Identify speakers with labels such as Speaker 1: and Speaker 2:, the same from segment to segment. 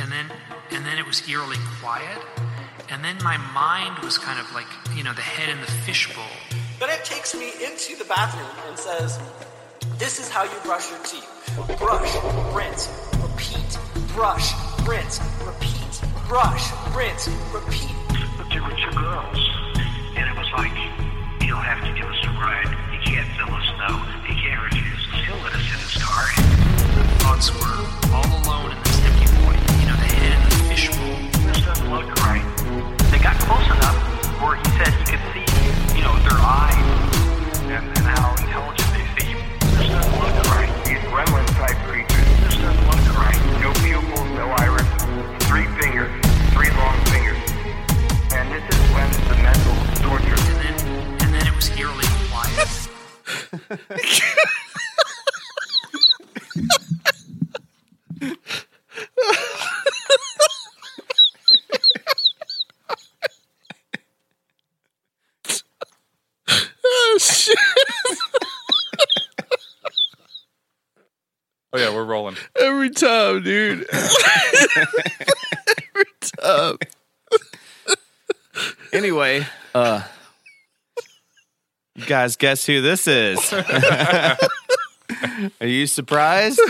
Speaker 1: And then and then it was eerily quiet and then my mind was kind of like you know the head in the fishbowl
Speaker 2: Then it takes me into the bathroom and says, This is how you brush your teeth. Brush, rinse, repeat. Brush, rinse, repeat. Brush, rinse, repeat.
Speaker 3: But there were two girls, and it was like, you'll have to give us a ride. You can't fill us no. You can't refuse us. He'll let us in his car.
Speaker 1: thoughts were all alone in this
Speaker 3: doesn't look right. They got close enough where he said he could see, you know, their eyes and, and how intelligent they seem. This doesn't look right. These gremlin type creatures. This doesn't look right. No pupils, no iris, three fingers, three long fingers. And this is when the mental torture.
Speaker 1: and then and then it was eerily quiet
Speaker 4: Oh shit!
Speaker 5: Oh yeah, we're rolling.
Speaker 4: Every time, dude. Every time.
Speaker 6: Anyway, uh, you guys guess who this is? Are you surprised?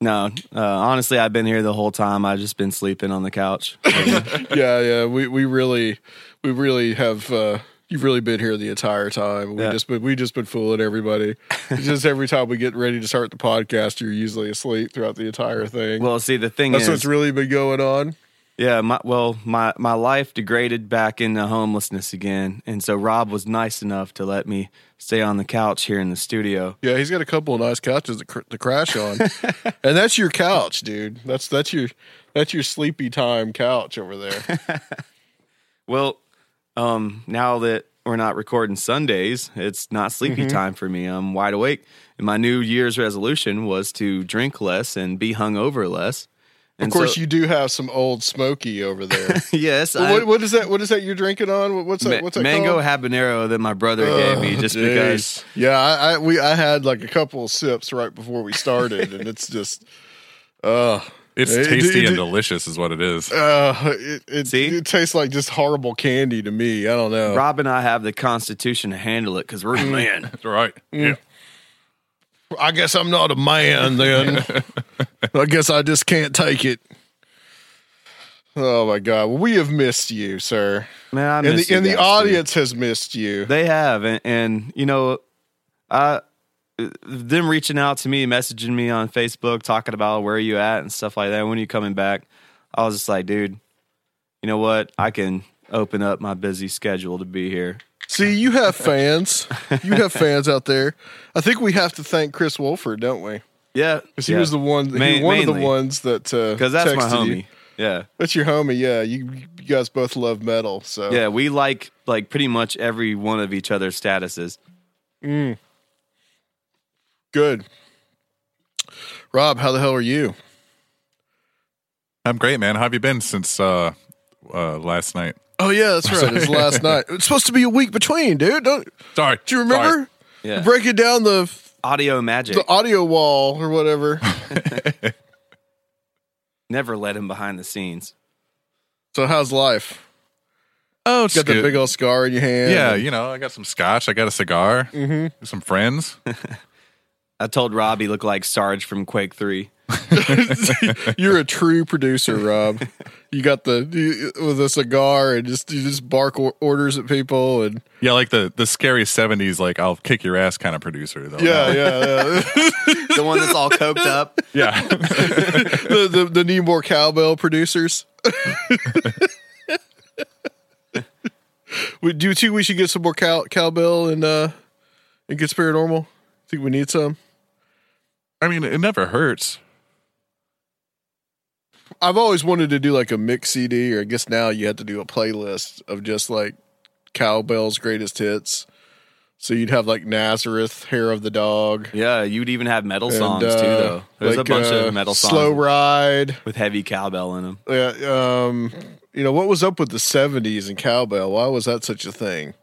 Speaker 6: No, uh, honestly, I've been here the whole time. I've just been sleeping on the couch.
Speaker 4: yeah, yeah. We we really we really have uh you've really been here the entire time. We
Speaker 6: Yeah.
Speaker 4: just been we just been fooling everybody. Just every time we get ready to start the podcast, you're usually asleep throughout the entire thing.
Speaker 6: Well, see, the thing
Speaker 4: That's
Speaker 6: is,
Speaker 4: what's really been going on.
Speaker 6: yeah, my well, my my life degraded back into homelessness again, and so Rob was nice enough to let me stay on the couch here in the studio.
Speaker 4: Yeah, he's got a couple of nice couches to, cr- to crash on, and that's your couch, dude. That's that's your that's your sleepy time couch over there.
Speaker 6: Well, um, now that we're not recording Sundays, it's not sleepy
Speaker 4: Mm-hmm.
Speaker 6: time for me. I'm wide awake. And my New Year's resolution was to drink less and be hungover less.
Speaker 4: Of course,
Speaker 6: so-
Speaker 4: you do have some Ole Smoky over there.
Speaker 6: yes, I,
Speaker 4: what, what is that? What is that you're drinking on? What- What's that? What's that
Speaker 6: mango
Speaker 4: called?
Speaker 6: habanero that my brother gave me
Speaker 4: Oh,
Speaker 6: just
Speaker 4: jeez.
Speaker 6: because.
Speaker 4: Yeah, I, I we I had like a couple of sips right before we started, and it's just, uh,
Speaker 5: It's
Speaker 4: It-
Speaker 5: tasty
Speaker 4: it-
Speaker 5: and delicious, is what it is.
Speaker 4: uh, it it,
Speaker 6: See?
Speaker 4: it tastes like just horrible candy to me. I don't know.
Speaker 6: Rob and I have the constitution to handle it because we're
Speaker 4: Mm.
Speaker 6: men.
Speaker 5: That's right. Yeah.
Speaker 4: I guess I'm not a man then. I guess I just can't take it. Oh my god, well, we have missed you, sir,
Speaker 6: Man, I
Speaker 4: and
Speaker 6: miss
Speaker 4: the
Speaker 6: you
Speaker 4: and the
Speaker 6: guys, too.
Speaker 4: audience has missed you.
Speaker 6: They have, and, and you know, I them reaching out to me, messaging me on Facebook, talking about where you at and stuff like that. When you coming back? I was just like, dude, you know what? I can open up my busy schedule to be here.
Speaker 4: See, you have fans. you have fans out there. I think we have to thank Chris Wolford, don't we?
Speaker 6: Yeah,
Speaker 4: Because he was the one. he was one of the ones that uh, because
Speaker 6: because that's my homie. Yeah,
Speaker 4: That's your homie. Yeah, you, you guys both love metal. So
Speaker 6: yeah, we like like pretty much every one of each other's statuses. Mm.
Speaker 4: Good. Rob, how the hell are you?
Speaker 5: I'm great, man. How have you been since uh, uh, last night?
Speaker 4: Oh yeah, that's right. It's last night. It's supposed to be a week between, dude. Don't,
Speaker 5: Sorry.
Speaker 4: do you remember?
Speaker 5: Sorry.
Speaker 6: Yeah.
Speaker 4: Breaking down the
Speaker 6: Audio magic.
Speaker 4: the audio wall or whatever.
Speaker 6: Never let him behind the scenes.
Speaker 4: so how's life?
Speaker 5: Oh, it's
Speaker 4: Got the
Speaker 5: good.
Speaker 4: big old scar in your hand.
Speaker 5: Yeah, you know, I got some scotch. I got a cigar. Mm-hmm. Some friends.
Speaker 6: I told Rob he looked like Sarge from Quake 3.
Speaker 4: You're a true producer, Rob. You got the you, with a cigar and just you just bark or- orders at people and
Speaker 5: Yeah, like the the scary '70s, like I'll kick your ass kind of producer. Though.
Speaker 4: yeah, yeah, yeah.
Speaker 6: The one that's all coked up.
Speaker 5: yeah.
Speaker 4: the, the the need more cowbell producers. We- Do you think we should get some more cow, cowbell and uh and get paranormal? Think we need some?
Speaker 5: I mean, it never hurts.
Speaker 4: I've always wanted to do like a mix CD, or I guess now you have to do a playlist of just like cowbell's greatest hits. So you'd have like Nazareth, Hair of the Dog,
Speaker 6: Yeah, you'd even have metal
Speaker 4: and,
Speaker 6: songs
Speaker 4: uh,
Speaker 6: too, though. There's
Speaker 4: like,
Speaker 6: a bunch
Speaker 4: uh,
Speaker 6: of metal songs
Speaker 4: Slow Ride.
Speaker 6: with heavy cowbell in them.
Speaker 4: Yeah, um, you know what was up with the '70s and cowbell? Why was that such a thing?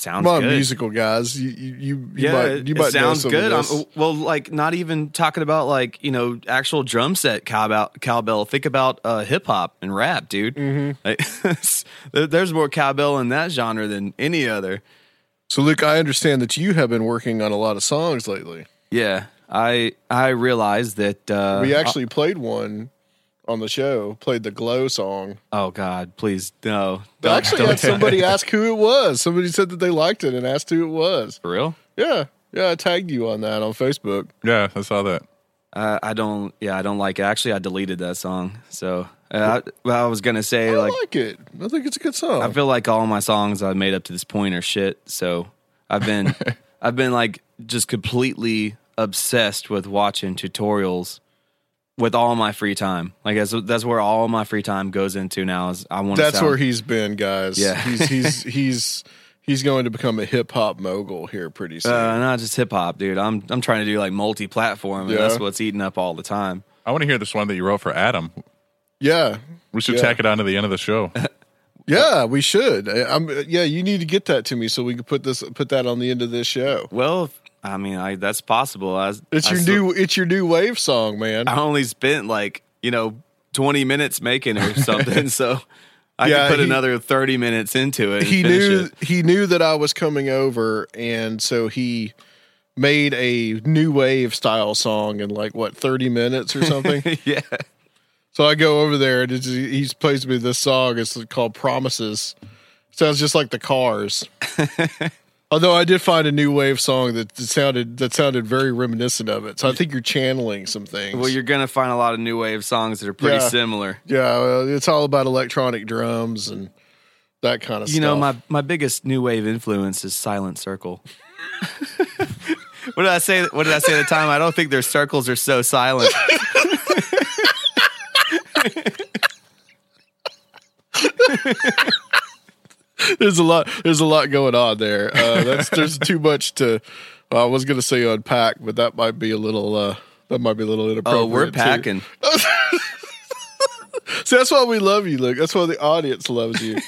Speaker 6: Sounds
Speaker 4: on,
Speaker 6: good.
Speaker 4: musical guys, you you you,
Speaker 6: yeah,
Speaker 4: might you might
Speaker 6: sounds good. Well, like not even talking about like you know actual drum set cowbell. Cowbell. Think about uh, hip hop and rap, dude.
Speaker 4: Mm-hmm.
Speaker 6: Like, there's more cowbell in that genre than any other.
Speaker 4: So, Luke, I understand that you have been working on a lot of songs lately.
Speaker 6: Yeah, I I realized that uh,
Speaker 4: we actually played one on the show. Played the Glow song.
Speaker 6: Oh God, please no.
Speaker 4: I
Speaker 6: Don't,
Speaker 4: actually
Speaker 6: don't
Speaker 4: had somebody ask who it was. Somebody said that they liked it and asked who it was.
Speaker 6: for real.
Speaker 4: Yeah, yeah, I tagged you on that on Facebook.
Speaker 5: Yeah, I saw that.
Speaker 6: Uh, I don't. Yeah, I don't like it. Actually, I deleted that song. So uh, I, well, I was gonna say
Speaker 4: I
Speaker 6: like
Speaker 4: like it. I think it's a good song.
Speaker 6: I feel like all my songs I've made up to this point are shit. So I've been I've been like just completely obsessed with watching tutorials with all my free time. Like that's that's where all my free time goes into now. Is I want
Speaker 4: That's
Speaker 6: sound,
Speaker 4: where he's been, guys.
Speaker 6: Yeah.
Speaker 4: he's he's he's he's going to become a hip hop mogul here pretty soon.
Speaker 6: uh, not just hip hop, dude. I'm I'm trying to do like multi platform, and
Speaker 4: Yeah.
Speaker 6: that's what's eating up all the time.
Speaker 5: I want to hear this one that you wrote for Adam.
Speaker 4: yeah,
Speaker 5: We should
Speaker 4: Yeah.
Speaker 5: tack it on to the end of the show.
Speaker 4: yeah, we should. I- I'm, yeah, you need to get that to me so we can put this put that on the end of this show.
Speaker 6: Well, I mean, I that's possible. I,
Speaker 4: It's
Speaker 6: I
Speaker 4: your
Speaker 6: still-
Speaker 4: new it's your new wave song, man.
Speaker 6: I only spent like you know 20 minutes making it or something, so I
Speaker 4: Yeah,
Speaker 6: could put
Speaker 4: he-
Speaker 6: another 30 minutes into it.
Speaker 4: He knew
Speaker 6: it.
Speaker 4: he knew that I was coming over, and so he made a new wave style song in like what thirty minutes or something.
Speaker 6: yeah.
Speaker 4: so I go over there and he plays me this song. It's called Promises. Sounds just like the Cars. Although I did find a new wave song that sounded that sounded very reminiscent of it. So I think you're channeling some things.
Speaker 6: Well, you're gonna find a lot of new wave songs that are pretty
Speaker 4: Yeah.
Speaker 6: similar.
Speaker 4: yeah, well, it's all about electronic drums and that kind of stuff.
Speaker 6: You
Speaker 4: stuff.
Speaker 6: know, my my biggest new wave influence is Silent Circle. what did I say? What did I say at the time? I don't think their circles are so silent.
Speaker 4: there's a lot there's a lot going on there. Uh that's there's too much to i was gonna say unpack but that might be a little uh that might be a little inappropriate
Speaker 6: Oh, we're packing.
Speaker 4: See, that's why we love you luke. That's why the audience loves you.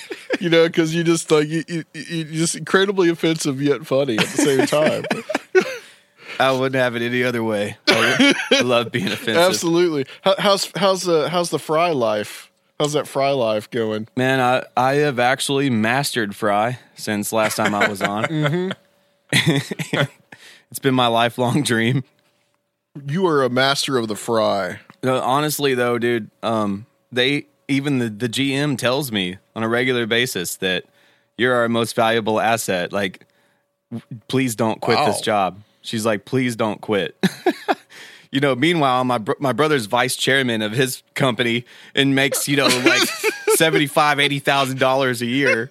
Speaker 4: You know because you just like you, you, you just incredibly offensive yet funny at the same time.
Speaker 6: I wouldn't have it any other way. I I love being offensive.
Speaker 4: absolutely. How, how's how's the how's the fry life how's that fry life going
Speaker 6: Man, I, I have actually mastered Fry since last time I was on.
Speaker 4: Mm-hmm.
Speaker 6: it's been my lifelong dream.
Speaker 4: you are a master of the fry
Speaker 6: No, honestly, though, dude, um, they even the, the GM tells me on a regular basis that you're our most valuable asset. Like, please don't quit this job. She's like, please don't quit. you know, meanwhile, my br- my brother's vice chairman of his company and makes you know like seventy five, eighty thousand dollars a year.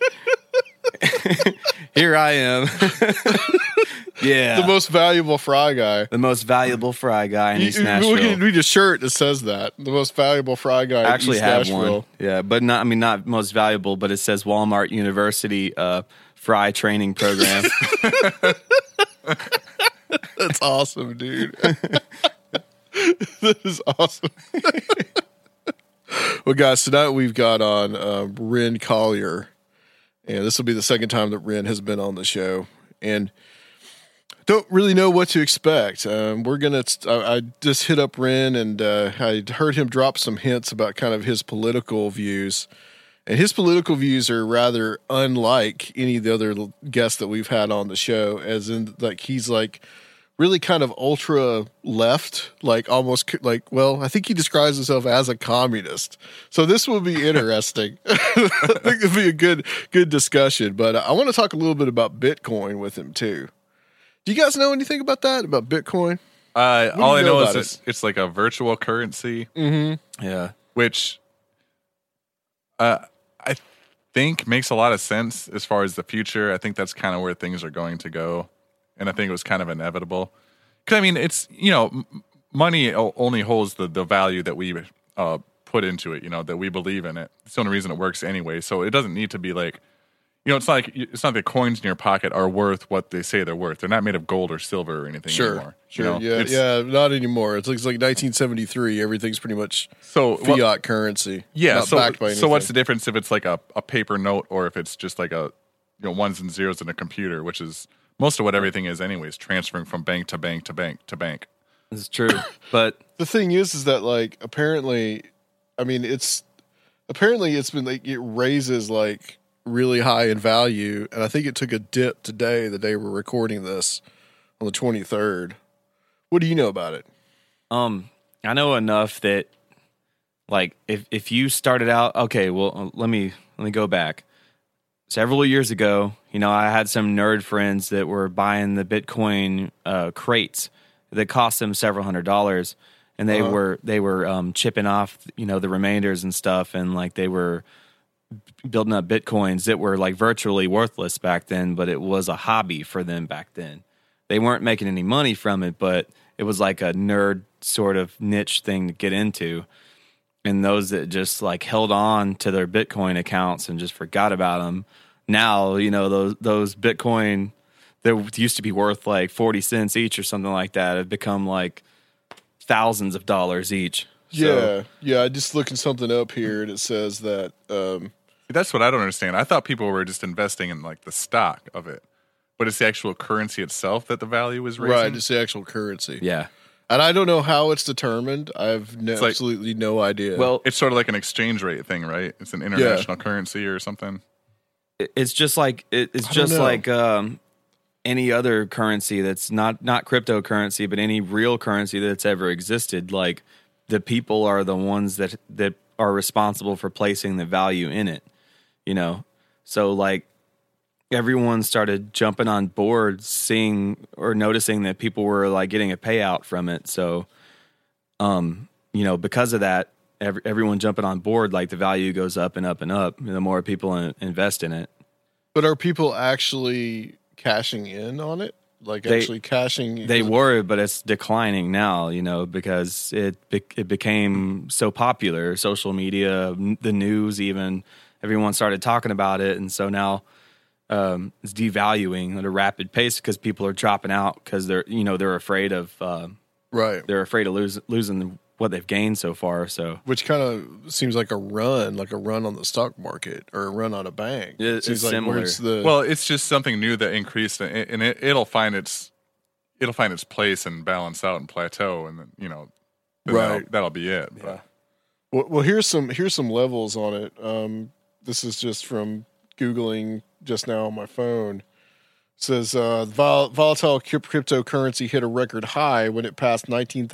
Speaker 6: Here I am. yeah,
Speaker 4: the most valuable fry guy
Speaker 6: the most valuable fry guy in
Speaker 4: You-
Speaker 6: East Nashville.
Speaker 4: we can read a shirt that says that the most valuable fry guy.
Speaker 6: I actually
Speaker 4: East
Speaker 6: have
Speaker 4: Nashville.
Speaker 6: one. Yeah, but not I mean not most valuable, but it says Walmart University uh fry training program.
Speaker 4: That's awesome, dude. that is awesome. well, guys, tonight we've got on um, Ren Collier, and this will be the second time that Ren has been on the show, and don't really know what to expect. Um, we're gonna. I, I just hit up Ren, and uh, I heard him drop some hints about kind of his political views, and his political views are rather unlike any of the other guests that we've had on the show. As in, like he's like really kind of ultra left, like almost like well, I think he describes himself as a communist. So this will be interesting. I think it'll be a good good discussion. But I want to talk a little bit about Bitcoin with him too. Do you guys know anything about that about Bitcoin?
Speaker 5: Uh, all I
Speaker 4: know
Speaker 5: know is it's, it's like a virtual currency,
Speaker 4: Mm-hmm.
Speaker 6: Yeah.
Speaker 5: which uh, I think makes a lot of sense as far as the future. I think that's kind of where things are going to go, and I think it was kind of inevitable. Because I mean, it's you know, m- money only holds the the value that we uh, put into it. You know, that we believe in it. It's the only reason it works anyway. So it doesn't need to be like. You know, it's like it's not that coins in your pocket are worth what they say they're worth. They're not made of gold or silver or anything
Speaker 4: Sure,
Speaker 5: anymore.
Speaker 4: sure,
Speaker 5: you know?
Speaker 4: yeah,
Speaker 5: It's-
Speaker 4: yeah, not anymore. It's like, it's like 1973. Everything's pretty much
Speaker 5: So
Speaker 4: fiat
Speaker 5: what-
Speaker 4: currency.
Speaker 5: Yeah. so, so what's the difference if it's like a, a paper note or if it's just like a you know ones and zeros in a computer, which is most of what everything is anyways, transferring from bank to bank to bank to bank.
Speaker 6: It's true. but
Speaker 4: the thing is is that like apparently i mean it's apparently it's been like it raises like really high in value and i think it took a dip today the day we're recording this on the 23rd what do you know about it
Speaker 6: Um, I know enough that, like, if if you started out, okay, well, uh, let me let me go back. Several years ago, you know, I had some nerd friends that were buying the Bitcoin uh, crates that cost them several hundred dollars, and they
Speaker 4: Uh-huh.
Speaker 6: were they were um, chipping off, you know, the remainders and stuff, and like they were building up bitcoins that were like virtually worthless back then, but it was a hobby for them back then. They weren't making any money from it, but it was like a nerd sort of niche thing to get into. And those that just like held on to their Bitcoin accounts and just forgot about them. Now, you know, those those Bitcoin that used to be worth like 40 cents each or something like that have become like thousands of dollars each. So-
Speaker 4: yeah yeah i just looking something up here and it says that um
Speaker 5: That's what I don't understand. I thought people were just investing in like the stock of it, but it's the actual currency itself that the value is raising.
Speaker 4: right it's the actual currency
Speaker 6: yeah.
Speaker 4: and i don't know how it's determined i've no,
Speaker 5: like-
Speaker 4: absolutely no idea
Speaker 6: Well,
Speaker 5: It's sort of like an exchange rate thing, right? It's an international currency or something.
Speaker 6: It- it's just like it, it's just
Speaker 4: know.
Speaker 6: like um, any other currency that's not not cryptocurrency, but any real currency that's ever existed. Like the people are the ones that that are responsible for placing the value in it. You know, so like everyone started jumping on board, seeing or noticing that people were like getting a payout from it. So, um, you know, because of that, every, everyone jumping on board, like the value goes up and up and up. The more people in, invest in it.
Speaker 4: but are people actually cashing in on it like
Speaker 6: They-
Speaker 4: actually cashing
Speaker 6: They were, but it's declining now, you know, because it it became so popular. Social media, the news, even everyone started talking about it, and so now um, it's devaluing at a rapid pace because people are dropping out because they're you know they're afraid of uh,
Speaker 4: right
Speaker 6: they're afraid of lose, losing what they've gained so far. So
Speaker 4: which kind of seems like a run, like a run on the stock market or a run on a bank.
Speaker 6: It- it's
Speaker 4: like
Speaker 6: similar.
Speaker 4: it's the
Speaker 5: Well, it's just something new that increased, and it, and it, it'll find its it'll find its place and balance out and plateau, and then you know, then
Speaker 4: Right.
Speaker 5: that'll, that'll be it. But
Speaker 4: well, well. Here's some here's some levels on it. Um, this is just from googling just now on my phone. Says uh, vol- volatile cryptocurrency hit a record high when it passed nineteen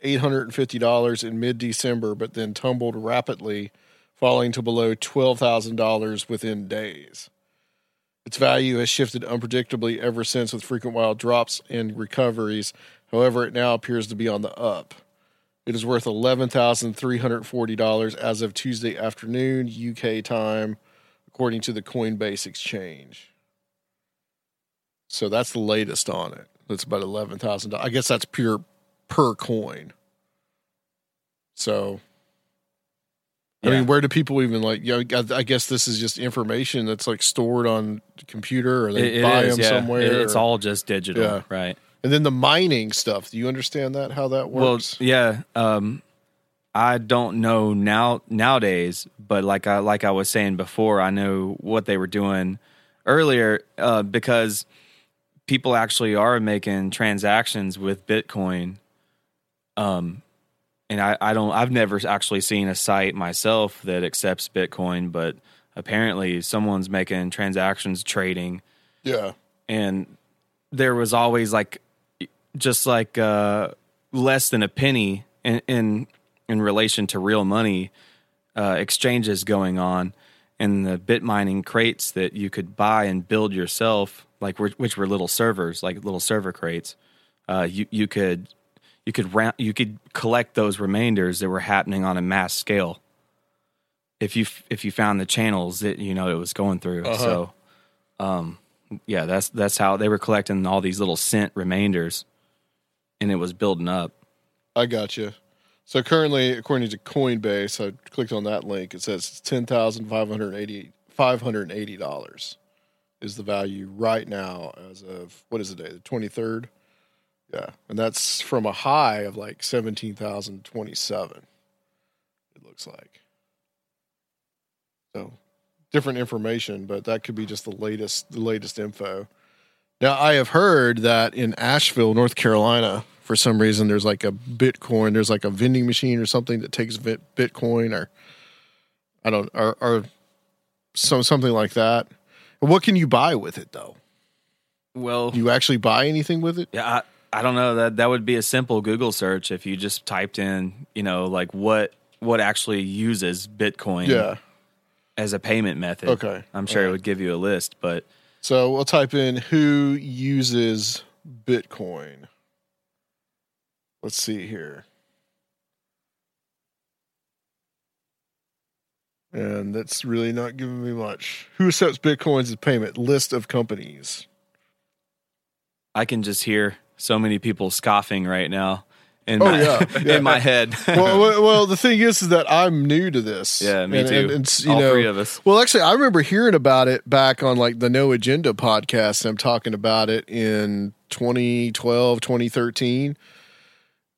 Speaker 4: thousand eight hundred and fifty dollars in mid December, but then tumbled rapidly, falling to below twelve thousand dollars within days. Its value has shifted unpredictably ever since, with frequent wild drops and recoveries. However, it now appears to be on the up. It is worth eleven thousand three hundred forty dollars as of Tuesday afternoon UK time, according to the Coinbase exchange. So that's the latest on it. That's about eleven thousand dollars. I guess that's pure per coin. So, I mean, where do people even like? You know, I I guess this is just information that's like stored on the computer, or they
Speaker 6: it, it
Speaker 4: buy
Speaker 6: is,
Speaker 4: them
Speaker 6: yeah.
Speaker 4: somewhere.
Speaker 6: It- it's
Speaker 4: or-
Speaker 6: all just digital,
Speaker 4: Yeah.
Speaker 6: right?
Speaker 4: and then the mining stuff. Do you understand that? How that works?
Speaker 6: Well, yeah. Um, I don't know now nowadays, but like I like I was saying before, I know what they were doing earlier uh, because people actually are making transactions with Bitcoin. Um, and I, I don't I've never actually seen a site myself that accepts Bitcoin, but apparently someone's making transactions trading
Speaker 4: Yeah.
Speaker 6: and there was always like just like uh less than a penny in in, in relation to real money uh exchanges going on and the bit mining crates that you could buy and build yourself like which were little servers like little server crates uh you you could you could ra- you could collect those remainders that were happening on a mass scale if you if you found the channels that you know it was going through so um yeah, that's that's how they were collecting all these little cent remainders, and it was building up.
Speaker 4: I got you. So currently, according to Coinbase, I clicked on that link. It says it's ten thousand five hundred eighty five hundred eighty dollars is the value right now as of what is the day? The twenty third. Yeah, and that's from a high of like seventeen thousand twenty seven. It looks like. So different information, but that could be just the latest the latest info. Now I have heard that in Asheville, North Carolina, for some reason there's like a Bitcoin, there's like a vending machine or something that takes Bitcoin or I don't or, or some something like that. What can you buy with it though?
Speaker 6: Well,
Speaker 4: Do you actually buy anything with it?
Speaker 6: yeah, I, I don't know that that would be a simple Google search if you just typed in, you know, like what what actually uses Bitcoin
Speaker 4: Yeah.
Speaker 6: as a payment method.
Speaker 4: Okay.
Speaker 6: I'm sure it would give you a list, but
Speaker 4: So we'll type in who uses Bitcoin. Let's see here. And that's really not giving me much. Who accepts Bitcoins as payment? List of companies.
Speaker 6: I can just hear so many people scoffing right now in
Speaker 4: Oh,
Speaker 6: my,
Speaker 4: yeah, yeah.
Speaker 6: in my head.
Speaker 4: well, well, well, the thing is, is that I'm new to this.
Speaker 6: Yeah, me
Speaker 4: And-
Speaker 6: too.
Speaker 4: and- and you
Speaker 6: All
Speaker 4: know,
Speaker 6: three of us.
Speaker 4: Well, actually, I remember hearing about it back on like the No Agenda podcast. I'm talking about it in 2012, 2013.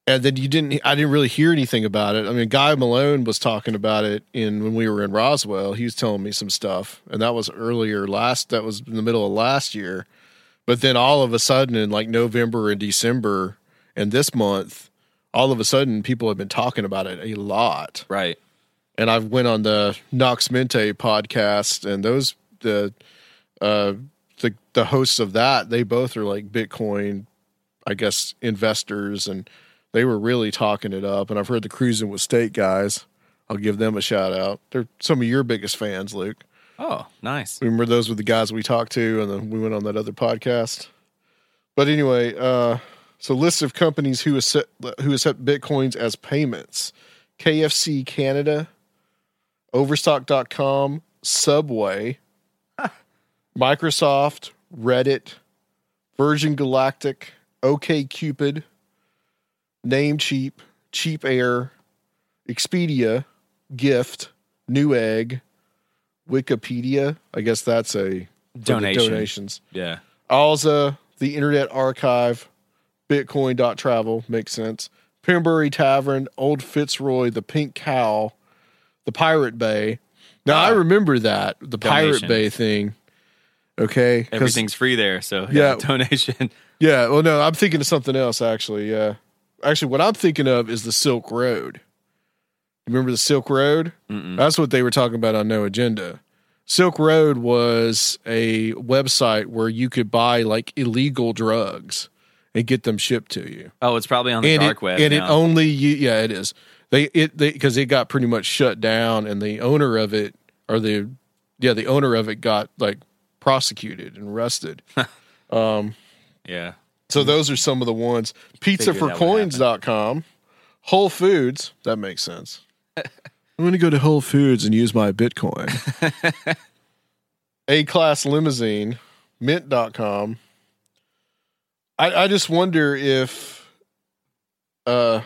Speaker 4: And then you didn't, I didn't really hear anything about it. I mean, Guy Malone was talking about it in when we were in Roswell. He was telling me some stuff, and that was earlier last, that was in the middle of last year. But then all of a sudden, in like November and December and this month, all of a sudden, people have been talking about it a lot
Speaker 6: right.
Speaker 4: and I've went on the Nox Mente podcast, and those the uh the the hosts of that they both are like Bitcoin, I guess investors, and they were really talking it up. And I've heard the Cruising with State guys. I'll give them a shout out. They're some of your biggest fans, Luke.
Speaker 6: Oh, nice.
Speaker 4: Remember those were the guys we talked to, and then we went on that other podcast. But anyway, uh, so list of companies who accept who accept bitcoins as payments: KFC Canada, Overstock.com, Subway, Microsoft, Reddit, Virgin Galactic, OK Cupid, Namecheap, Cheap Air, Expedia, Gyft, Newegg, Wikipedia. I guess that's a
Speaker 6: Donation.
Speaker 4: donations.
Speaker 6: Yeah.
Speaker 4: Alza, the Internet Archive, Bitcoin.travel, makes sense. Pembury Tavern, Old Fitzroy, the Pink Cow, the Pirate Bay. Now I
Speaker 6: Ah.
Speaker 4: remember that, the Pirate Bay thing. Okay,
Speaker 6: Everything's free there, so
Speaker 4: Yeah.
Speaker 6: yeah, donation.
Speaker 4: Yeah, well no, I'm thinking of something else actually. Yeah. Actually what I'm thinking of is the Silk Road. Remember the Silk Road? That's what they were talking about on No Agenda. Silk Road was a website where you could buy like illegal drugs and get them shipped to you.
Speaker 6: Oh, it's probably on the
Speaker 4: and
Speaker 6: dark
Speaker 4: it,
Speaker 6: web
Speaker 4: and it only you, yeah, it is. They it they because it got pretty much shut down, and the owner of it or the yeah the owner of it got like prosecuted and arrested.
Speaker 6: yeah.
Speaker 4: Um, so hmm. those are some of the ones.
Speaker 6: That would
Speaker 4: Pizzaforcoins.com, Whole Foods. That makes sense. I'm going to go to Whole Foods and use my Bitcoin. A Class Limousine, Mint.com. I, I just wonder if uh,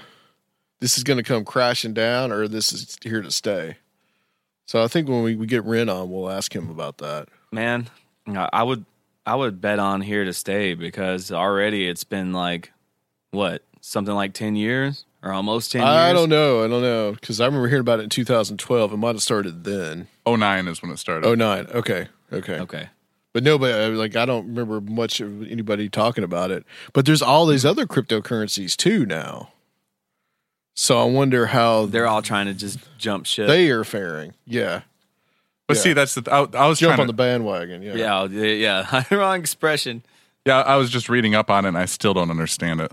Speaker 4: this is going to come crashing down or this is here to stay. So I think when we, we get Ren on, we'll ask him about that.
Speaker 6: Man, I I would I would bet on here to stay because already it's been like what something like ten years or almost ten years.
Speaker 4: I don't know. I don't know because I remember hearing about it in 2012. It might have started then.
Speaker 5: 09 is when it started.
Speaker 4: Oh nine. Okay. Okay.
Speaker 6: Okay.
Speaker 4: But nobody uh, like I don't remember much of anybody talking about it. But there's all these other cryptocurrencies too now. So I wonder how
Speaker 6: They're all trying to just jump ship.
Speaker 4: they are faring. Yeah.
Speaker 5: But
Speaker 4: Yeah.
Speaker 5: see, that's the I, I was
Speaker 4: Jump
Speaker 5: trying
Speaker 4: on
Speaker 5: to,
Speaker 4: the bandwagon. Yeah.
Speaker 6: yeah, yeah, yeah. Wrong expression.
Speaker 5: Yeah, I was just reading up on it, and I still don't understand it.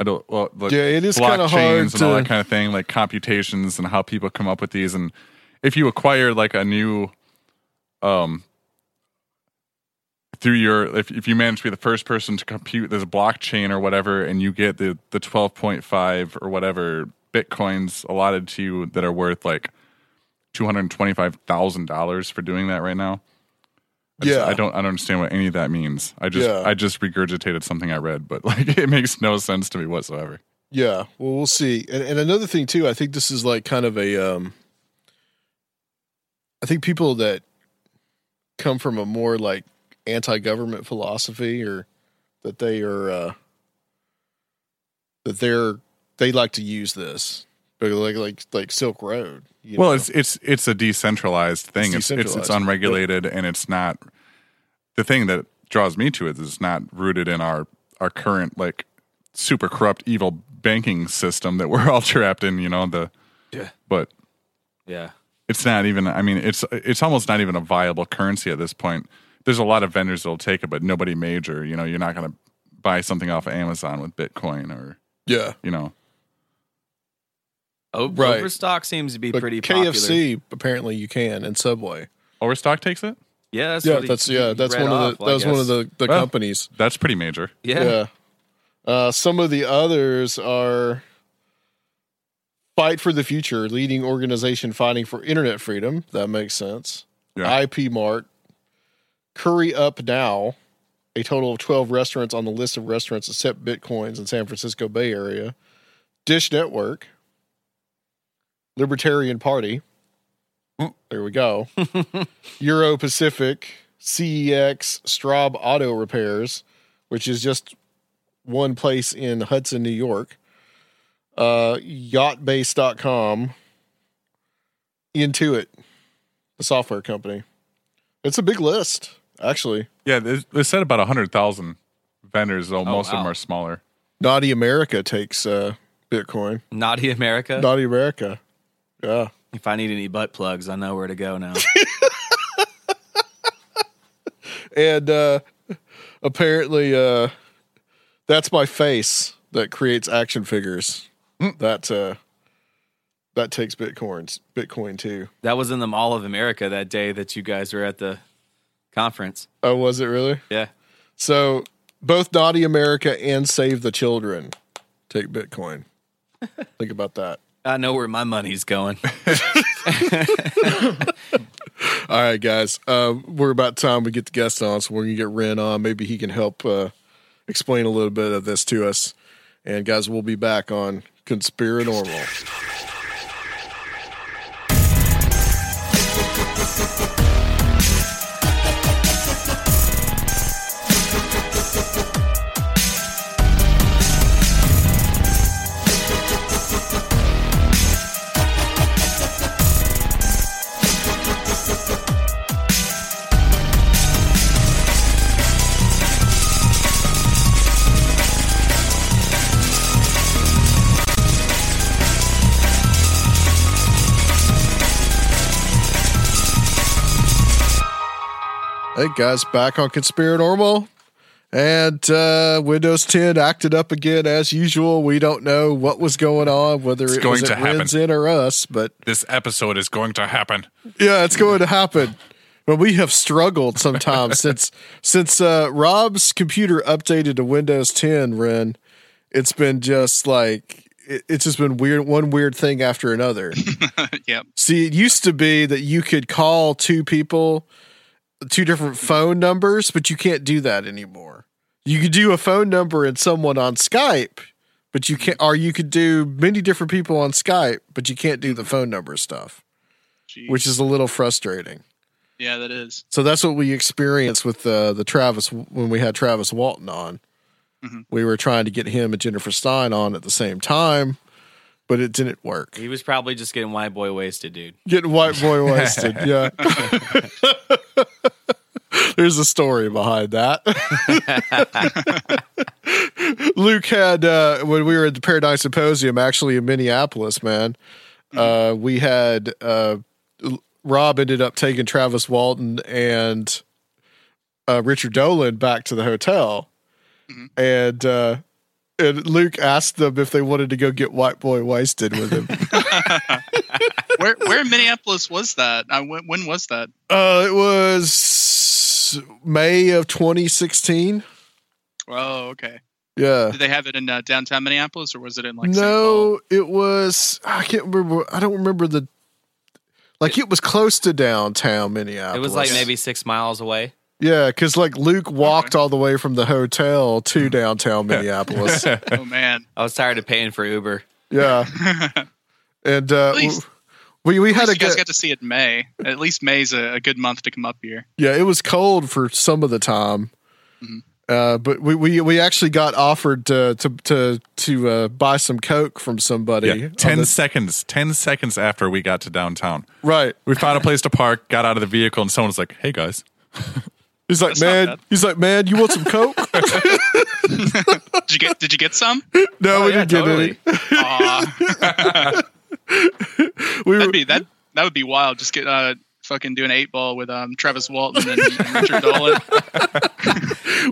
Speaker 5: I don't. Well, like
Speaker 4: Yeah, it is kinda hard
Speaker 5: blockchains and all that kind of thing, like computations and how people come up with these. And if you acquire like a new, um, through your if if you manage to be the first person to compute this blockchain or whatever, and you get the the twelve point five or whatever bitcoins allotted to you that are worth like two hundred twenty five thousand dollars for doing that right now. I just-
Speaker 4: Yeah.
Speaker 5: I don't I don't understand what any of that means. I just
Speaker 4: Yeah.
Speaker 5: I just regurgitated something I read, but like it makes no sense to me whatsoever.
Speaker 4: Yeah, well, we'll see. And, and another thing too, I think this is like kind of a. Um, I think people that come from a more like anti-government philosophy, or that they are uh, that they're they like to use this, but like like like Silk Road. you
Speaker 5: well,
Speaker 4: know?
Speaker 5: it's it's it's a decentralized thing. It's it's, it's,
Speaker 4: decentralized.
Speaker 5: unregulated and it's not the thing that draws me to it is it's not rooted in our our current like super corrupt evil banking system that we're all trapped in, you know, the
Speaker 6: Yeah.
Speaker 5: but
Speaker 6: Yeah.
Speaker 5: it's not even i mean it's it's almost not even a viable currency at this point there's a lot of vendors that'll take it but nobody major you know you're not going to buy something off of amazon with bitcoin or
Speaker 4: yeah,
Speaker 5: you know
Speaker 6: O-
Speaker 4: Right.
Speaker 6: Overstock seems to be
Speaker 4: but
Speaker 6: pretty popular.
Speaker 4: KFC apparently you can and Subway.
Speaker 5: overstock takes it
Speaker 6: Yeah, that's
Speaker 4: yeah,
Speaker 6: what he-
Speaker 4: that's yeah,
Speaker 6: he
Speaker 4: that's
Speaker 6: read
Speaker 4: one of the
Speaker 6: I
Speaker 4: that was one
Speaker 6: guess.
Speaker 4: of the the
Speaker 5: Well,
Speaker 4: companies.
Speaker 5: that's pretty major
Speaker 6: Yeah.
Speaker 4: Yeah. Uh, some of the others are Fight for the Future, leading organization fighting for internet freedom. That makes sense.
Speaker 5: Yeah.
Speaker 4: IP Mart, Curry Up Now, a total of 12 restaurants on the list of restaurants accept bitcoins in San Francisco Bay Area. Dish Network, Libertarian Party. There we go. Euro Pacific, CEX, Straub Auto Repairs, which is just one place in Hudson, New York. Uh, yachtbase.com, Intuit, the software company. It's a big list, actually.
Speaker 5: yeah they, they said about 100000 vendors though most of them are smaller
Speaker 4: Naughty America takes uh, Bitcoin.
Speaker 6: Naughty America.
Speaker 4: Naughty America. Yeah.
Speaker 6: If I need any butt plugs, I know where to go now.
Speaker 4: And uh, apparently, uh, that's my face that creates action figures. That uh, that takes bitcoins, Bitcoin too.
Speaker 6: that was in the Mall of America that day that you guys were at the conference.
Speaker 4: Oh, was it really?
Speaker 6: Yeah.
Speaker 4: So both Naughty America and Save the Children take Bitcoin. Think about that.
Speaker 6: I know where my money's going.
Speaker 4: All right, guys. Uh, we're about time we get the guest on, so we're gonna get Ren on. Maybe he can help uh, explain a little bit of this to us. And guys, we'll be back on Conspiranormal. Hey guys, back on Conspiranormal. And uh, Windows 10 acted up again as usual. We don't know what was going on, whether
Speaker 5: It's
Speaker 4: it
Speaker 5: going
Speaker 4: was
Speaker 5: to happen.
Speaker 4: In or us, but
Speaker 5: this episode is going to happen
Speaker 4: yeah, it's going to happen. But we have struggled sometimes since since uh, Rob's computer updated to Windows 10. Ren, it's been just like it, it's just been weird, one weird thing after another.
Speaker 7: yep.
Speaker 4: See, it used to be that you could call two people, two different phone numbers, but you can't do that anymore. You could do a phone number and someone on Skype, but you can't, or you could do many different people on Skype, but you can't do the phone number stuff,
Speaker 7: Jeez.
Speaker 4: which is a little frustrating.
Speaker 7: yeah, that is.
Speaker 4: So that's what we experienced with uh, the Travis when we had Travis Walton on.
Speaker 7: Mhm.
Speaker 4: We were trying to get him and Jennifer Stein on at the same time, but it didn't work.
Speaker 6: He was probably just getting white boy wasted, dude.
Speaker 4: Getting white boy wasted. yeah. There's a story behind that. Luke had uh, when we were at the Paradigm Symposium, actually in Minneapolis, man. Uh, we had uh, Rob ended up taking Travis Walton and uh, Richard Dolan back to the hotel, and uh, and Luke asked them if they wanted to go get White Boy wasted with him.
Speaker 7: Where where in Minneapolis was that? Uh, when, when was that?
Speaker 4: uh, it was May of 2016.
Speaker 7: Oh, okay.
Speaker 4: Yeah.
Speaker 7: Did they have it in uh, downtown Minneapolis, or was it in like? St. Paul?
Speaker 4: no, it was. I can't remember. I don't remember the. Like it was close to downtown Minneapolis.
Speaker 6: It was like maybe six miles away.
Speaker 4: Yeah, because like Luke walked all the way from the hotel to downtown Minneapolis.
Speaker 7: Oh man.
Speaker 6: I was tired of paying for Uber.
Speaker 4: yeah, and uh,
Speaker 7: At least-
Speaker 4: we we
Speaker 7: At
Speaker 4: had
Speaker 7: least
Speaker 4: to
Speaker 7: you guys
Speaker 4: get.
Speaker 7: got to see it in May. At least May's a, a good month to come up here.
Speaker 4: Yeah, it was cold for some of the time.
Speaker 7: Mm-hmm.
Speaker 4: Uh, but we, we we actually got offered to to to, to uh, buy some coke from somebody.
Speaker 5: Yeah, ten
Speaker 4: the-
Speaker 5: seconds. Ten seconds after we got to downtown,
Speaker 4: right.
Speaker 5: we found a place to park. Got out of the vehicle, and someone was like, "Hey guys,
Speaker 4: He's like,
Speaker 7: That's
Speaker 4: man. He's like, man. You want some coke?
Speaker 7: Did you get Did you get some?
Speaker 4: no,
Speaker 6: Oh,
Speaker 4: we
Speaker 6: yeah,
Speaker 4: didn't
Speaker 6: totally.
Speaker 4: get any.
Speaker 7: Aw,
Speaker 4: We
Speaker 7: that'd be that that would be wild. Just get uh fucking do an eight ball with um Travis Walton and, and Richard Dolan.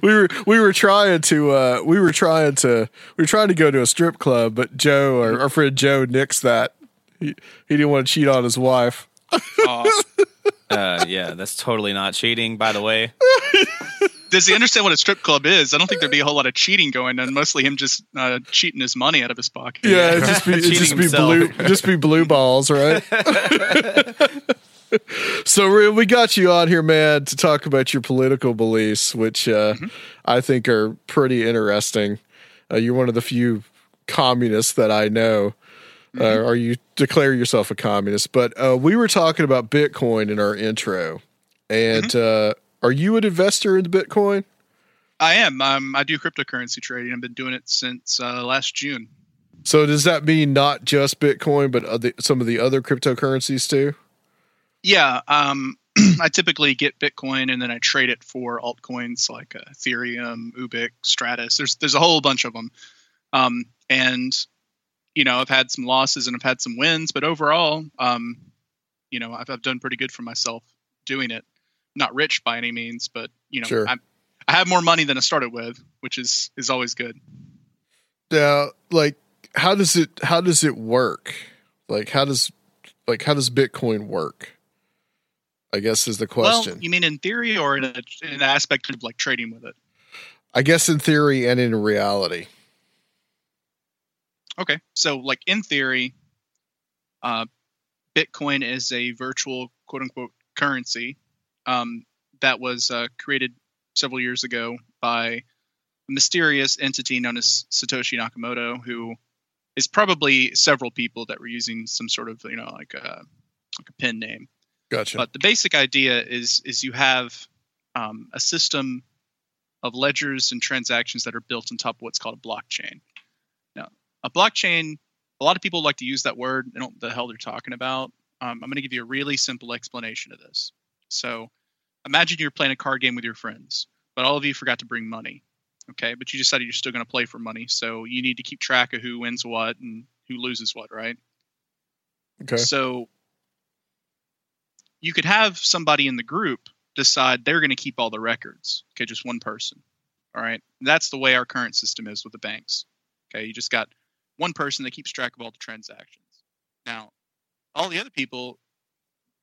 Speaker 4: we were we were trying to uh we were trying to we were trying to go to a strip club, but Joe, our, our friend Joe, nixed that. He he didn't want to cheat on his wife.
Speaker 7: Aw.
Speaker 6: Uh, yeah, that's totally not cheating, by the way.
Speaker 7: Does he understand what a strip club is? I don't think there'd be a whole lot of cheating going on. Mostly him just uh, cheating his money out of his pocket.
Speaker 4: Yeah, it'd just be it'd just be
Speaker 6: himself.
Speaker 4: blue just be blue balls, right? so Ray, we got you on here, man, to talk about your political beliefs, which uh, I think are pretty interesting. Uh, you're one of the few communists that I know. Uh, or you declare yourself a communist, but uh, we were talking about Bitcoin in our intro. And uh, are you an investor in Bitcoin?
Speaker 7: I am. Um, I do cryptocurrency trading. I've been doing it since uh, last June.
Speaker 4: So does that mean not just Bitcoin, but other, some of the other cryptocurrencies too?
Speaker 7: Yeah, um, I typically get Bitcoin and then I trade it for altcoins like uh, Ethereum, Ubiq, Stratis. There's there's a whole bunch of them, um, and you know I've had some losses and I've had some wins, but overall, um, you know I've, I've done pretty good for myself doing it. Not rich by any means, but you know
Speaker 4: Sure.
Speaker 7: I'm, I have more money than I started with, which is is always good.
Speaker 4: Now, like, how does it how does it work? Like, how does like how does Bitcoin work? I guess is the question.
Speaker 7: Well, you mean in theory or in, a, in an aspect of like trading with it?
Speaker 4: I guess in theory and in reality.
Speaker 7: Okay. So, like in theory, uh, Bitcoin is a virtual quote unquote currency um, that was uh, created several years ago by a mysterious entity known as Satoshi Nakamoto, who is probably several people that were using some sort of, you know, like a, like a pen name.
Speaker 4: Gotcha.
Speaker 7: But the basic idea is is you have um, a system of ledgers and transactions that are built on top of what's called a blockchain. A blockchain, a lot of people like to use that word. They don't know what the hell they're talking about. Um, I'm going to give you a really simple explanation of this. So, imagine you're playing a card game with your friends, but all of you forgot to bring money. Okay, but you decided you're still going to play for money, so you need to keep track of who wins what and who loses what, right?
Speaker 4: okay.
Speaker 7: So you could have somebody in the group decide they're going to keep all the records. Okay, just one person. All right. That's the way our current system is with the banks. Okay, you just got one person that keeps track of all the transactions. Now, all the other people,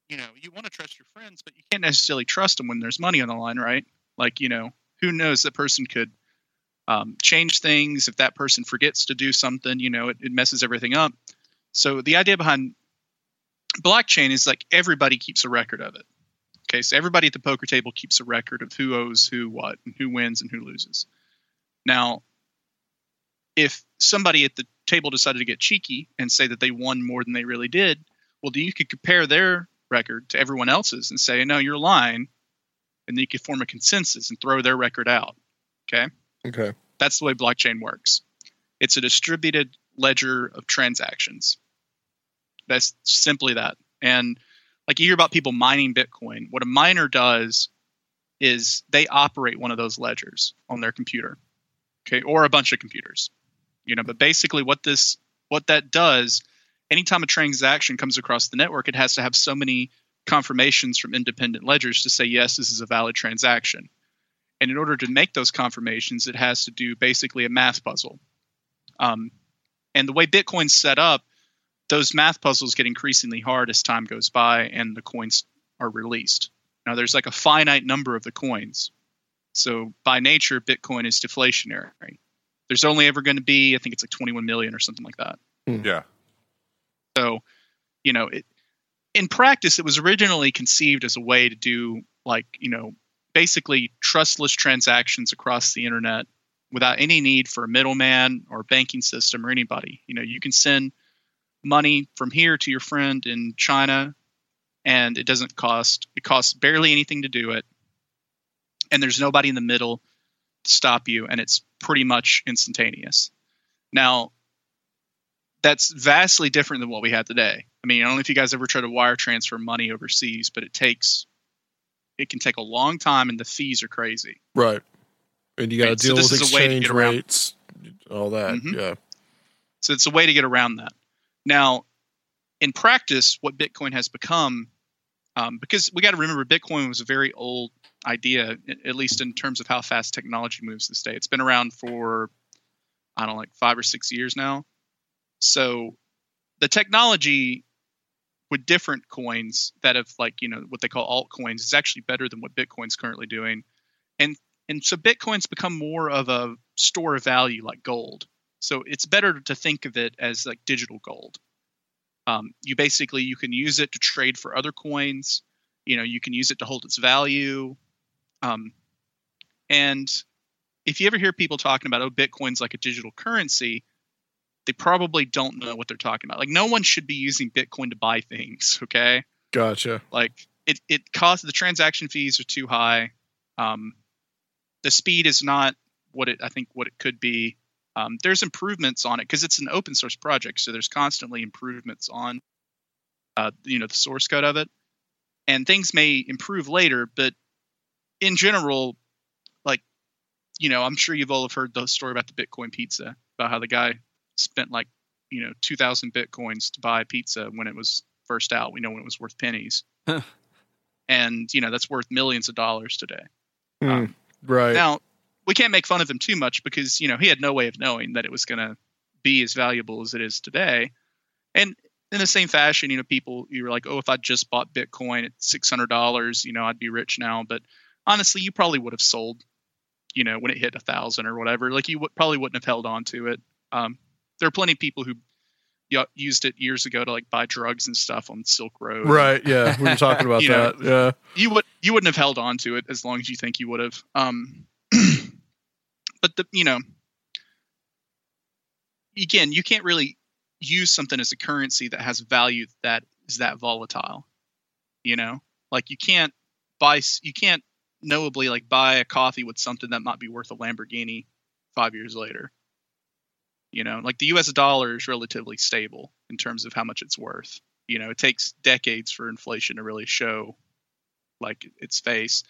Speaker 7: you know, you want to trust your friends, but you can't necessarily trust them when there's money on the line, right? Like, you know, who knows that person could um, change things if that person forgets to do something, you know, it, it messes everything up. So the idea behind blockchain is like everybody keeps a record of it. Okay, so everybody at the poker table keeps a record of who owes who what and who wins and who loses. Now, if somebody at the table decided to get cheeky and say that they won more than they really did, well, then you could compare their record to everyone else's and say, no, you're lying. And then you could form a consensus and throw their record out. Okay
Speaker 4: Okay.
Speaker 7: that's the way blockchain works. It's a distributed ledger of transactions. That's simply that. And like you hear about people mining Bitcoin, what a miner does is they operate one of those ledgers on their computer, okay, or a bunch of computers, you know. But basically, what this what that does, anytime a transaction comes across the network, it has to have so many confirmations from independent ledgers to say yes, this is a valid transaction. And in order to make those confirmations, it has to do basically a math puzzle. Um, and the way Bitcoin's set up, those math puzzles get increasingly hard as time goes by and the coins are released. Now, there's like a finite number of the coins. So, by nature, Bitcoin is deflationary. There's only ever going to be, I think it's like 21 million or something like that. Hmm.
Speaker 5: Yeah.
Speaker 7: So, you know, it, in practice, it was originally conceived as a way to do like, you know, basically trustless transactions across the internet without any need for a middleman or banking system or anybody. You know, you can send money from here to your friend in China and it doesn't cost it costs barely anything to do it. And there's nobody in the middle to stop you and it's pretty much instantaneous. Now, that's vastly different than what we have today. I mean, I don't know if you guys ever try to wire transfer money overseas, but it takes it can take a long time and the fees are crazy.
Speaker 4: Right. And you got to
Speaker 7: Right, so
Speaker 4: deal with
Speaker 7: is a way to
Speaker 4: exchange rates, all that.
Speaker 7: Mhm.
Speaker 4: Yeah.
Speaker 7: So it's a way to get around that. Now, in practice, what Bitcoin has become, um, because we got to remember, Bitcoin was a very old idea, at least in terms of how fast technology moves this day. It's been around for, I don't know, like five or six years now. So the technology with different coins that have like you know what they call altcoins is actually better than what Bitcoin's currently doing, and and so Bitcoin's become more of a store of value like gold. So it's better to think of it as like digital gold. Um, you basically you can use it to trade for other coins. You know, you can use it to hold its value. Um, and if you ever hear people talking about oh Bitcoin's like a digital currency, they probably don't know what they're talking about. Like no one should be using Bitcoin to buy things. Okay,
Speaker 4: Gotcha.
Speaker 7: like it it costs the transaction fees are too high. Um, the speed is not what it I think what it could be. Um, there's improvements on it because it's an open source project, so there's constantly improvements on uh, you know the source code of it, and things may improve later. But in general, like you know, I'm sure you've all have heard the story about the Bitcoin pizza about how the guy spent like you know 2,000 bitcoins to buy pizza when it was first out. We know when it was worth pennies, and you know that's worth millions of dollars today.
Speaker 4: Hmm. right.
Speaker 7: Now, we can't make fun of him too much because you know he had no way of knowing that it was going to be as valuable as it is today. And in the same fashion, you know, people you were like, "Oh, if I just bought Bitcoin at six hundred dollars, you know, I'd be rich now." But honestly, you probably would have sold, you know, when it hit a thousand or whatever. Like you would, probably wouldn't have held on to it. Um, there are plenty of people who y- used it years ago to like buy drugs and stuff on Silk Road.
Speaker 4: Right. Yeah. We were talking about
Speaker 7: You know,
Speaker 4: that. Yeah.
Speaker 7: you would you wouldn't have held on to it as long as you think you would have. Um, but the you know, again, you can't really use something as a currency that has value that is that volatile. You know, like you can't buy you can't knowably like buy a coffee with something that might be worth a Lamborghini five years later. You know, like the U.S. dollar is relatively stable in terms of how much it's worth. You know, it takes decades for inflation to really show like its face.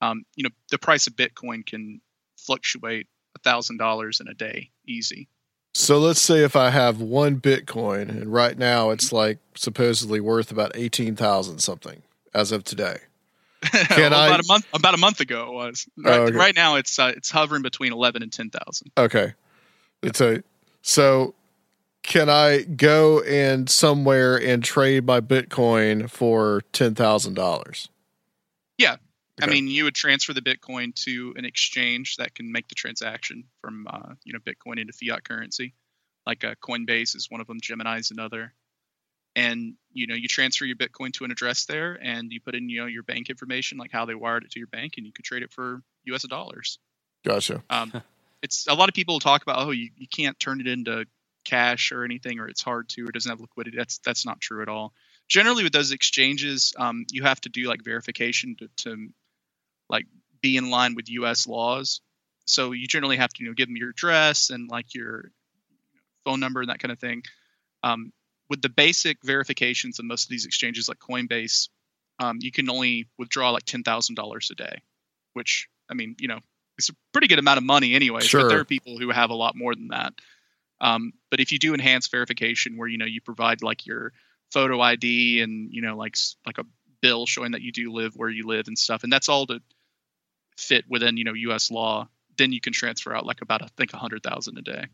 Speaker 7: Um, you know, the price of Bitcoin can fluctuate a thousand dollars in a day, easy.
Speaker 4: So let's say if I have one Bitcoin and right now it's like supposedly worth about 18,000 something as of today. Can
Speaker 7: Well,
Speaker 4: I-
Speaker 7: about a month about a month ago it was
Speaker 4: Oh,
Speaker 7: right,
Speaker 4: okay.
Speaker 7: right now it's uh, it's hovering between eleven and ten thousand.
Speaker 4: Okay. It's a so can I go and somewhere and trade my Bitcoin for $10,000?
Speaker 7: Yeah, I mean you would transfer the Bitcoin to an exchange that can make the transaction from uh, you know Bitcoin into fiat currency, like uh, Coinbase is one of them, Gemini is another. And you know you transfer your Bitcoin to an address there, and you put in you know your bank information, like how they wired it to your bank, and you could trade it for U.S. dollars.
Speaker 4: Gotcha.
Speaker 7: Um, it's a lot of people talk about oh you, you can't turn it into cash or anything or it's hard to or doesn't have liquidity. That's that's not true at all. Generally with those exchanges, um, you have to do like verification to, to like be in line with U.S. laws. So you generally have to you know give them your address and like your phone number and that kind of thing. Um, with the basic verifications of most of these exchanges like Coinbase, um, you can only withdraw like ten thousand dollars a day, which I mean, you know, it's a pretty good amount of money anyway.
Speaker 4: Sure.
Speaker 7: But there are people who have a lot more than that. Um, but if you do enhanced verification, where you know you provide like your photo ID and you know like like a bill showing that you do live where you live and stuff, and that's all to fit within you know U.S. law, then you can transfer out like about I think a hundred thousand a day.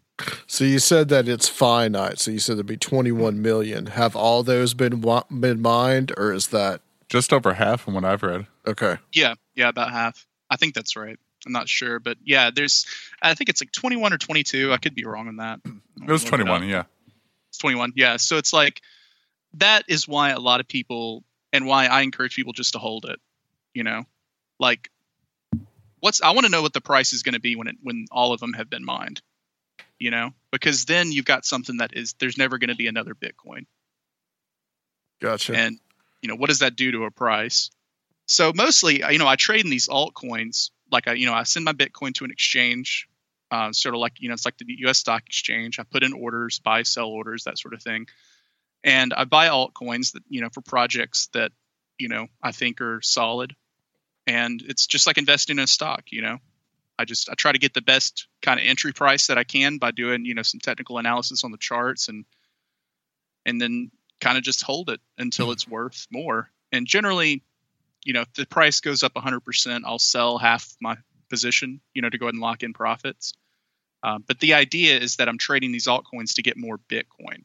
Speaker 4: So you said that it's finite. So you said there'd be 21 million. Have all those been wa- been mined, or is that
Speaker 5: Just over half from what I've read.
Speaker 4: okay?
Speaker 7: Yeah, yeah, about half. I think that's right. I'm not sure, but yeah, there's I think it's like 21 or 22. I could be wrong on that.
Speaker 5: It was 21, yeah.
Speaker 7: It's 21. Yeah. So it's like that is why a lot of people and why I encourage people just to hold it. You know, like what's I want to know what the price is going to be when it when all of them have been mined. You know, because then you've got something that is there's never going to be another Bitcoin.
Speaker 4: Gotcha.
Speaker 7: And you know, what does that do to a price? So mostly, you know, I trade in these altcoins. Like I, you know, I send my Bitcoin to an exchange, uh, sort of like you know, it's like the U.S. stock exchange. I put in orders, buy, sell orders, that sort of thing, and I buy altcoins that you know for projects that you know I think are solid. And it's just like investing in a stock. You know, I just I try to get the best kind of entry price that I can by doing you know some technical analysis on the charts and and then kind of just hold it until it's worth more. And generally, you know, if the price goes up 100%, I'll sell half my position, you know, to go ahead and lock in profits. Um, but the idea is that I'm trading these altcoins to get more Bitcoin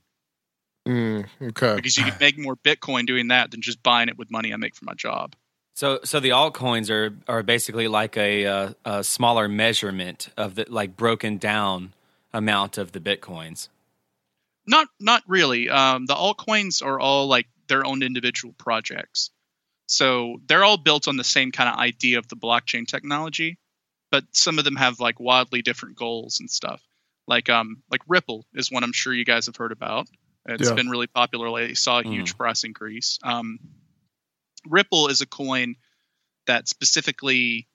Speaker 4: Mm, okay.
Speaker 7: because you can make more Bitcoin doing that than just buying it with money I make from my job.
Speaker 6: So, so the altcoins are are basically like a, uh, a smaller measurement of the like broken down amount of the bitcoins.
Speaker 7: Not not really. Um, the altcoins are all like their own individual projects. So they're all built on the same kind of idea of the blockchain technology, but some of them have like wildly different goals and stuff. Like um like Ripple is one I'm sure you guys have heard about. It's
Speaker 4: Yeah.
Speaker 7: been really popular lately. Saw a huge price increase. Um, Ripple is a coin that specifically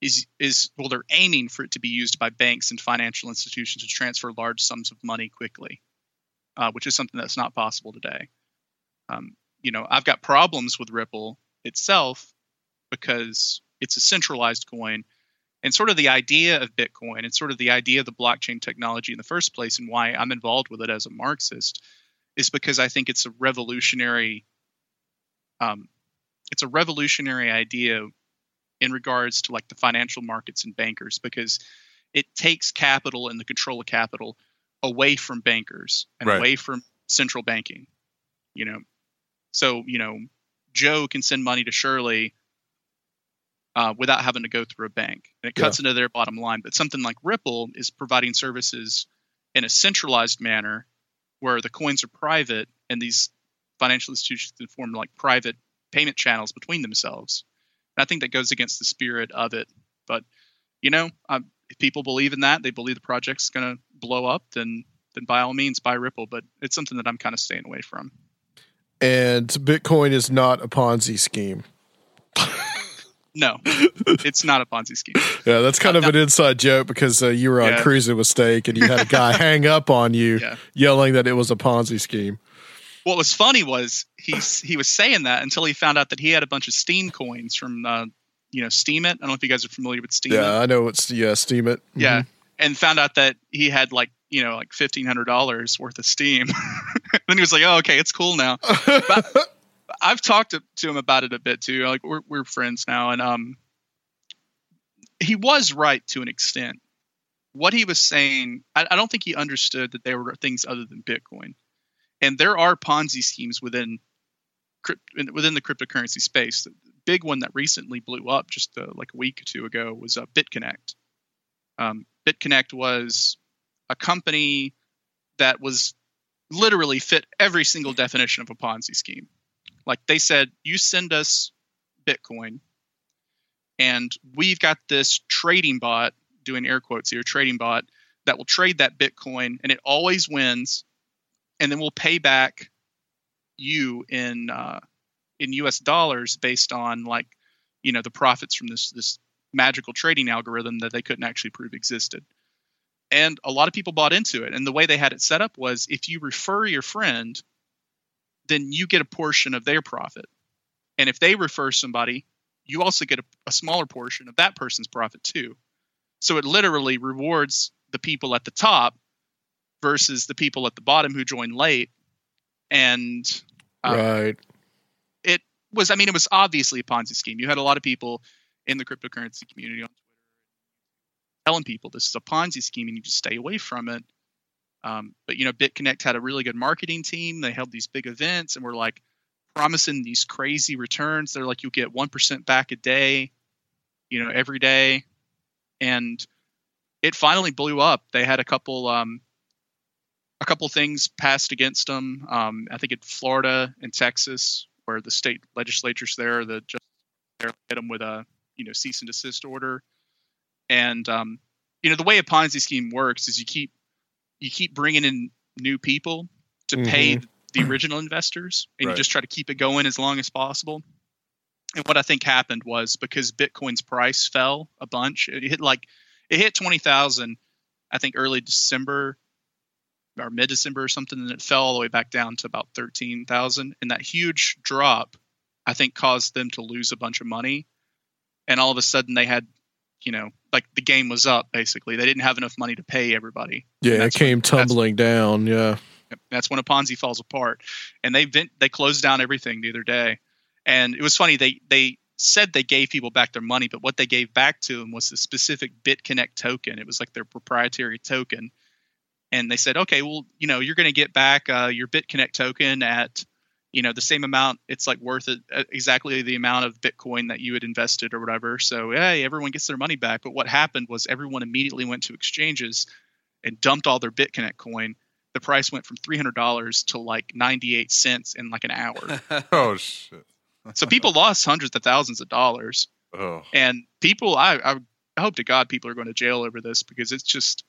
Speaker 7: is is well they're aiming for it to be used by banks and financial institutions to transfer large sums of money quickly, uh, which is something that's not possible today. Um, you know, I've got problems with Ripple itself because it's a centralized coin, and sort of the idea of Bitcoin and sort of the idea of the blockchain technology in the first place, and why I'm involved with it as a Marxist, is because I think it's a revolutionary. Um, it's a revolutionary idea in regards to like the financial markets and bankers because it takes capital and the control of capital away from bankers and
Speaker 5: Right.
Speaker 7: away from central banking you know? So you know joe can send money to shirley uh, without having to go through a bank. And it cuts into their bottom line. But something like ripple is providing services in a centralized manner where the coins are private and these financial institutions to form like private payment channels between themselves and I think that goes against the spirit of it. But you know, um, if people believe in that, they believe the project's going to blow up, then then by all means buy Ripple. But it's something that I'm kind of staying away from.
Speaker 4: And Bitcoin is not a Ponzi scheme.
Speaker 7: No, it's not a Ponzi scheme.
Speaker 4: Yeah, that's kind of an inside joke because uh, you were on
Speaker 7: Yeah.
Speaker 4: cruising with Steak and you had a guy hang up on you
Speaker 7: Yeah.
Speaker 4: yelling that it was a Ponzi scheme.
Speaker 7: What was funny was he he was saying that until he found out that he had a bunch of Steem coins from uh, you know Steemit. I don't know if you guys are familiar with Steem.
Speaker 4: Yeah, I know it's yeah, Steemit.
Speaker 7: yeah, and found out that he had like you know like fifteen hundred dollars worth of Steem. then he was like, "Oh, okay, it's cool now." But I've talked to, to him about it a bit too. Like we're we're friends now, and um, he was right to an extent. What he was saying, I, I don't think he understood that there were things other than Bitcoin, and there are Ponzi schemes within within the cryptocurrency space. The big one that recently blew up just uh, like a week or two ago was uh, BitConnect. Um, BitConnect was a company that was literally fit every single definition of a Ponzi scheme. Like they said, you send us Bitcoin, and we've got this trading bot, doing air quotes here, trading bot that will trade that Bitcoin, and it always wins, and then we'll pay back you in uh, in U.S. dollars based on like you know the profits from this this magical trading algorithm that they couldn't actually prove existed. and a lot of people bought into it. And the way they had it set up was if you refer your friend, then you get a portion of their profit. And if they refer somebody, you also get a, a smaller portion of that person's profit too. So it literally rewards the people at the top versus the people at the bottom who joined late. And um,
Speaker 4: right.
Speaker 7: it was, I mean, it was obviously a Ponzi scheme. You had a lot of people in the cryptocurrency community on Twitter telling people this is a Ponzi scheme and you just stay away from it. Um, but you know, BitConnect had a really good marketing team. They held these big events and were like promising these crazy returns. They're like, you'll get one percent back a day, you know, every day, and it finally blew up. They had a couple, um, a couple things passed against them. Um, I think in Florida and Texas, where the state legislatures there, the just hit them with a you know cease and desist order. And um, you know the way a Ponzi scheme works is you keep you keep bringing in new people to pay the original investors, and
Speaker 5: Right.
Speaker 7: you just try to keep it going as long as possible. And what I think happened was because Bitcoin's price fell a bunch, it hit like it hit twenty thousand, I think early December or mid December or something, and it fell all the way back down to about thirteen thousand. And that huge drop, I think, caused them to lose a bunch of money. And all of a sudden, they had, you know, like the game was up. Basically, they didn't have enough money to pay everybody.
Speaker 4: Yeah, it came
Speaker 7: when-
Speaker 4: tumbling down. Yeah.
Speaker 7: that's when a Ponzi falls apart. And they vent, they closed down everything the other day. And it was funny. They they said they gave people back their money, but what they gave back to them was the specific BitConnect token. It was like their proprietary token. And they said, okay, well, you know, you're going to get back uh, your BitConnect token at, you know, the same amount. It's like worth it uh, exactly the amount of Bitcoin that you had invested or whatever. So hey, everyone gets their money back. But what happened was everyone immediately went to exchanges and dumped all their BitConnect coin the price went from three hundred dollars to like ninety eight cents in like an hour.
Speaker 5: oh shit.
Speaker 7: so people lost hundreds of thousands of dollars,
Speaker 5: Oh.
Speaker 7: and people, I, I hope to God people are going to jail over this because it's just,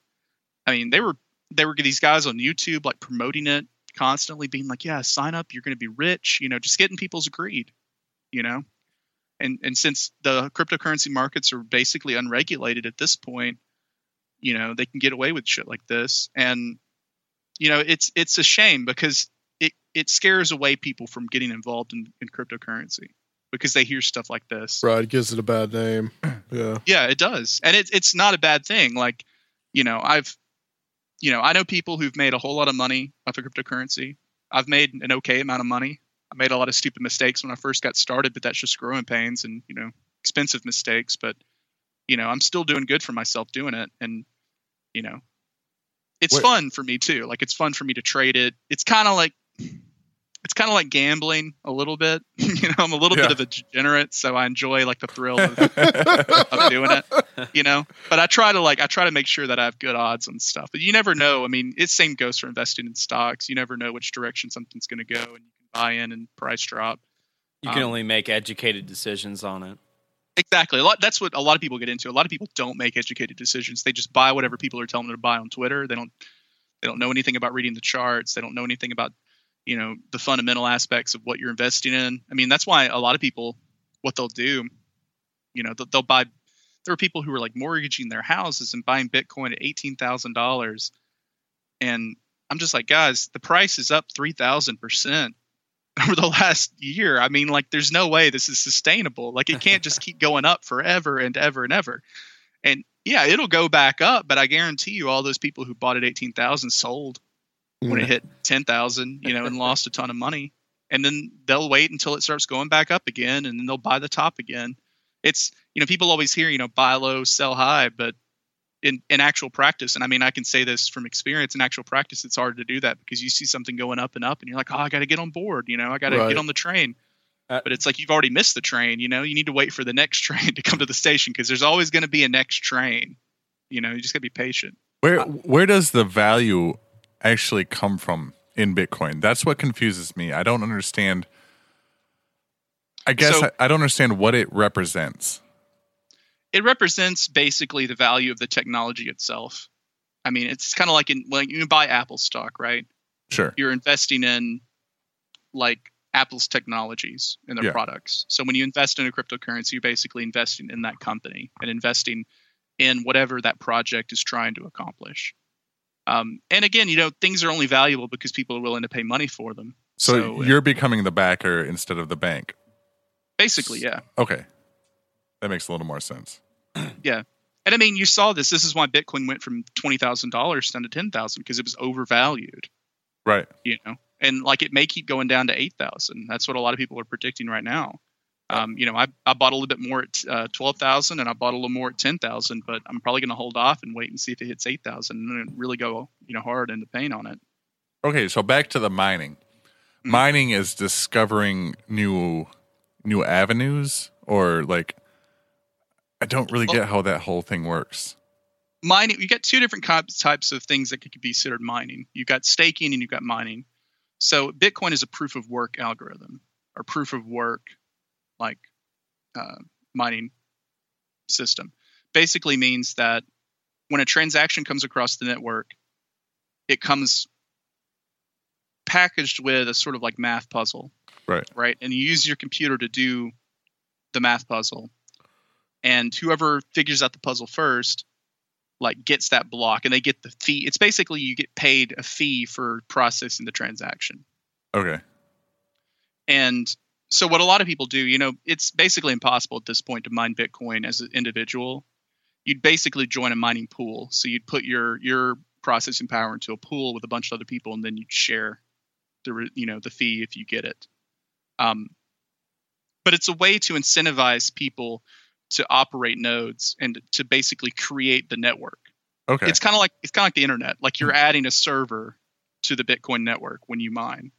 Speaker 7: I mean, they were they were these guys on YouTube like promoting it constantly, being like, yeah, sign up, you're going to be rich, you know, just getting people's greed, you know, and and since the cryptocurrency markets are basically unregulated at this point, you know, they can get away with shit like this, and you know, it's it's a shame because it it scares away people from getting involved in, in cryptocurrency because they hear stuff like this.
Speaker 4: Right. It gives it a bad name. Yeah.
Speaker 7: Yeah, it does, and it's it's not a bad thing. Like, you know, I've, you know, I know people who've made a whole lot of money off of cryptocurrency. I've made an okay amount of money. I made a lot of stupid mistakes when I first got started, but that's just growing pains and you know expensive mistakes. But you know, I'm still doing good for myself doing it, and you know, it's
Speaker 4: Wait.
Speaker 7: fun for me too. Like it's fun for me to trade it. It's kind of like it's kind of like gambling a little bit. you know, I'm a little
Speaker 5: Yeah.
Speaker 7: bit of a degenerate, so I enjoy like the thrill of, of doing it. You know, but I try to like I try to make sure that I have good odds on stuff. But you never know. I mean, it's same goes for investing in stocks. You never know which direction something's going to go, and you can buy in and price drop.
Speaker 6: You can
Speaker 7: Um,
Speaker 6: only make educated decisions on it.
Speaker 7: Exactly. A lot. That's what a lot of people get into. A lot of people don't make educated decisions. They just buy whatever people are telling them to buy on Twitter. They don't. They don't know anything about reading the charts. They don't know anything about, you know, the fundamental aspects of what you're investing in. I mean, that's why a lot of people, what they'll do, you know, they'll, they'll buy. There are people who are like mortgaging their houses and buying Bitcoin at eighteen thousand dollars, and I'm just like, guys, the price is up three thousand percent over the last year. I mean, like, there's no way this is sustainable. Like, it can't just keep going up forever and ever and ever. And yeah, it'll go back up, but I guarantee you, all those people who bought at eighteen thousand sold when it hit ten thousand, you know, and lost a ton of money. And then they'll wait until it starts going back up again, and then they'll buy the top again. It's you know, people always hear you know, buy low, sell high, but in in actual practice, and I mean, I can say this from experience. In actual practice, it's hard to do that because you see something going up and up, and you're like, oh, I got to get on board. You know, I got to
Speaker 4: Right.
Speaker 7: get on the train.
Speaker 6: Uh,
Speaker 7: but it's like you've already missed the train. You know, you need to wait for the next train to come to the station because there's always going to be a next train. You know, you just got to be patient.
Speaker 5: Where where does the value actually come from in Bitcoin? That's what confuses me. I don't understand. I guess
Speaker 7: So-
Speaker 5: I, I don't understand what it represents.
Speaker 7: It represents basically the value of the technology itself. I mean, it's kind of like in when you buy Apple stock, right?
Speaker 5: Sure.
Speaker 7: You're investing in like Apple's technologies and their
Speaker 5: Yeah.
Speaker 7: products. So when you invest in a cryptocurrency, you're basically investing in that company and investing in whatever that project is trying to accomplish. Um, and again, you know, things are only valuable because people are willing to pay money for them.
Speaker 5: So,
Speaker 7: So, uh,
Speaker 5: you're becoming the backer instead of the bank.
Speaker 7: Basically, yeah.
Speaker 5: Okay. That makes a little more sense.
Speaker 7: Yeah. And I mean, you saw this. This is why Bitcoin went from twenty thousand dollars down to ten thousand because it was overvalued.
Speaker 5: Right.
Speaker 7: You know, and like it may keep going down to eight thousand. That's what a lot of people are predicting right now. Um, you know, I, I bought a little bit more at uh, twelve thousand, and I bought a little more at ten thousand. But I'm probably going to hold off and wait and see if it hits eight thousand, and really go you know hard into paint on it.
Speaker 5: Okay, so back to the mining.
Speaker 7: Hmm.
Speaker 5: Mining is discovering new new avenues or like I don't really get how that whole thing works.
Speaker 7: mining you got two different types types of things that could be considered mining you've got staking and you've got mining so bitcoin is a proof of work algorithm or proof of work like uh, mining system. Basically means that when a transaction comes across the network it comes packaged with a sort of like math puzzle.
Speaker 5: Right.
Speaker 7: right? And you use your computer to do the math puzzle. And whoever figures out the puzzle first like gets that block and they get the fee. It's basically you get paid a fee for processing the transaction.
Speaker 5: Okay.
Speaker 7: and so what a lot of people do you know it's basically impossible at this point to mine bitcoin as an individual. You'd basically join a mining pool. So you'd put your your processing power into a pool with a bunch of other people and then you'd share the you know the fee if you get it. Um, but it's a way to incentivize people to operate nodes and to basically create the network.
Speaker 5: Okay.
Speaker 7: it's kind of like it's kind of like the internet like you're adding a server to the bitcoin network when you mine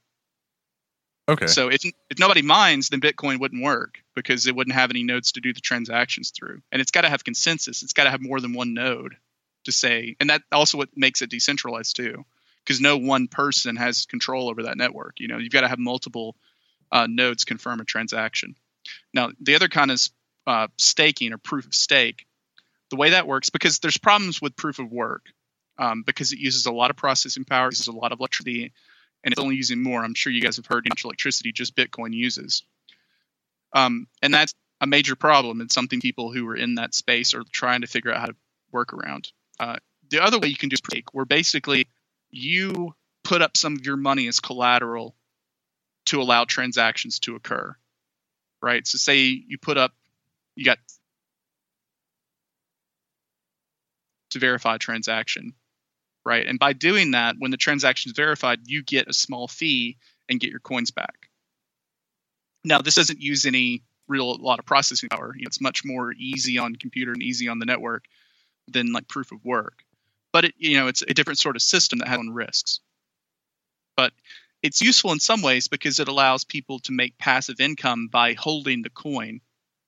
Speaker 5: okay.
Speaker 7: so if, if nobody mines, then Bitcoin wouldn't work because it wouldn't have any nodes to do the transactions through. And it's got to have consensus. It's got to have more than one node to say, and that also what makes it decentralized too, because no one person has control over that network. You know, you've got to have multiple uh, nodes confirm a transaction. Now, the other kind is uh, staking or proof of stake. The way that works, because there's problems with proof of work, um, because it uses a lot of processing power, uses a lot of electricity, and it's only using more. I'm sure you guys have heard how much electricity just Bitcoin uses. Um, and that's a major problem. It's something people who are in that space are trying to figure out how to work around. Uh, the other way you can do stake, where basically you put up some of your money as collateral to allow transactions to occur. Right. So say you put up, you got to verify a transaction right? And by doing that, when the transaction is verified, you get a small fee and get your coins back. Now, this doesn't use any real lot of processing power. You know, it's much more easy on computer and easy on the network than like proof of work. But it, you know, it's a different sort of system that has own risks. But it's useful in some ways because it allows people to make passive income by holding the coin.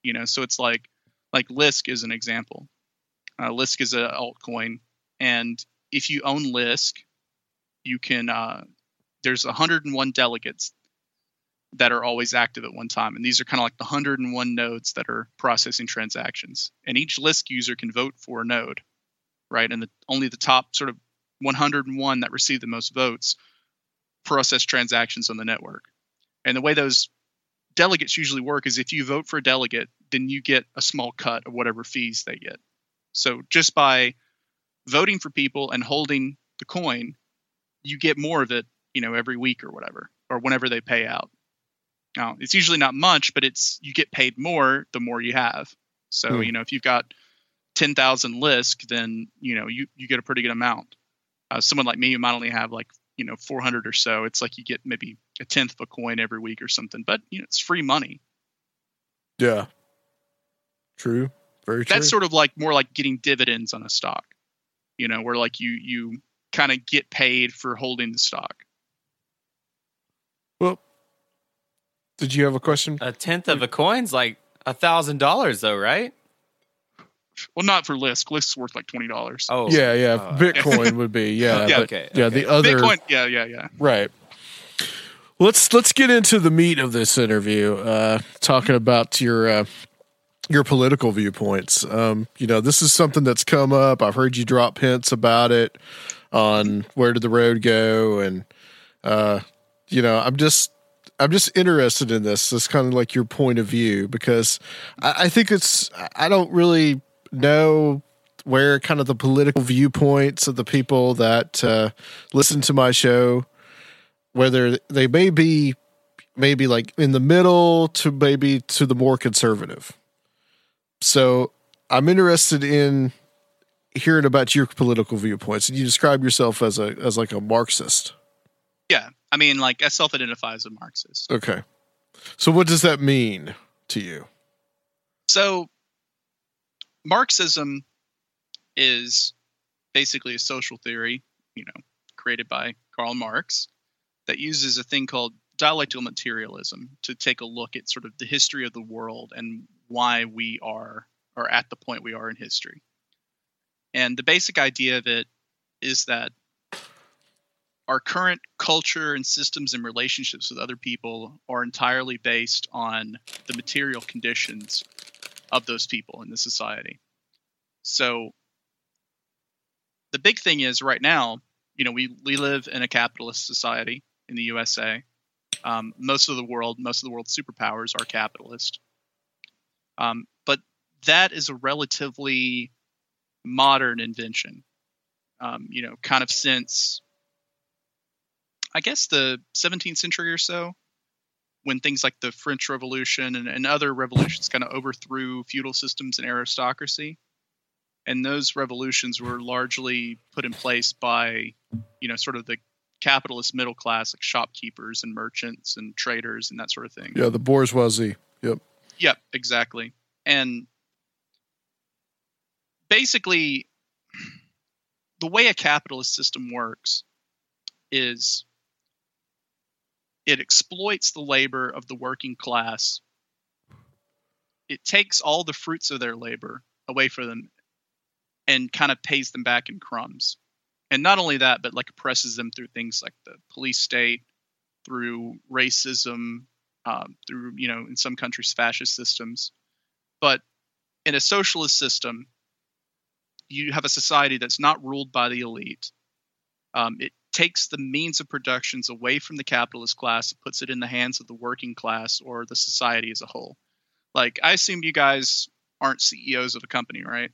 Speaker 7: You know, so it's like like Lisk is an example. Uh, Lisk is a altcoin, and if you own Lisk, you can. Uh, there's 101 delegates that are always active at one time, and these are kind of like the 101 nodes that are processing transactions. And each Lisk user can vote for a node, right? And the, only the top sort of 101 that receive the most votes process transactions on the network. And the way those delegates usually work is if you vote for a delegate, then you get a small cut of whatever fees they get. So just by voting for people and holding the coin, you get more of it, you know, every week or whatever, or whenever they pay out. Now, it's usually not much, but it's you get paid more the more you have. So,
Speaker 4: Hmm.
Speaker 7: you know, if you've got 10,000 Lisk, then, you know, you, you get a pretty good amount. Uh, someone like me who might only have like, you know, 400 or so, it's like you get maybe a tenth of a coin every week or something, but, you know, it's free money.
Speaker 4: Yeah. True. Very true.
Speaker 7: That's sort of like more like getting dividends on a stock, you know, where like you, you kind of get paid for holding the stock.
Speaker 4: well, did you have a question?
Speaker 6: A tenth of a coin's like a thousand dollars, though, right?
Speaker 7: Well, not for Lisk. Lisk's worth like twenty dollars.
Speaker 6: Oh,
Speaker 4: yeah, yeah.
Speaker 6: uh,
Speaker 4: Bitcoin would be. Yeah.
Speaker 7: Yeah,
Speaker 4: but-
Speaker 6: okay,
Speaker 4: Yeah.
Speaker 6: okay.
Speaker 4: The other.
Speaker 7: Bitcoin. Yeah, yeah, yeah.
Speaker 4: Right. Let's let's get into the meat of this interview. Uh, talking about your uh, your political viewpoints. Um, you know, this is something that's come up. I've heard you drop hints about it on where did the road go, and uh, you know, I'm just I'm just interested in this. This kind of like your point of view because I, I think it's I don't really know where kind of the political viewpoints of the people that uh, listen to my show, whether they may be maybe like in the middle to maybe to the more conservative. So I'm interested in hearing about your political viewpoints. And you describe yourself as a as like a Marxist.
Speaker 7: Yeah, I mean, like I self-identify as a Marxist.
Speaker 4: Okay. So what does that mean to you?
Speaker 7: So Marxism is basically a social theory, you know, created by Karl Marx that uses a thing called dialectical materialism to take a look at sort of the history of the world and why we are are at the point we are in history. And the basic idea of it is that our current culture and systems and relationships with other people are entirely based on the material conditions of those people in the society. So the big thing is right now, you know, we, we live in a capitalist society in the USA. Um, most of the world, most of the world's superpowers are capitalist. Um, but that is a relatively modern invention. Um, you know, kind of since I guess the 17th century or so, when things like the French Revolution and, and other revolutions kind of overthrew feudal systems and aristocracy. And those revolutions were largely put in place by, you know, sort of the capitalist middle class, like shopkeepers and merchants and traders and that sort of thing.
Speaker 4: Yeah, the bourgeoisie. Yep.
Speaker 7: Yep, exactly. And basically, the way a capitalist system works is it exploits the labor of the working class. It takes all the fruits of their labor away from them and kind of pays them back in crumbs. And not only that, but like oppresses them through things like the police state, through racism, um, through, you know, in some countries, fascist systems. But in a socialist system, you have a society that's not ruled by the elite. Um, it takes the means of productions away from the capitalist class, puts it in the hands of the working class or the society as a whole. Like, I assume you guys aren't CEOs of a company, right?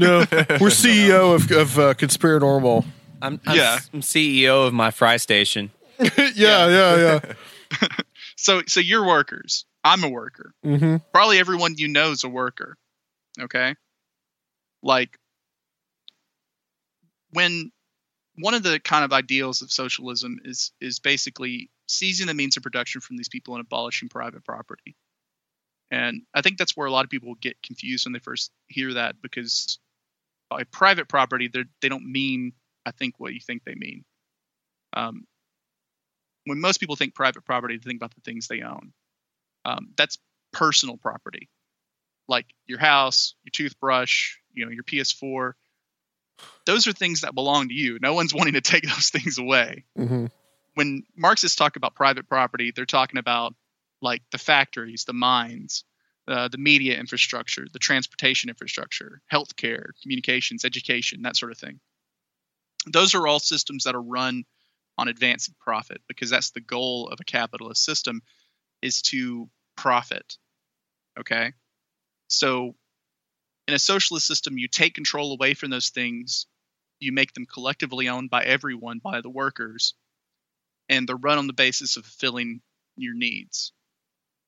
Speaker 4: No, we're CEO of, of uh, Conspiranormal.
Speaker 6: I'm, I'm,
Speaker 7: Yeah.
Speaker 6: I'm CEO of my fry station.
Speaker 4: yeah, yeah, yeah.
Speaker 7: So, so you're workers. I'm a worker.
Speaker 4: hmm
Speaker 7: Probably everyone you know is a worker. Okay. Like, when one of the kind of ideals of socialism is is basically seizing the means of production from these people and abolishing private property. And I think that's where a lot of people get confused when they first hear that because by private property, they they don't mean I think what you think they mean. Um, when most people think private property, they think about the things they own. Um, that's personal property, like your house, your toothbrush, you know, your PS4. Those are things that belong to you. No one's wanting to take those things away.
Speaker 4: hmm
Speaker 7: When Marxists talk about private property, they're talking about like the factories, the mines, uh, the media infrastructure, the transportation infrastructure, healthcare, communications, education, that sort of thing. Those are all systems that are run on advancing profit because that's the goal of a capitalist system is to profit. Okay? So in a socialist system, you take control away from those things, you make them collectively owned by everyone, by the workers, and they're run on the basis of fulfilling your needs.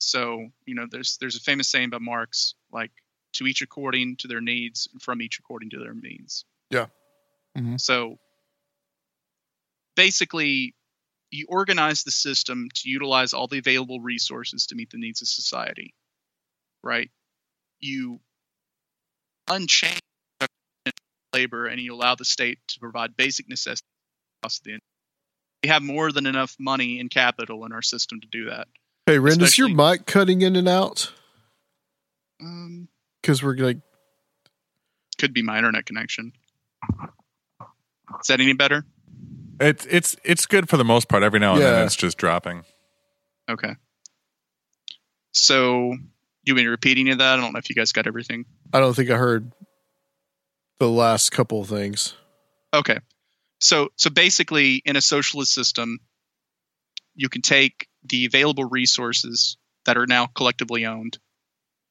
Speaker 7: So, you know, there's there's a famous saying by Marx, like to each according to their needs, and from each according to their means.
Speaker 4: Yeah. Mhm.
Speaker 7: So basically you organize the system to utilize all the available resources to meet the needs of society. Right? You unchain labor and you allow the state to provide basic necessities across the we have more than enough money and capital in our system to do that.
Speaker 4: Hey, Ren, is your mic cutting in and out?
Speaker 7: Um,
Speaker 4: Because we're like,
Speaker 7: could be my internet connection. Is that any better?
Speaker 5: It's it's it's good for the most part. Every now and
Speaker 4: Yeah.
Speaker 5: then it's just dropping.
Speaker 7: Okay. So, you mean repeating of that? I don't know if you guys got everything.
Speaker 4: I don't think I heard the last couple of things.
Speaker 7: Okay. So so basically in a socialist system you can take the available resources that are now collectively owned.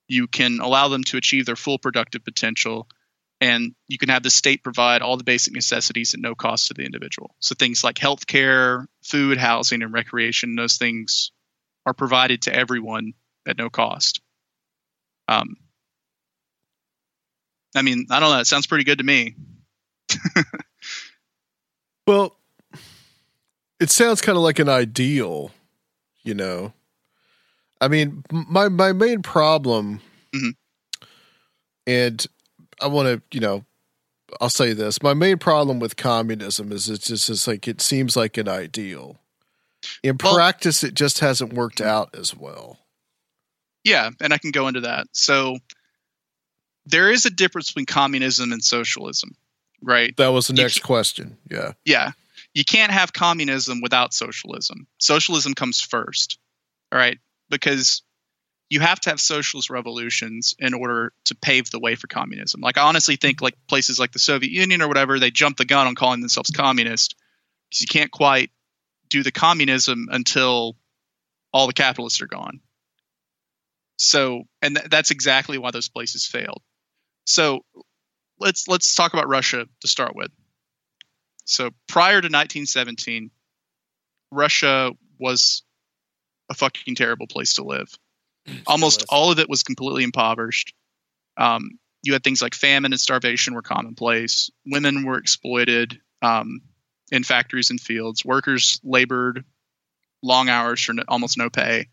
Speaker 7: You can allow them to achieve their full productive potential, and you can have the state provide all the basic necessities at no cost to the individual. So things like healthcare, food, housing, and recreation, those things are provided to everyone at no cost. Um, I mean, I don't know. It sounds pretty good to me.
Speaker 4: Well, it sounds kind of like an ideal, you know. I mean, my my main problem,
Speaker 7: Mhm.
Speaker 4: and I want to, you know, I'll say this: my main problem with communism is it's just it's like it seems like an ideal. In
Speaker 7: Well-
Speaker 4: practice, it just hasn't worked out as well.
Speaker 7: Yeah, and I can go into that. So there is a difference between communism and socialism, right?
Speaker 4: That was the next question. Yeah,
Speaker 7: Yeah. You can't have communism without socialism. Socialism comes first. All right? Because you have to have socialist revolutions in order to pave the way for communism. Like I honestly think like places like the Soviet Union or whatever, they jump the gun on calling themselves communist because you can't quite do the communism until all the capitalists are gone. So, and th- that's exactly why those places failed. So, let's let's talk about Russia to start with. So, prior to 1917, Russia was a fucking terrible place to live. Almost all of it was completely impoverished. Um, you had things like famine and starvation were commonplace. Women were exploited um, in factories and fields. Workers labored long hours for no, almost no pay.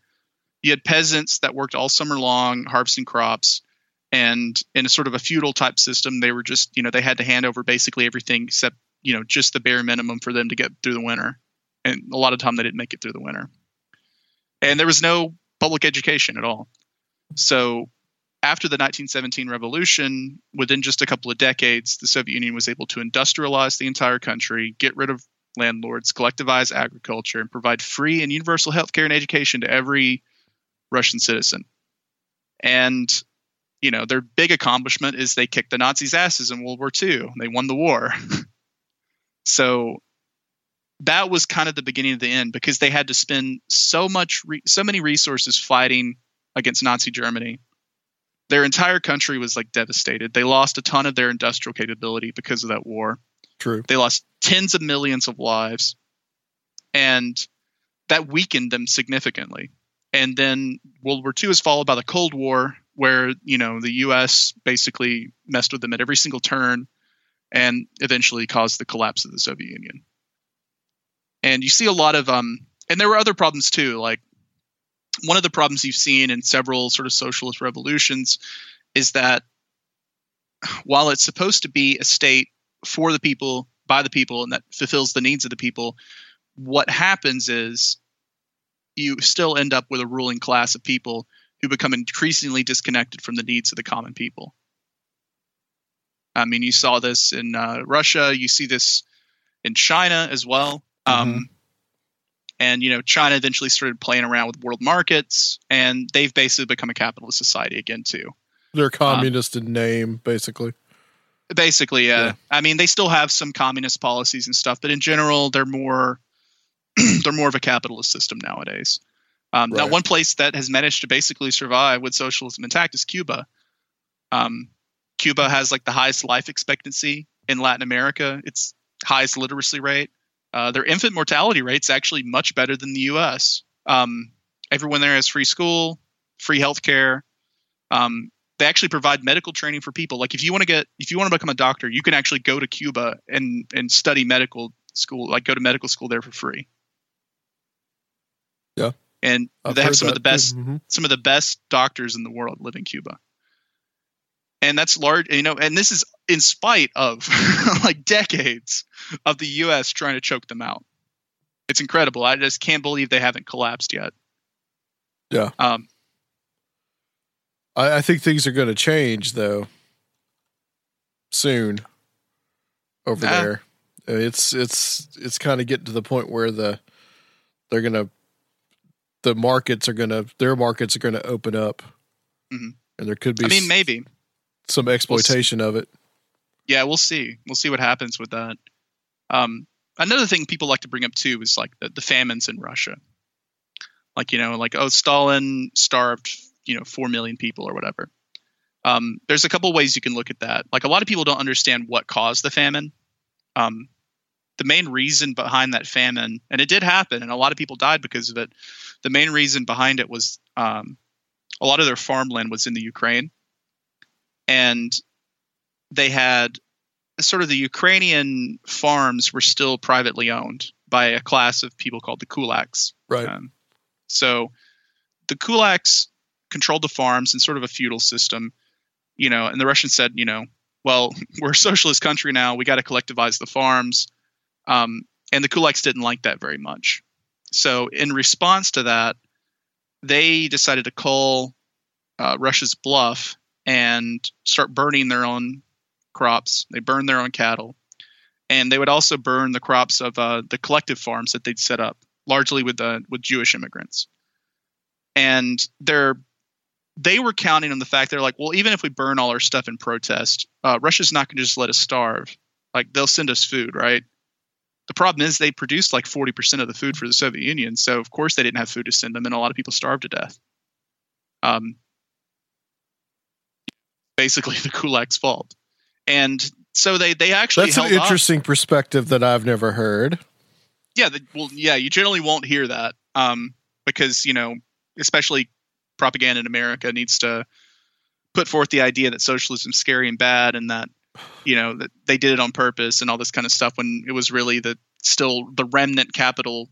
Speaker 7: You had peasants that worked all summer long harvesting crops, and in a sort of a feudal type system, they were just you know they had to hand over basically everything except you know just the bare minimum for them to get through the winter, and a lot of time they didn't make it through the winter. And there was no public education at all. So after the 1917 revolution, within just a couple of decades, the Soviet Union was able to industrialize the entire country, get rid of landlords, collectivize agriculture, and provide free and universal health care and education to every Russian citizen. And, you know, their big accomplishment is they kicked the Nazis' asses in World War II. They won the war. so that was kind of the beginning of the end because they had to spend so much, re- so many resources fighting against Nazi Germany. Their entire country was like devastated. They lost a ton of their industrial capability because of that war.
Speaker 4: true.
Speaker 7: They lost tens of millions of lives, and that weakened them significantly. And then World War II is followed by the Cold War, where you know the U.S. basically messed with them at every single turn, and eventually caused the collapse of the Soviet Union. And you see a lot of um, and there were other problems too. Like one of the problems you've seen in several sort of socialist revolutions is that while it's supposed to be a state for the people by the people and that fulfills the needs of the people what happens is you still end up with a ruling class of people who become increasingly disconnected from the needs of the common people i mean you saw this in uh, russia you see this in china as well um, and you know china eventually started playing around with world markets and they've basically become a capitalist society again too
Speaker 4: They're communist in name, basically.
Speaker 7: basically yeah.
Speaker 4: Yeah.
Speaker 7: i mean they still have some communist policies and stuff but in general they're more they're more of a capitalist system nowadays um, now one place that has managed to basically survive with socialism intact is cuba um, cuba has like the highest life expectancy in latin america it's highest literacy rate uh, their infant mortality rate's actually much better than the us um, everyone there has free school free healthcare um, they actually provide medical training for people. Like if you want to get if you want to become a doctor, you can actually go to Cuba and and study medical school, like go to medical school there for free.
Speaker 4: Yeah.
Speaker 7: And
Speaker 4: I've
Speaker 7: they have some of the
Speaker 4: that,
Speaker 7: best
Speaker 4: Mhm.
Speaker 7: some of the best doctors in the world live in Cuba. And that's large, you know, and this is in spite of like decades of the US trying to choke them out. It's incredible. I just can't believe they haven't collapsed yet.
Speaker 4: Yeah.
Speaker 7: Um,
Speaker 4: I, I think things are going to change though soon over there. Uh, It's it's it's kind of getting to the point where the they're gonna the markets are gonna their markets are gonna open up,
Speaker 7: Mhm.
Speaker 4: and there could be
Speaker 7: I mean, maybe.
Speaker 4: Some exploitation of it.
Speaker 7: yeah, we'll see. We'll see what happens with that. Um, another thing people like to bring up too is like the, the famines in Russia. Like you know, like oh, Stalin starved you know four million people or whatever. Um, there's a couple ways you can look at that. Like a lot of people don't understand what caused the famine. Um, the main reason behind that famine, and it did happen, and a lot of people died because of it. The main reason behind it was um, a lot of their farmland was in the Ukraine, and they had sort of the Ukrainian farms were still privately owned by a class of people called the kulaks.
Speaker 4: Right.
Speaker 7: Um, so the kulaks controlled the farms in sort of a feudal system, you know, and the Russians said, you know, well, we're a socialist country now. We got to collectivize the farms. Um, and the kulaks didn't like that very much. So in response to that, they decided to call uh, Russia's bluff and start burning their own crops. They burn their own cattle, and they would also burn the crops of uh, the collective farms that they'd set up, largely with uh, with Jewish immigrants. And they're they were counting on the fact they're like, well, even if we burn all our stuff in protest, uh, Russia's not going to just let us starve. Like they'll send us food, right? The problem is they produced like 40% of the food for the Soviet Union, so of course they didn't have food to send them, and a lot of people starved to death. Um, basically the kulak's fault. And so they they actually
Speaker 4: That's an
Speaker 7: held off-
Speaker 4: interesting perspective that I've never heard.
Speaker 7: yeah the, well yeah you generally won't hear that um, because you know especially propaganda in america needs to put forth the idea that socialism's scary and bad and that you know that they did it on purpose and all this kind of stuff when it was really the still the remnant capital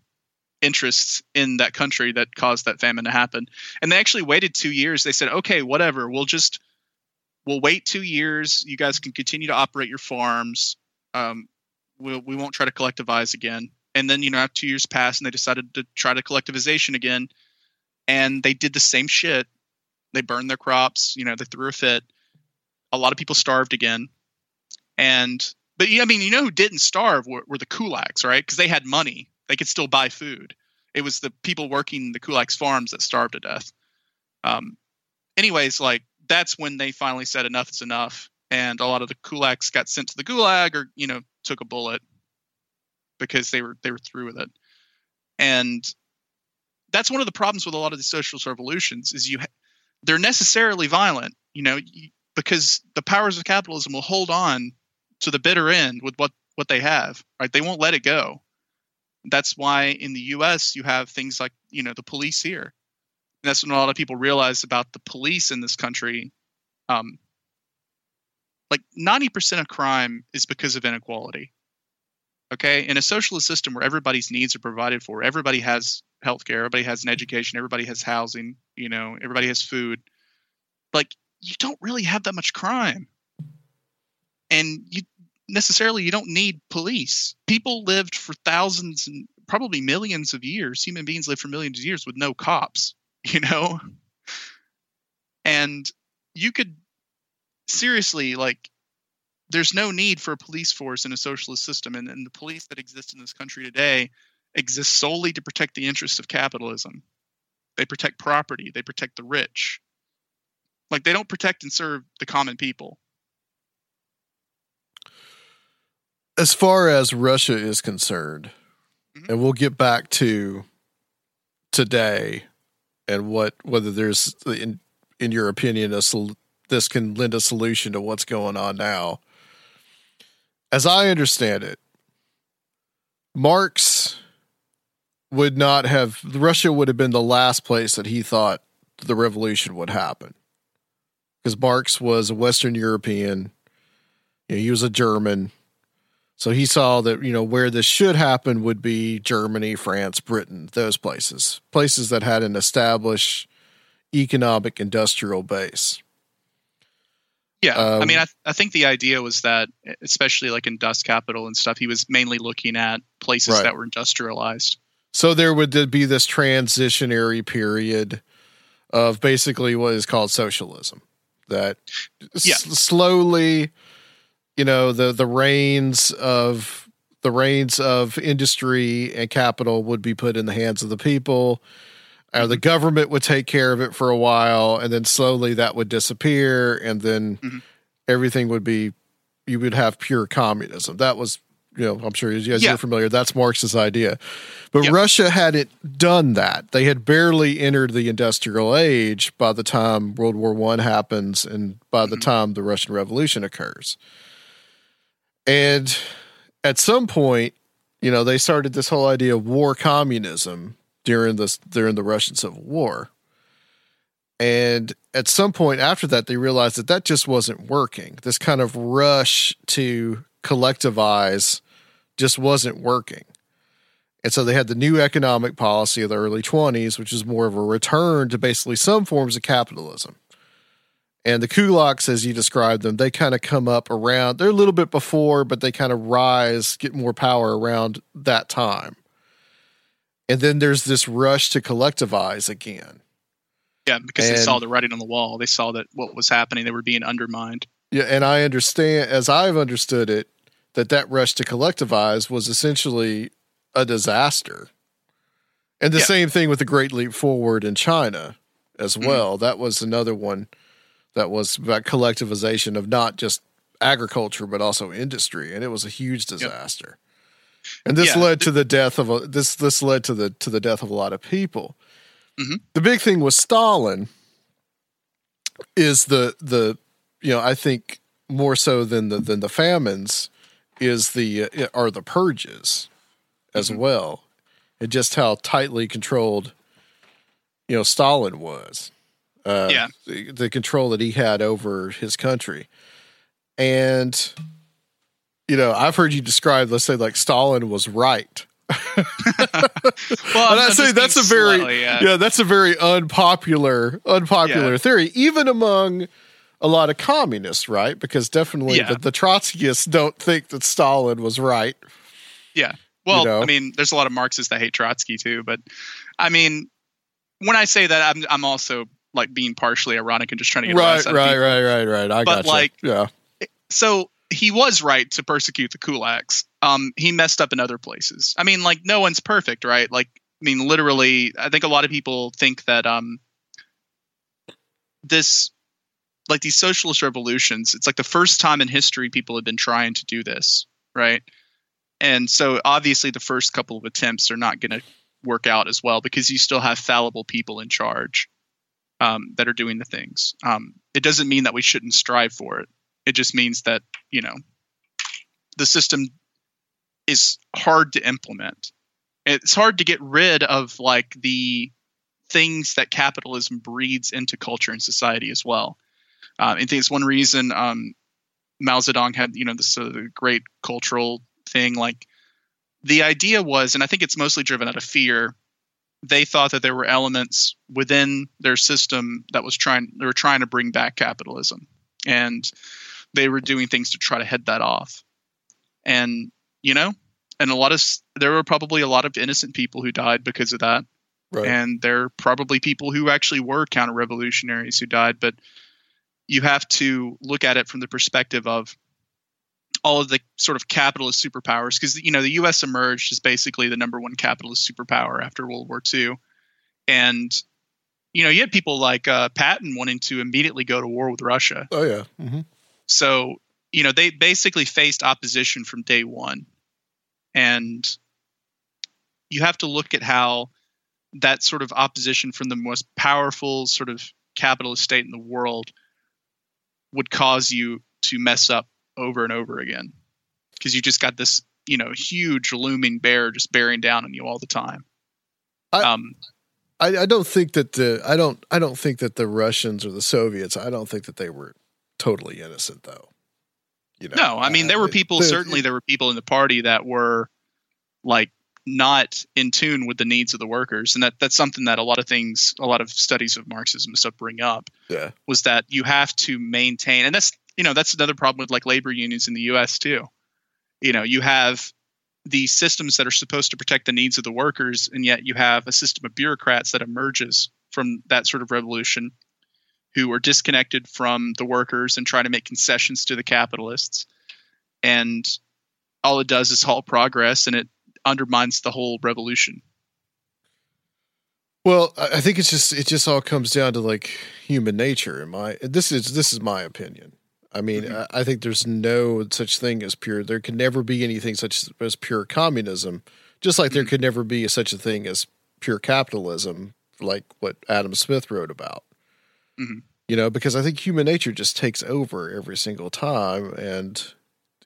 Speaker 7: interests in that country that caused that famine to happen and they actually waited two years they said okay whatever we'll just we'll wait two years. You guys can continue to operate your farms. Um, we'll, we won't try to collectivize again. And then you know after two years passed and they decided to try to collectivization again and they did the same shit. They burned their crops you know they threw a fit. A lot of people starved again. And but yeah, i mean you know who didn't starve were, were the kulaks right? Because they had money. They could still buy food. It was the people working the kulaks farms that starved to death. Um anyways like that's when they finally said enough is enough and a lot of the kulaks got sent to the gulag or you know took a bullet because they were they were through with it. And that's one of the problems with a lot of these socialist revolutions is you ha- they're necessarily violent you know y- because the powers of capitalism will hold on to the bitter end with what what they have right? They won't let it go. That's why in the US you have things like you know the police here and that's when a lot of people realize about the police in this country um like 90% of crime is because of inequality okay? In a socialist system where everybody's needs are provided for everybody has healthcare everybody has an education everybody has housing you know everybody has food like you don't really have that much crime. And you necessarily you don't need police. People lived for thousands and probably millions of years human beings lived for millions of years with no cops you know? And you could seriously like there's no need for a police force in a socialist system and, and the police that exist in this country today exist solely to protect the interests of capitalism. They protect property they protect the rich. Like they don't protect and serve the common people.
Speaker 4: As far as Russia is concerned,
Speaker 7: Mm-hmm.
Speaker 4: and we'll get back to today and what whether there's in in your opinion a sol- this can lend a solution to what's going on now. As I understand it, Marx would not have Russia would have been the last place that he thought the revolution would happen. Because Marx was a Western European, you know, he was a German. So he saw that, you know, where this should happen would be Germany, France, Britain, those places, places that had an established economic industrial base.
Speaker 7: yeah i
Speaker 4: Um,
Speaker 7: mean I, I think the idea was that especially like in Das Kapital and stuff he was mainly looking at places
Speaker 4: Right.
Speaker 7: that were industrialized
Speaker 4: So there would be this transitionary period of basically what is called socialism that s- slowly, you know, the the reins of the reins of industry and capital would be put in the hands of the people. Uh, the government would take care of it for a while, and then slowly that would disappear, and then
Speaker 7: Mhm.
Speaker 4: everything would be you would have pure communism. That was you know, I'm sure as you guys
Speaker 7: Yeah.
Speaker 4: are familiar. That's Marx's idea. But
Speaker 7: Yep.
Speaker 4: Russia hadn't done that. They had barely entered the industrial age by the time World War One happens and by
Speaker 7: Mm-hmm.
Speaker 4: the time the Russian Revolution occurs. And at some point, you know, they started this whole idea of war communism during this during the Russian Civil War. And at some point after that, they realized that that just wasn't working. This kind of rush to collectivize just wasn't working. And so they had the new economic policy of the early 20s, which is more of a return to basically some forms of capitalism. And the kulaks, as you described them, they kind of come up around, they're a little bit before, but they kind of rise, get more power around that time. And then there's this rush to collectivize again.
Speaker 7: Yeah, because they saw the writing on the wall. They saw that what was happening. They were being undermined.
Speaker 4: Yeah, and I understand, as I've understood it, that that rush to collectivize was essentially a disaster. And the
Speaker 7: Yeah.
Speaker 4: same thing with the Great Leap Forward in China as
Speaker 7: Mm-hmm.
Speaker 4: well. That was another one that was about collectivization of not just agriculture but also industry, and it was a huge disaster. And this
Speaker 7: Yeah.
Speaker 4: led to the death of a this this led to the to the death of a lot of people.
Speaker 7: Mhm.
Speaker 4: The big thing with Stalin is the the you know I think more so than the than the famines is the uh, are the purges as well, and just how tightly controlled you know Stalin was. Uh,
Speaker 7: Yeah.
Speaker 4: the, the control that he had over his country, and you know I've heard you describe, let's say, like Stalin was right.
Speaker 7: Well,
Speaker 4: And I say that's a very yeah.
Speaker 7: uh,
Speaker 4: that's a very unpopular unpopular
Speaker 7: Yeah.
Speaker 4: theory, even among a lot of communists, right? Because definitely
Speaker 7: Yeah.
Speaker 4: the, the Trotskyists don't think that Stalin was right.
Speaker 7: Yeah. Well, you
Speaker 4: know?
Speaker 7: I mean, there's a lot of Marxists that hate Trotsky too, but I mean, when I say that, I'm I'm also like being partially ironic and just trying to get
Speaker 4: Right, right,
Speaker 7: people.
Speaker 4: right, right, right. I
Speaker 7: But,
Speaker 4: got
Speaker 7: like,
Speaker 4: yeah,
Speaker 7: So he was right to persecute the kulaks. Um, he messed up in other places. I mean, like no one's perfect, right? Like, I mean, literally, I think a lot of people think that um, this, like these socialist revolutions, it's like the first time in history people have been trying to do this, right? And so obviously the first couple of attempts are not going to work out as well because you still have fallible people in charge um, that are doing the things. Um, it doesn't mean that we shouldn't strive for it. It just means that you know the system is hard to implement. It's hard to get rid of like the things that capitalism breeds into culture and society as well. Uh, I think it's one reason um, Mao Zedong had you know this uh, great cultural thing. Like the idea was, and I think it's mostly driven out of fear. They thought that there were elements within their system that was trying they were trying to bring back capitalism, and they were doing things to try to head that off. And you know, and a lot of there were probably a lot of innocent people who died because of that
Speaker 4: right.
Speaker 7: and there are probably people who actually were counter revolutionaries who died but you have to look at it from the perspective of all of the sort of capitalist superpowers because you know the US emerged as basically the number one capitalist superpower after World War II and you know you had people like uh, Patton wanting to immediately go to war with Russia.
Speaker 4: Oh yeah, hmm
Speaker 7: so, you know, they basically faced opposition from day one. And you have to look at how that sort of opposition from the most powerful sort of capitalist state in the world would cause you to mess up over and over again. Because you just got this, you know, huge looming bear just bearing down on you all the time.
Speaker 4: I-
Speaker 7: um,
Speaker 4: I, I don't think that the I don't I don't think that the Russians or the Soviets I don't think that they were totally innocent though. You know,
Speaker 7: No, I mean there were people.
Speaker 4: the-
Speaker 7: certainly, there were people in the party that were like not in tune with the needs of the workers, and that that's something that a lot of things, a lot of studies of Marxism stuff bring up
Speaker 4: Yeah,
Speaker 7: was that you have to maintain, and that's you know that's another problem with like labor unions in the U.S. too. You know, you have these systems that are supposed to protect the needs of the workers, and yet you have a system of bureaucrats that emerges from that sort of revolution who are disconnected from the workers and try to make concessions to the capitalists. And all it does is halt progress and it undermines the whole revolution.
Speaker 4: Well, I think it's just it just all comes down to like human nature. In my this is this is my opinion. I mean, I, I think there's no such thing as pure. There can never be anything such as pure communism, just like there could never be such a thing as pure capitalism, like what Adam Smith wrote about.
Speaker 7: Mhm.
Speaker 4: You know, because I think human nature just takes over every single time, and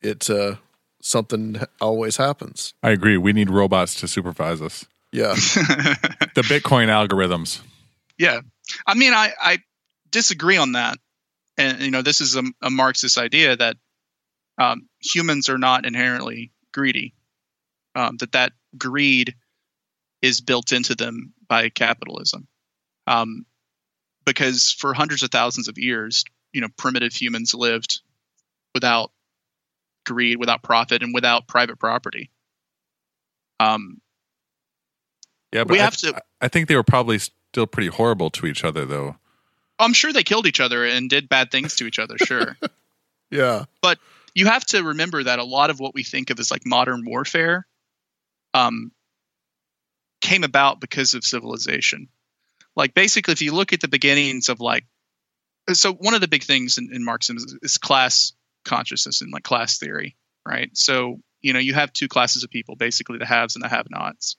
Speaker 4: it uh, something always happens.
Speaker 5: I agree. We need robots to supervise us.
Speaker 4: Yeah,
Speaker 5: The Bitcoin algorithms.
Speaker 7: Yeah, I mean, I I disagree on that, and you know, this is a, a Marxist idea that um, humans are not inherently greedy. Um, that that greed is built into them by capitalism, um, because for hundreds of thousands of years, you know, primitive humans lived without greed, without profit, and without private property. Um,
Speaker 5: Yeah, but
Speaker 7: We
Speaker 5: I,
Speaker 7: have to-
Speaker 5: I think they were probably still pretty horrible to each other, though.
Speaker 7: I'm sure they killed each other and did bad things to each other. Sure.
Speaker 4: yeah,
Speaker 7: but you have to remember that a lot of what we think of as like modern warfare um, came about because of civilization like basically if you look at the beginnings of like so one of the big things in, in marxism is, is class consciousness and like class theory right so you know you have two classes of people basically the haves and the have nots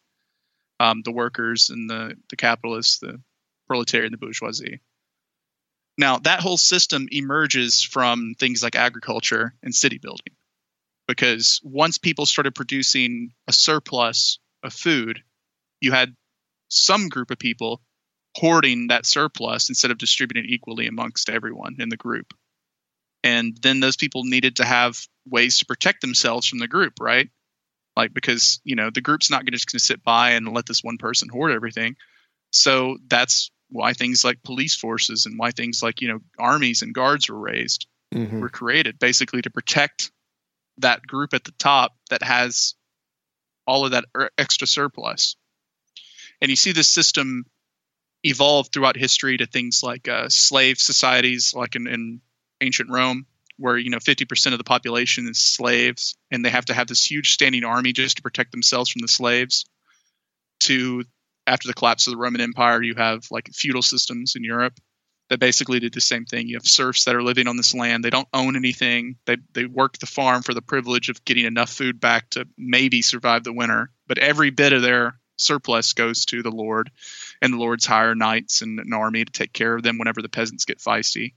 Speaker 7: um, the workers and the the capitalists the proletariat and the bourgeoisie now, that whole system emerges from things like agriculture and city building. Because once people started producing a surplus of food, you had some group of people hoarding that surplus instead of distributing it equally amongst everyone in the group. And then those people needed to have ways to protect themselves from the group, right? Like, because, you know, the group's not just going to sit by and let this one person hoard everything. So that's why things like police forces and why things like you know armies and guards were raised
Speaker 4: Mhm.
Speaker 7: were created basically to protect that group at the top that has all of that er- extra surplus and you see this system evolve throughout history to things like uh, slave societies like in, in ancient rome where you know 50% of the population is slaves and they have to have this huge standing army just to protect themselves from the slaves to after the collapse of the Roman Empire, you have like feudal systems in Europe that basically did the same thing. You have serfs that are living on this land. They don't own anything. They they work the farm for the privilege of getting enough food back to maybe survive the winter. But every bit of their surplus goes to the Lord, and the Lord's hire knights and an army to take care of them whenever the peasants get feisty.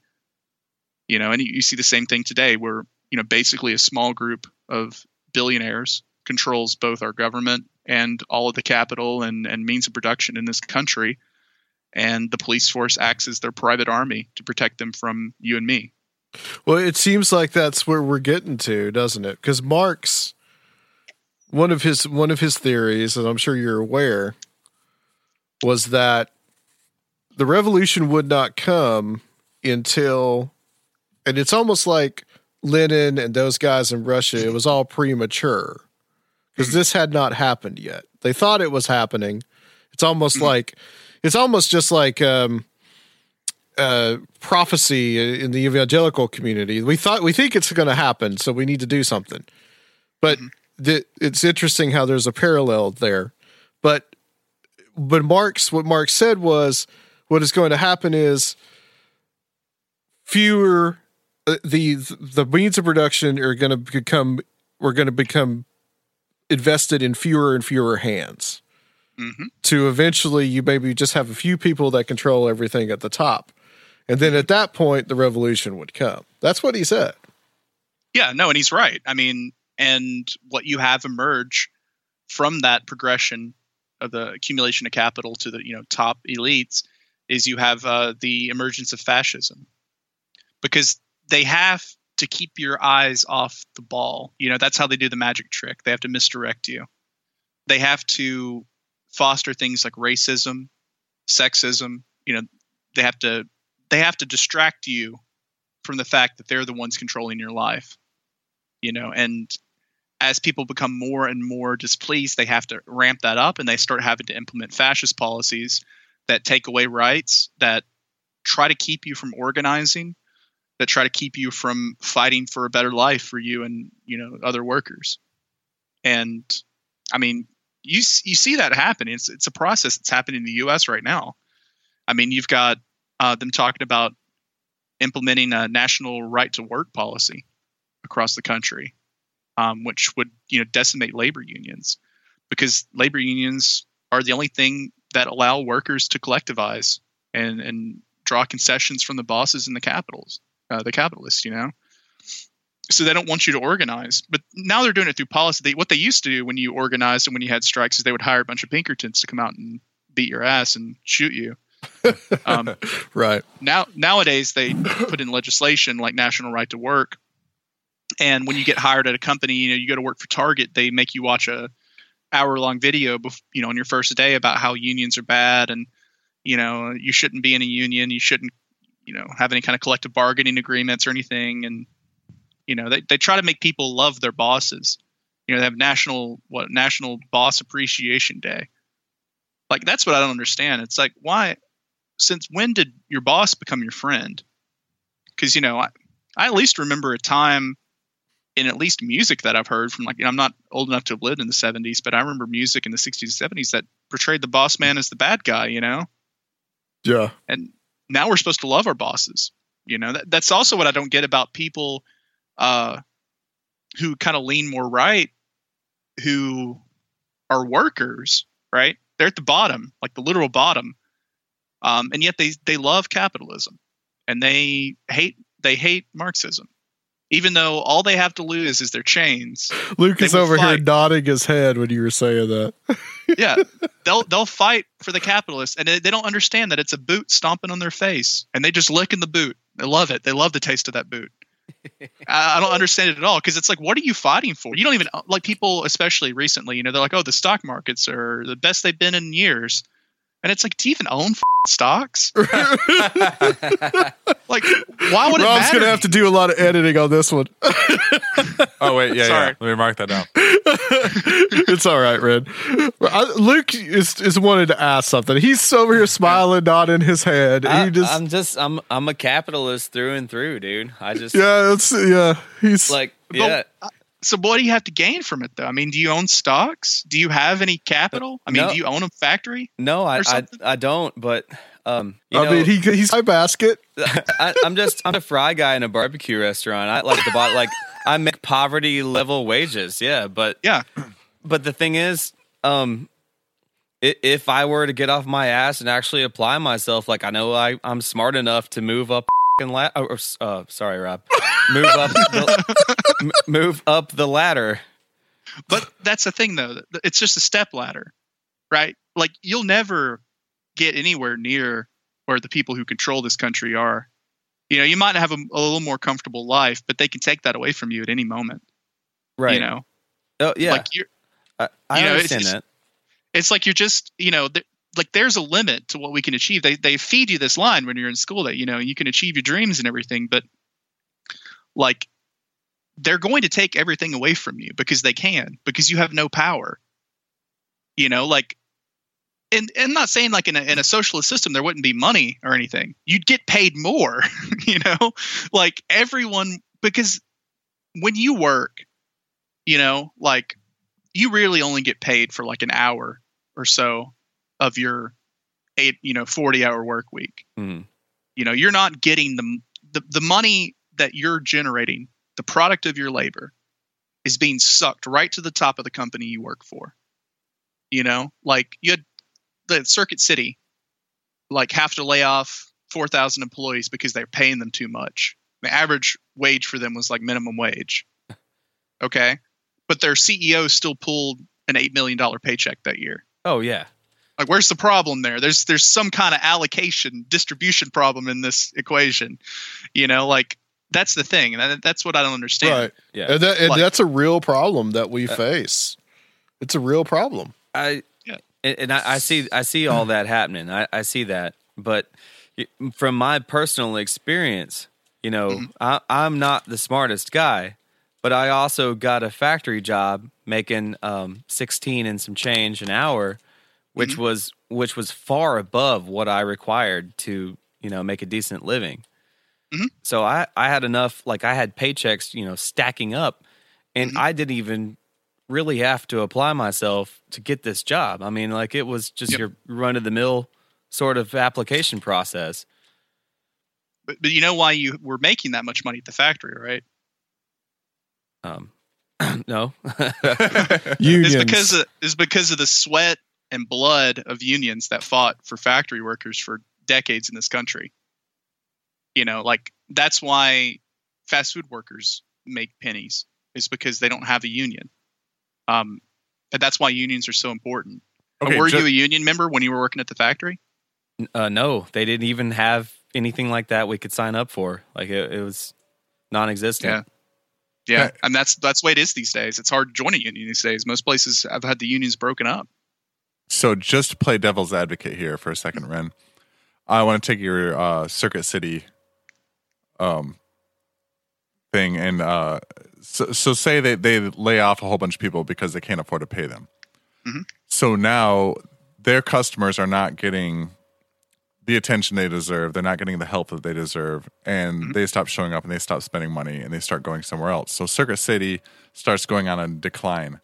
Speaker 7: You know, and you, you see the same thing today, where you know basically a small group of billionaires controls both our government and all of the capital and, and means of production in this country. And the police force acts as their private army to protect them from you and me.
Speaker 4: Well, it seems like that's where we're getting to, doesn't it? Because Marx, one of his one of his theories, and I'm sure you're aware, was that the revolution would not come until, and it's almost like Lenin and those guys in Russia. It was all premature because this had not happened yet. They thought it was happening. It's almost like it's almost just like um, uh, prophecy in the evangelical community. We thought we think it's going to happen, so we need to do something. But the, it's interesting how there's a parallel there. But but Marx, what Marx said was, what is going to happen is fewer uh, the the means of production are going to become we're going to become invested in fewer and fewer hands
Speaker 7: Mm-hmm.
Speaker 4: to eventually you maybe just have a few people that control everything at the top. And then at that point, the revolution would come. That's what he said.
Speaker 7: Yeah, no, and he's right. I mean, and what you have emerge from that progression of the accumulation of capital to the you know top elites is you have uh, the emergence of fascism because they have to keep your eyes off the ball. You know, that's how they do the magic trick. They have to misdirect you. They have to foster things like racism, sexism. You know, they have to they have to distract you from the fact that they're the ones controlling your life. You know, and as people become more and more displeased, they have to ramp that up and they start having to implement fascist policies that take away rights, that try to keep you from organizing, that try to keep you from fighting for a better life for you and you know other workers. And I mean, you you see that happening It's it's a process that's happening in the U.S. right now. I mean, you've got uh, them talking about implementing a national right to work policy across the country, um, which would you know decimate labor unions because labor unions are the only thing that allow workers to collectivize and and draw concessions from the bosses and the capitals, uh, the capitalists. You know, so they don't want you to organize. But now they're doing it through policy. They, what they used to do when you organized and when you had strikes is they would hire a bunch of Pinkertons to come out and beat your ass and shoot you. Um,
Speaker 4: right.
Speaker 7: now nowadays they put in legislation like national right to work and when you get hired at a company you know you go to work for target they make you watch a hour long video bef- you know on your first day about how unions are bad and you know you shouldn't be in a union you shouldn't you know have any kind of collective bargaining agreements or anything and you know they, they try to make people love their bosses you know they have national what national boss appreciation day like that's what i don't understand it's like why since when did your boss become your friend? Because you know, I, I at least remember a time in at least music that I've heard from like you know, I'm not old enough to have lived in the 70s, but I remember music in the 60s and 70s that portrayed the boss man as the bad guy. You know,
Speaker 4: Yeah.
Speaker 7: and now we're supposed to love our bosses. You know, that, that's also what I don't get about people uh, who kind of lean more right, who are workers, right? They're at the bottom, like the literal bottom, um, and yet they they love capitalism, and they hate they hate Marxism, even though all they have to lose is their chains.
Speaker 4: Luke
Speaker 7: They
Speaker 4: is
Speaker 7: will
Speaker 4: over here nodding his head when you were saying that.
Speaker 7: yeah, they'll they'll fight for the capitalists, and they, they don't understand that it's a boot stomping on their face, and they just lick in the boot. They love it. They love the taste of that boot. I, I don't understand it at all because it's like, what are you fighting for? You don't even like people, especially recently. You know, they're like, oh, the stock markets are the best they've been in years, and it's like, do you even own f- stocks? like, why would it
Speaker 4: Rob's
Speaker 7: matter?
Speaker 4: gonna have to do a lot of editing on this one.
Speaker 5: Oh wait, yeah,
Speaker 7: Sorry.
Speaker 5: yeah. Let me mark that down.
Speaker 4: it's all right, Red. I, Luke is is wanted to ask something. He's over here smiling, nodding his head.
Speaker 6: I,
Speaker 4: he just
Speaker 6: I'm just I'm I'm a capitalist through and through, dude. I just
Speaker 4: yeah, it's yeah. He's
Speaker 6: like
Speaker 7: But-
Speaker 6: yeah.
Speaker 7: So what do you have to gain from it, though? I mean, do you own stocks? Do you have any capital? I mean,
Speaker 6: No.
Speaker 7: do you own a factory?
Speaker 6: No, I, I? I don't. But um, you
Speaker 4: I
Speaker 6: know,
Speaker 4: mean, he he's my basket.
Speaker 6: I, I'm just I'm a fry guy in a barbecue restaurant. I like the bot like I make poverty level wages. Yeah, but
Speaker 7: Yeah.
Speaker 6: but the thing is, um, if I were to get off my ass and actually apply myself, like I know I I'm smart enough to move up and la- or, uh, sorry, Rob, move up the, move up the ladder.
Speaker 7: But that's the thing, though. It's just a step ladder, right? Like you'll never get anywhere near where the people who control this country are. You know, you might have a, a little more comfortable life, but they can take that away from you at any moment.
Speaker 6: Right.
Speaker 7: You know,
Speaker 6: Oh yeah.
Speaker 7: like you're.
Speaker 6: I, I
Speaker 7: you know, it's-
Speaker 6: understand
Speaker 7: it's-
Speaker 6: that.
Speaker 7: It's like you're just, you know, th- like there's a limit to what we can achieve. They they feed you this line when you're in school that you know you can achieve your dreams and everything, but like they're going to take everything away from you because they can because you have no power. You know, like and and not saying like in a in a socialist system there wouldn't be money or anything. You'd get paid more, you know? Like everyone because when you work, you know, like you really only get paid for like an hour or so of your eight, you know, 40 hour work week.
Speaker 6: Mhm.
Speaker 7: You know, you're not getting the, the the money that you're generating, the product of your labor is being sucked right to the top of the company you work for. You know, like you had the Circuit City like have to lay off 4,000 employees because they're paying them too much. The average wage for them was like minimum wage. Okay. But their CEO still pulled an $8 million paycheck that year.
Speaker 6: Oh yeah.
Speaker 7: Like, where's the problem there? There's there's some kind of allocation distribution problem in this equation. You know, like that's the thing. And that, that's what I don't understand.
Speaker 4: Right.
Speaker 6: Yeah.
Speaker 4: And, that, and
Speaker 7: Like-
Speaker 4: that's a real problem that we
Speaker 6: Uh,
Speaker 4: face. It's a real problem.
Speaker 6: I
Speaker 7: Yeah.
Speaker 6: and, and I, I see I see all that happening. I, I see that, but from my personal experience, you know,
Speaker 7: Mm-hmm.
Speaker 6: I, I'm not the smartest guy, but I also got a factory job making um, 16 and some change an hour, which
Speaker 7: Mm-hmm.
Speaker 6: was which was far above what I required to you know make a decent living.
Speaker 7: Mhm.
Speaker 6: So I I had enough like I had paychecks you know stacking up, and
Speaker 7: Mm-hmm.
Speaker 6: I didn't even really have to apply myself to get this job. I mean, like it was just
Speaker 7: Yep.
Speaker 6: your run of the mill sort of application process.
Speaker 7: But, but you know why you were making that much money at the factory, right?
Speaker 6: Um, no.
Speaker 4: Unions.
Speaker 7: It's because of, it's because of the sweat and blood of unions that fought for factory workers for decades in this country. You know, like that's why fast food workers make pennies is because they don't have a union. Um, and that's why unions are so important.
Speaker 5: Okay,
Speaker 7: were
Speaker 5: ju-
Speaker 7: you a union member when you were working at the factory?
Speaker 6: uh, no, they didn't even have anything like that we could sign up for. Like it, it was non-existent.
Speaker 7: Yeah. Yeah, and that's that's the way it is these days. It's hard to join a union these days. Most places have had the unions broken up.
Speaker 5: So just to play devil's advocate here for a second, Ren, I want to take your uh, Circuit City um, thing and uh, so, so say they, they lay off a whole bunch of people because they can't afford to pay them.
Speaker 7: Mhm.
Speaker 5: So now their customers are not getting the attention they deserve. They're not getting the help that they deserve, and they stop showing up and they stop spending money and they start going somewhere else. So Circuit City starts going on a decline,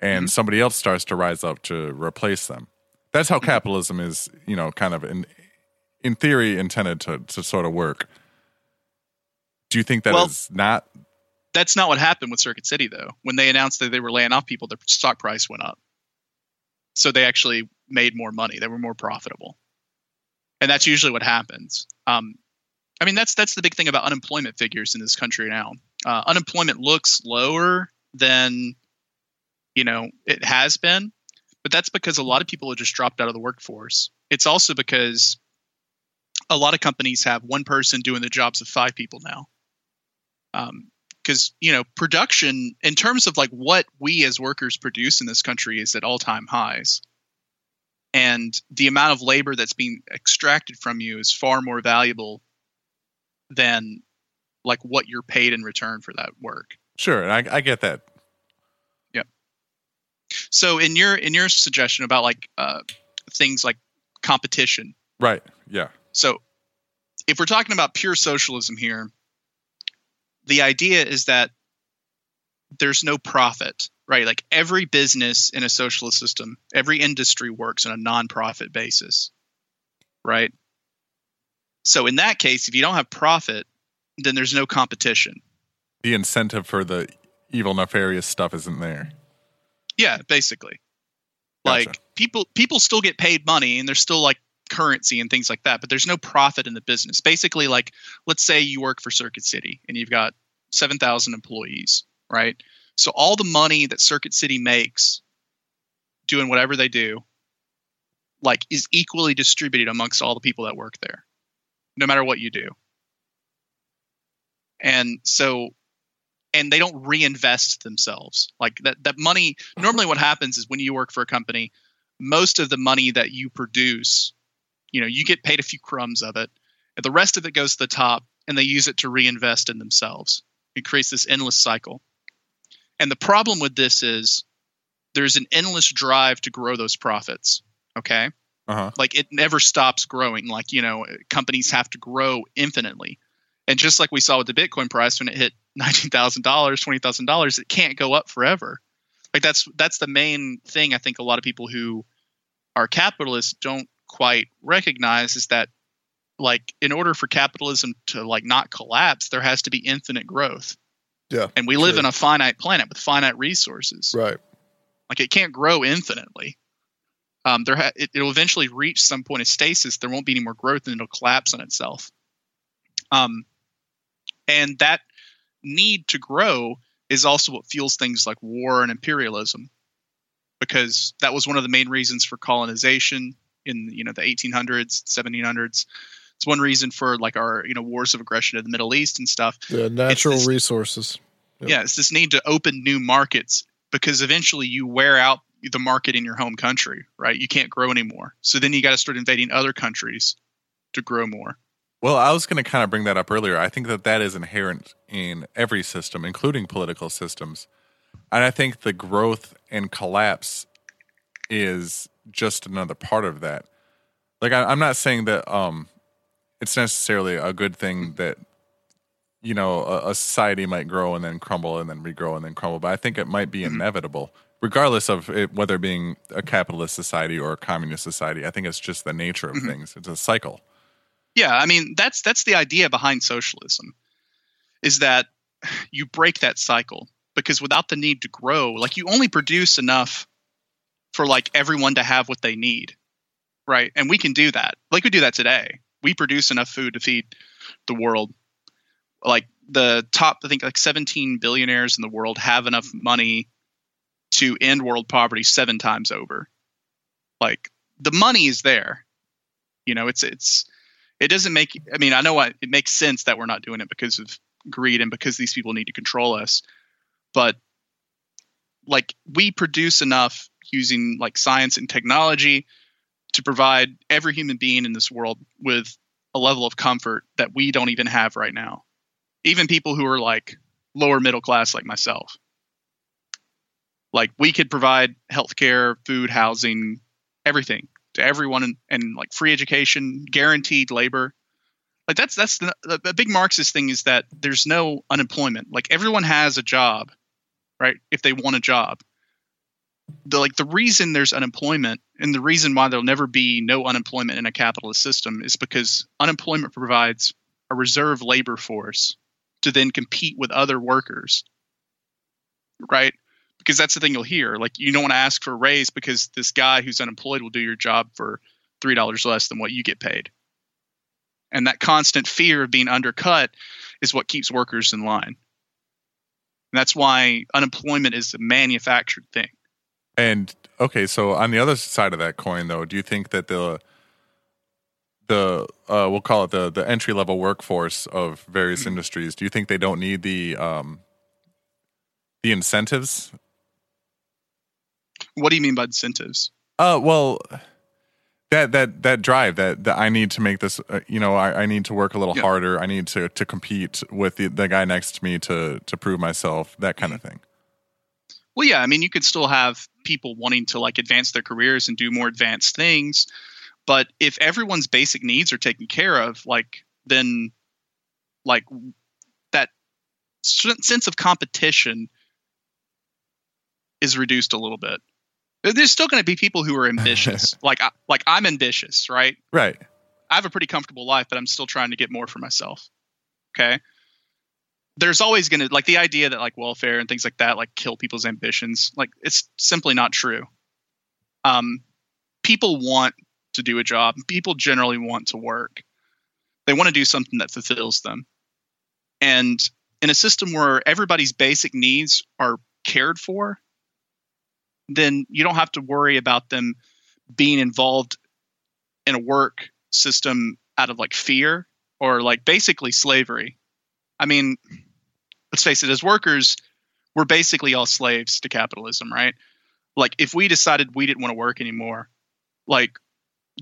Speaker 5: and somebody else starts to rise up to replace them. That's how capitalism is, you know, kind of in in theory intended to to sort of work. Do you think that is
Speaker 7: Well-
Speaker 5: not?
Speaker 7: That's not what happened with Circuit City though. When they announced that they were laying off people, their stock price went up. So they actually made more money. They were more profitable. And that's usually what happens. Um, I mean, that's that's the big thing about unemployment figures in this country now. Uh, unemployment looks lower than you know it has been, but that's because a lot of people have just dropped out of the workforce. It's also because a lot of companies have one person doing the jobs of five people now. Um, because you know production in terms of like what we as workers produce in this country is at all-time highs and the amount of labor that's being extracted from you is far more valuable than like what you're paid in return for that work
Speaker 5: Sure, I, I get that.
Speaker 7: So in your in your suggestion about like uh, things like competition
Speaker 5: Right? Yeah.
Speaker 7: So, if we're talking about pure socialism here, the idea is that there's no profit, right? Like every business in a socialist system, every industry works on a non-profit basis, right? So, in that case, if you don't have profit, then there's no competition.
Speaker 5: The incentive for the evil, nefarious stuff isn't there.
Speaker 7: Yeah, basically.
Speaker 5: Gotcha.
Speaker 7: Like people people still get paid money and there's still like currency and things like that, but there's no profit in the business. Basically, like let's say you work for Circuit City and you've got 7,000 employees, right? So all the money that Circuit City makes doing whatever they do like is equally distributed amongst all the people that work there. No matter what you do. And so and they don't reinvest themselves. Like that that money normally what happens is when you work for a company, most of the money that you produce, you know, you get paid a few crumbs of it, and the rest of it goes to the top and they use it to reinvest in themselves. It creates this endless cycle. And the problem with this is there's an endless drive to grow those profits. Okay?
Speaker 5: Uh huh.
Speaker 7: like it never stops growing like you know companies have to grow infinitely and just like we saw with the bitcoin price when it hit $19000 $20000 it can't go up forever like that's that's the main thing i think a lot of people who are capitalists don't quite recognize is that like in order for capitalism to like not collapse there has to be infinite growth
Speaker 4: Yeah.
Speaker 7: and we live
Speaker 4: true.
Speaker 7: in a finite planet with finite resources
Speaker 4: Right.
Speaker 7: like it can't grow infinitely. Um, there ha- it, it'll eventually reach some point of stasis. There won't be any more growth, and it'll collapse on itself. Um, and that need to grow is also what fuels things like war and imperialism, because that was one of the main reasons for colonization in you know the 1800s, 1700s. It's one reason for like our you know wars of aggression in the Middle East and stuff
Speaker 4: Yeah. Natural
Speaker 7: this-
Speaker 4: resources. Yep.
Speaker 7: yeah, it's this need to open new markets because eventually you wear out the market in your home country, right? You can't grow anymore. So then you got to start invading other countries to grow more.
Speaker 5: Well, I was going to kind of bring that up earlier. I think that that is inherent in every system, including political systems. And I think the growth and collapse is just another part of that. Like, I, I'm not saying that um, it's necessarily a good thing that, you know, a, a society might grow and then crumble and then regrow and then crumble, but I think it might be inevitable, regardless of it, whether being a capitalist society or a communist society. I think it's just the nature of things, it's a cycle.
Speaker 7: Yeah, I mean that's that's the idea behind socialism, is that you break that cycle because without the need to grow, like you only produce enough for like everyone to have what they need, right? And we can do that. Like we do that today. We produce enough food to feed the world. Like the top, I think like 17 billionaires in the world have enough money to end world poverty seven times over. Like the money is there. You know, it's it's it doesn't make I mean, I know it makes sense that we're not doing it because of greed and because these people need to control us. But like we produce enough using like science and technology to provide every human being in this world with a level of comfort that we don't even have right now. Even people who are like lower middle class like myself. Like we could provide healthcare, food, housing, everything to everyone and, and like free education, guaranteed labor. Like that's that's the, the big Marxist thing is that there's no unemployment. Like everyone has a job, right? If they want a job. The like the reason there's unemployment and the reason why there'll never be no unemployment in a capitalist system is because unemployment provides a reserve labor force to then compete with other workers. Right? Because that's the thing you'll hear. Like you don't want to ask for a raise because this guy who's unemployed will do your job for three dollars less than what you get paid. And that constant fear of being undercut is what keeps workers in line. And that's why unemployment is a manufactured thing.
Speaker 5: And okay, so on the other side of that coin, though, do you think that the the uh, we'll call it the the entry level workforce of various mm-hmm. industries, do you think they don't need the um, the incentives
Speaker 7: what do you mean by incentives?
Speaker 5: Uh, well, that that that drive that, that I need to make this. Uh, you know, I, I need to work a little yeah. harder. I need to to compete with the, the guy next to me to to prove myself. That kind of thing.
Speaker 7: Well, yeah. I mean, you could still have people wanting to like advance their careers and do more advanced things, but if everyone's basic needs are taken care of, like then, like that sense of competition is reduced a little bit. There's still going to be people who are ambitious. like like I'm ambitious, right?
Speaker 5: Right.
Speaker 7: I have a pretty comfortable life, but I'm still trying to get more for myself. Okay. There's always going to like the idea that like welfare and things like that like kill people's ambitions. Like it's simply not true. Um, people want to do a job. People generally want to work. They want to do something that fulfills them. And in a system where everybody's basic needs are cared for, then you don't have to worry about them being involved in a work system out of like fear or like basically slavery. I mean, let's face it, as workers, we're basically all slaves to capitalism, right? Like if we decided we didn't want to work anymore, like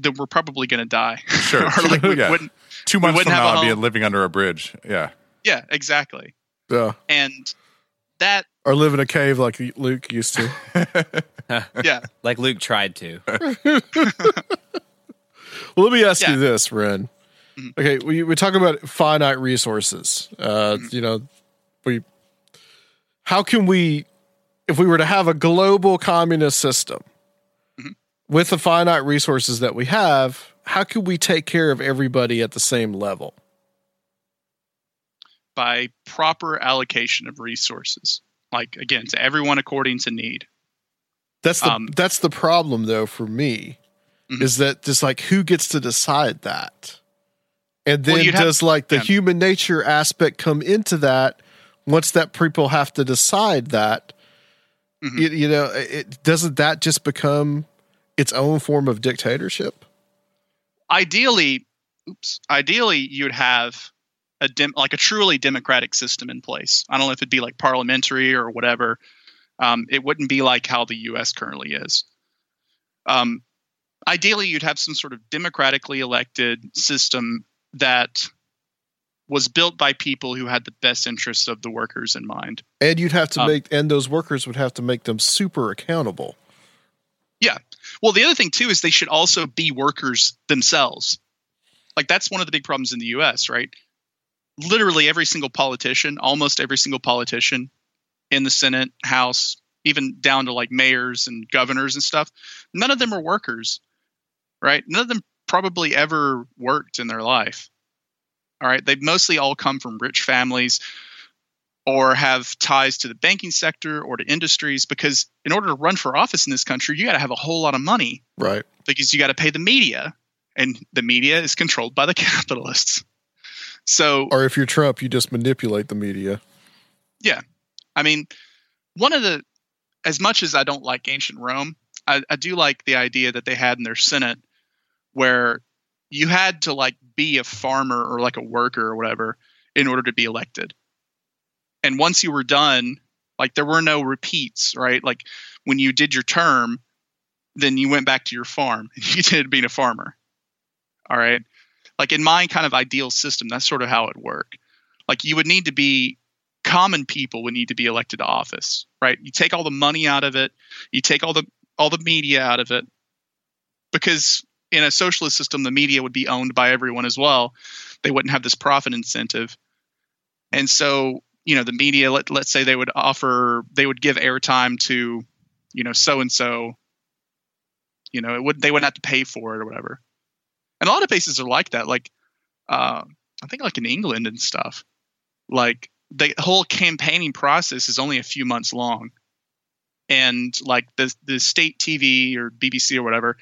Speaker 7: then we're probably going to die.
Speaker 5: Sure.
Speaker 7: or like we
Speaker 5: yeah.
Speaker 7: wouldn't,
Speaker 5: Two months from now, I'll be living under a bridge. Yeah.
Speaker 7: Yeah, exactly.
Speaker 4: Yeah.
Speaker 7: And that
Speaker 4: or live in a cave like Luke used
Speaker 7: to. yeah,
Speaker 6: like Luke tried to.
Speaker 4: well, let me ask yeah. you this, Ren. Mm-hmm. Okay, we we talk about finite resources. Uh, mm-hmm. You know, we how can we, if we were to have a global communist system mm-hmm. with the finite resources that we have, how could we take care of everybody at the same level?
Speaker 7: By proper allocation of resources like again to everyone according to need
Speaker 4: that's the um, that's the problem though for me mm-hmm. is that just like who gets to decide that and then well, does have, like the yeah. human nature aspect come into that once that people have to decide that mm-hmm. you, you know it doesn't that just become its own form of dictatorship
Speaker 7: ideally oops ideally you'd have a dem- like a truly democratic system in place. I don't know if it'd be like parliamentary or whatever. Um, it wouldn't be like how the U.S. currently is. Um, ideally, you'd have some sort of democratically elected system that was built by people who had the best interests of the workers in mind.
Speaker 4: And you'd have to um, make, and those workers would have to make them super accountable.
Speaker 7: Yeah. Well, the other thing too is they should also be workers themselves. Like that's one of the big problems in the U.S. Right? Literally every single politician, almost every single politician in the Senate, House, even down to like mayors and governors and stuff, none of them are workers, right? None of them probably ever worked in their life. All right, they've mostly all come from rich families or have ties to the banking sector or to industries because in order to run for office in this country, you got to have a whole lot of money
Speaker 4: Right.
Speaker 7: because you got to pay the media and the media is controlled by the capitalists. So,
Speaker 4: Or if you're Trump, you just manipulate the media.
Speaker 7: yeah, I mean, one of the, as much as I don't like ancient Rome, I, I do like the idea that they had in their Senate where you had to like be a farmer or like a worker or whatever in order to be elected. And once you were done, like there were no repeats, right? Like when you did your term, then you went back to your farm and you did being a farmer. All right. Like in my kind of ideal system, that's sort of how it worked. Like you would need to be common people would need to be elected to office, right? You take all the money out of it, you take all the all the media out of it, because in a socialist system, the media would be owned by everyone as well. They wouldn't have this profit incentive, and so you know the media. Let let's say they would offer, they would give airtime to, you know, so and so. You know, it would they wouldn't have to pay for it or whatever. And a lot of places are like that. Like, uh, I think like in England and stuff. Like the whole campaigning process is only a few months long and like the the state TV or BBC or whatever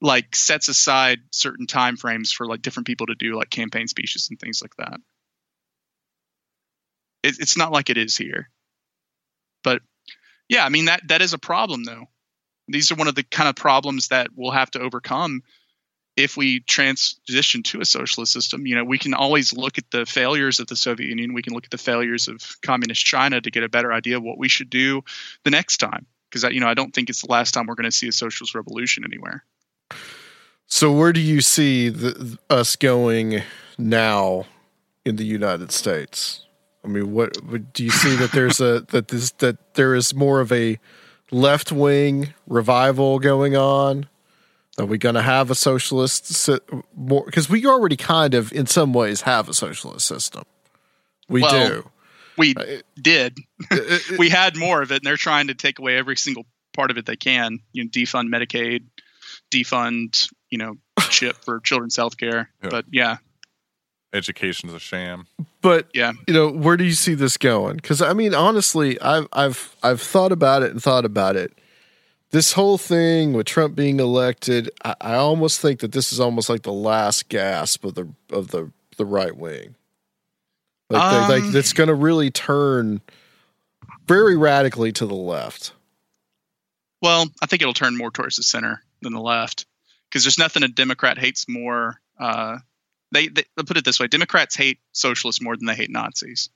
Speaker 7: like sets aside certain time frames for like different people to do like campaign speeches and things like that it, it's not like it is here but yeah i mean that that is a problem though these are one of the kind of problems that we'll have to overcome if we transition to a socialist system, you know, we can always look at the failures of the Soviet Union. We can look at the failures of communist China to get a better idea of what we should do the next time. Because, you know, I don't think it's the last time we're going to see a socialist revolution anywhere.
Speaker 4: So where do you see the, us going now in the United States? I mean, what, do you see that there's a that this that there is more of a left wing revival going on? Are we going to have a socialist si- more? Because we already kind of, in some ways, have a socialist system. We
Speaker 7: Well,
Speaker 4: do.
Speaker 7: We uh, did. we had more of it, and they're trying to take away every single part of it they can. You know, defund Medicaid, defund, you know, chip for children's health care.
Speaker 5: Yeah.
Speaker 7: But yeah,
Speaker 5: Education's a sham.
Speaker 4: But
Speaker 7: yeah,
Speaker 4: you know, where do you see this going? Because I mean, honestly, I've I've I've thought about it and thought about it. This whole thing with Trump being elected, I, I almost think that this is almost like the last gasp of the of the the right wing. Like, they,
Speaker 7: Um,
Speaker 4: like it's going to really turn very radically to the left.
Speaker 7: Well, I think it'll turn more towards the center than the left because there's nothing a Democrat hates more. Uh, they, they they'll put it this way: Democrats hate socialists more than they hate Nazis,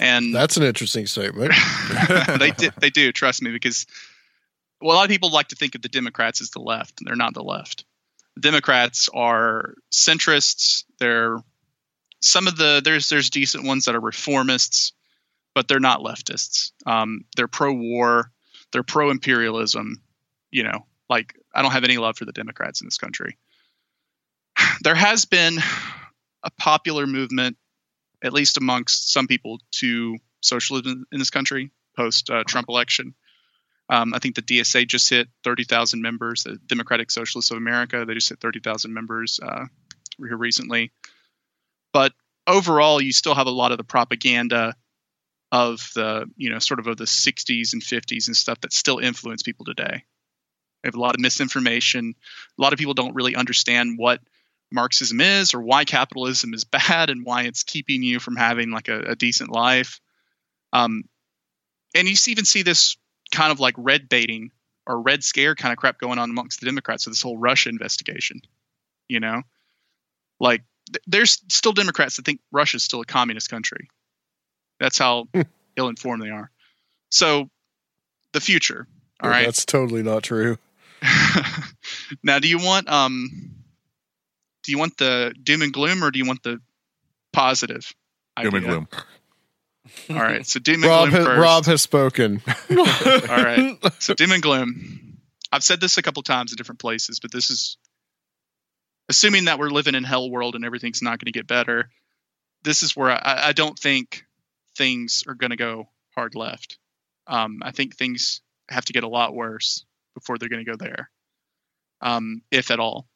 Speaker 7: and
Speaker 4: That's an interesting statement.
Speaker 7: they do, they do trust me because well, a lot of people like to think of the Democrats as the left, and they're not the left. Democrats are centrists. They're some of the there's there's decent ones that are reformists, but they're not leftists. Um, they're pro-war. They're pro-imperialism. You know, like I don't have any love for the Democrats in this country. There has been a popular movement, at least amongst some people, to socialism in this country post uh, Trump election. Um, I think the DSA just hit 30,000 members. The Democratic Socialists of America they just hit 30,000 members uh, here recently. But overall, you still have a lot of the propaganda of the you know sort of of the 60s and 50s and stuff that still influence people today. They have a lot of misinformation. A lot of people don't really understand what Marxism is or why capitalism is bad and why it's keeping you from having like a, a decent life. Um, and you even see this kind of like red baiting or red scare kind of crap going on amongst the Democrats with this whole Russia investigation. You know, like th- there's still Democrats that think Russia's still a communist country. That's how ill informed they are. So the future. All right.
Speaker 4: That's totally not true.
Speaker 7: now, do you want um, do you want the doom and gloom or do you want the positive?
Speaker 5: Doom and gloom.
Speaker 7: All right, so doom and
Speaker 4: Rob,
Speaker 7: gloom first.
Speaker 4: Rob has spoken.
Speaker 7: All right, so doom and gloom. I've said this a couple times in different places, but this is assuming that we're living in hell world and everything's not going to get better. This is where I, I don't think things are going to go hard left. Um, I think things have to get a lot worse before they're going to go there, um, if at all.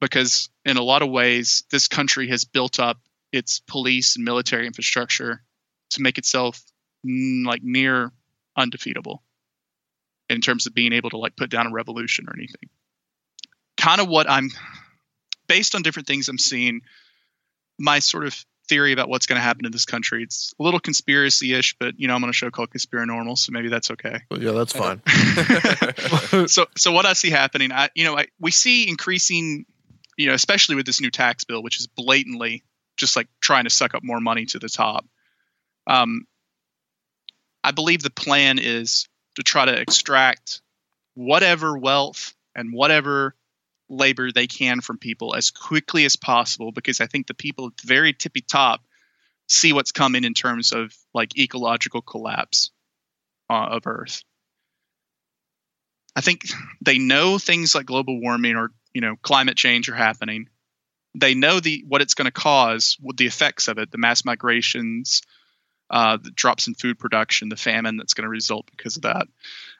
Speaker 7: because in a lot of ways, this country has built up its police and military infrastructure to make itself mm, like near undefeatable in terms of being able to like put down a revolution or anything. Kind of what I'm based on different things I'm seeing, my sort of theory about what's going to happen in this country. It's a little conspiracy-ish, but you know, I'm on a show called Conspiranormal, so maybe that's okay.
Speaker 4: yeah, that's fine.
Speaker 7: so, so what I see happening, I, you know, I, we see increasing, you know, especially with this new tax bill, which is blatantly just like trying to suck up more money to the top. Um, I believe the plan is to try to extract whatever wealth and whatever labor they can from people as quickly as possible because I think the people at the very tippy top see what's coming in terms of like ecological collapse uh, of Earth. I think they know things like global warming or you know climate change are happening. They know the what it's going to cause, the effects of it, the mass migrations, uh, the drops in food production, the famine that's going to result because of that.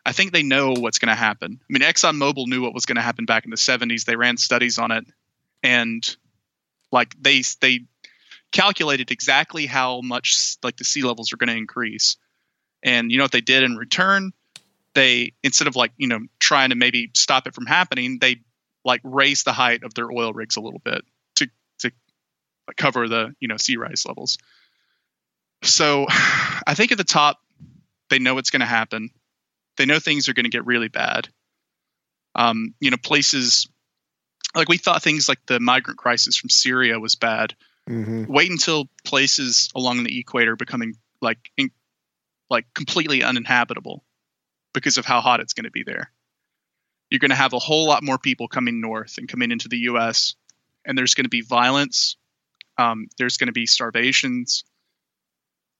Speaker 7: I think they know what's going to happen. I mean, ExxonMobil knew what was going to happen back in the 70s. They ran studies on it, and like they they calculated exactly how much like the sea levels are going to increase. And you know what they did in return? They instead of like you know trying to maybe stop it from happening, they like raised the height of their oil rigs a little bit to to cover the you know sea rise levels. So I think at the top they know what's going to happen they know things are going to get really bad. Um, you know, places like we thought things like the migrant crisis from Syria was bad.
Speaker 4: Mm-hmm.
Speaker 7: Wait until places along the equator becoming like in, like completely uninhabitable because of how hot it's going to be there. You're going to have a whole lot more people coming north and coming into the U.S. and there's going to be violence. Um, there's going to be starvations.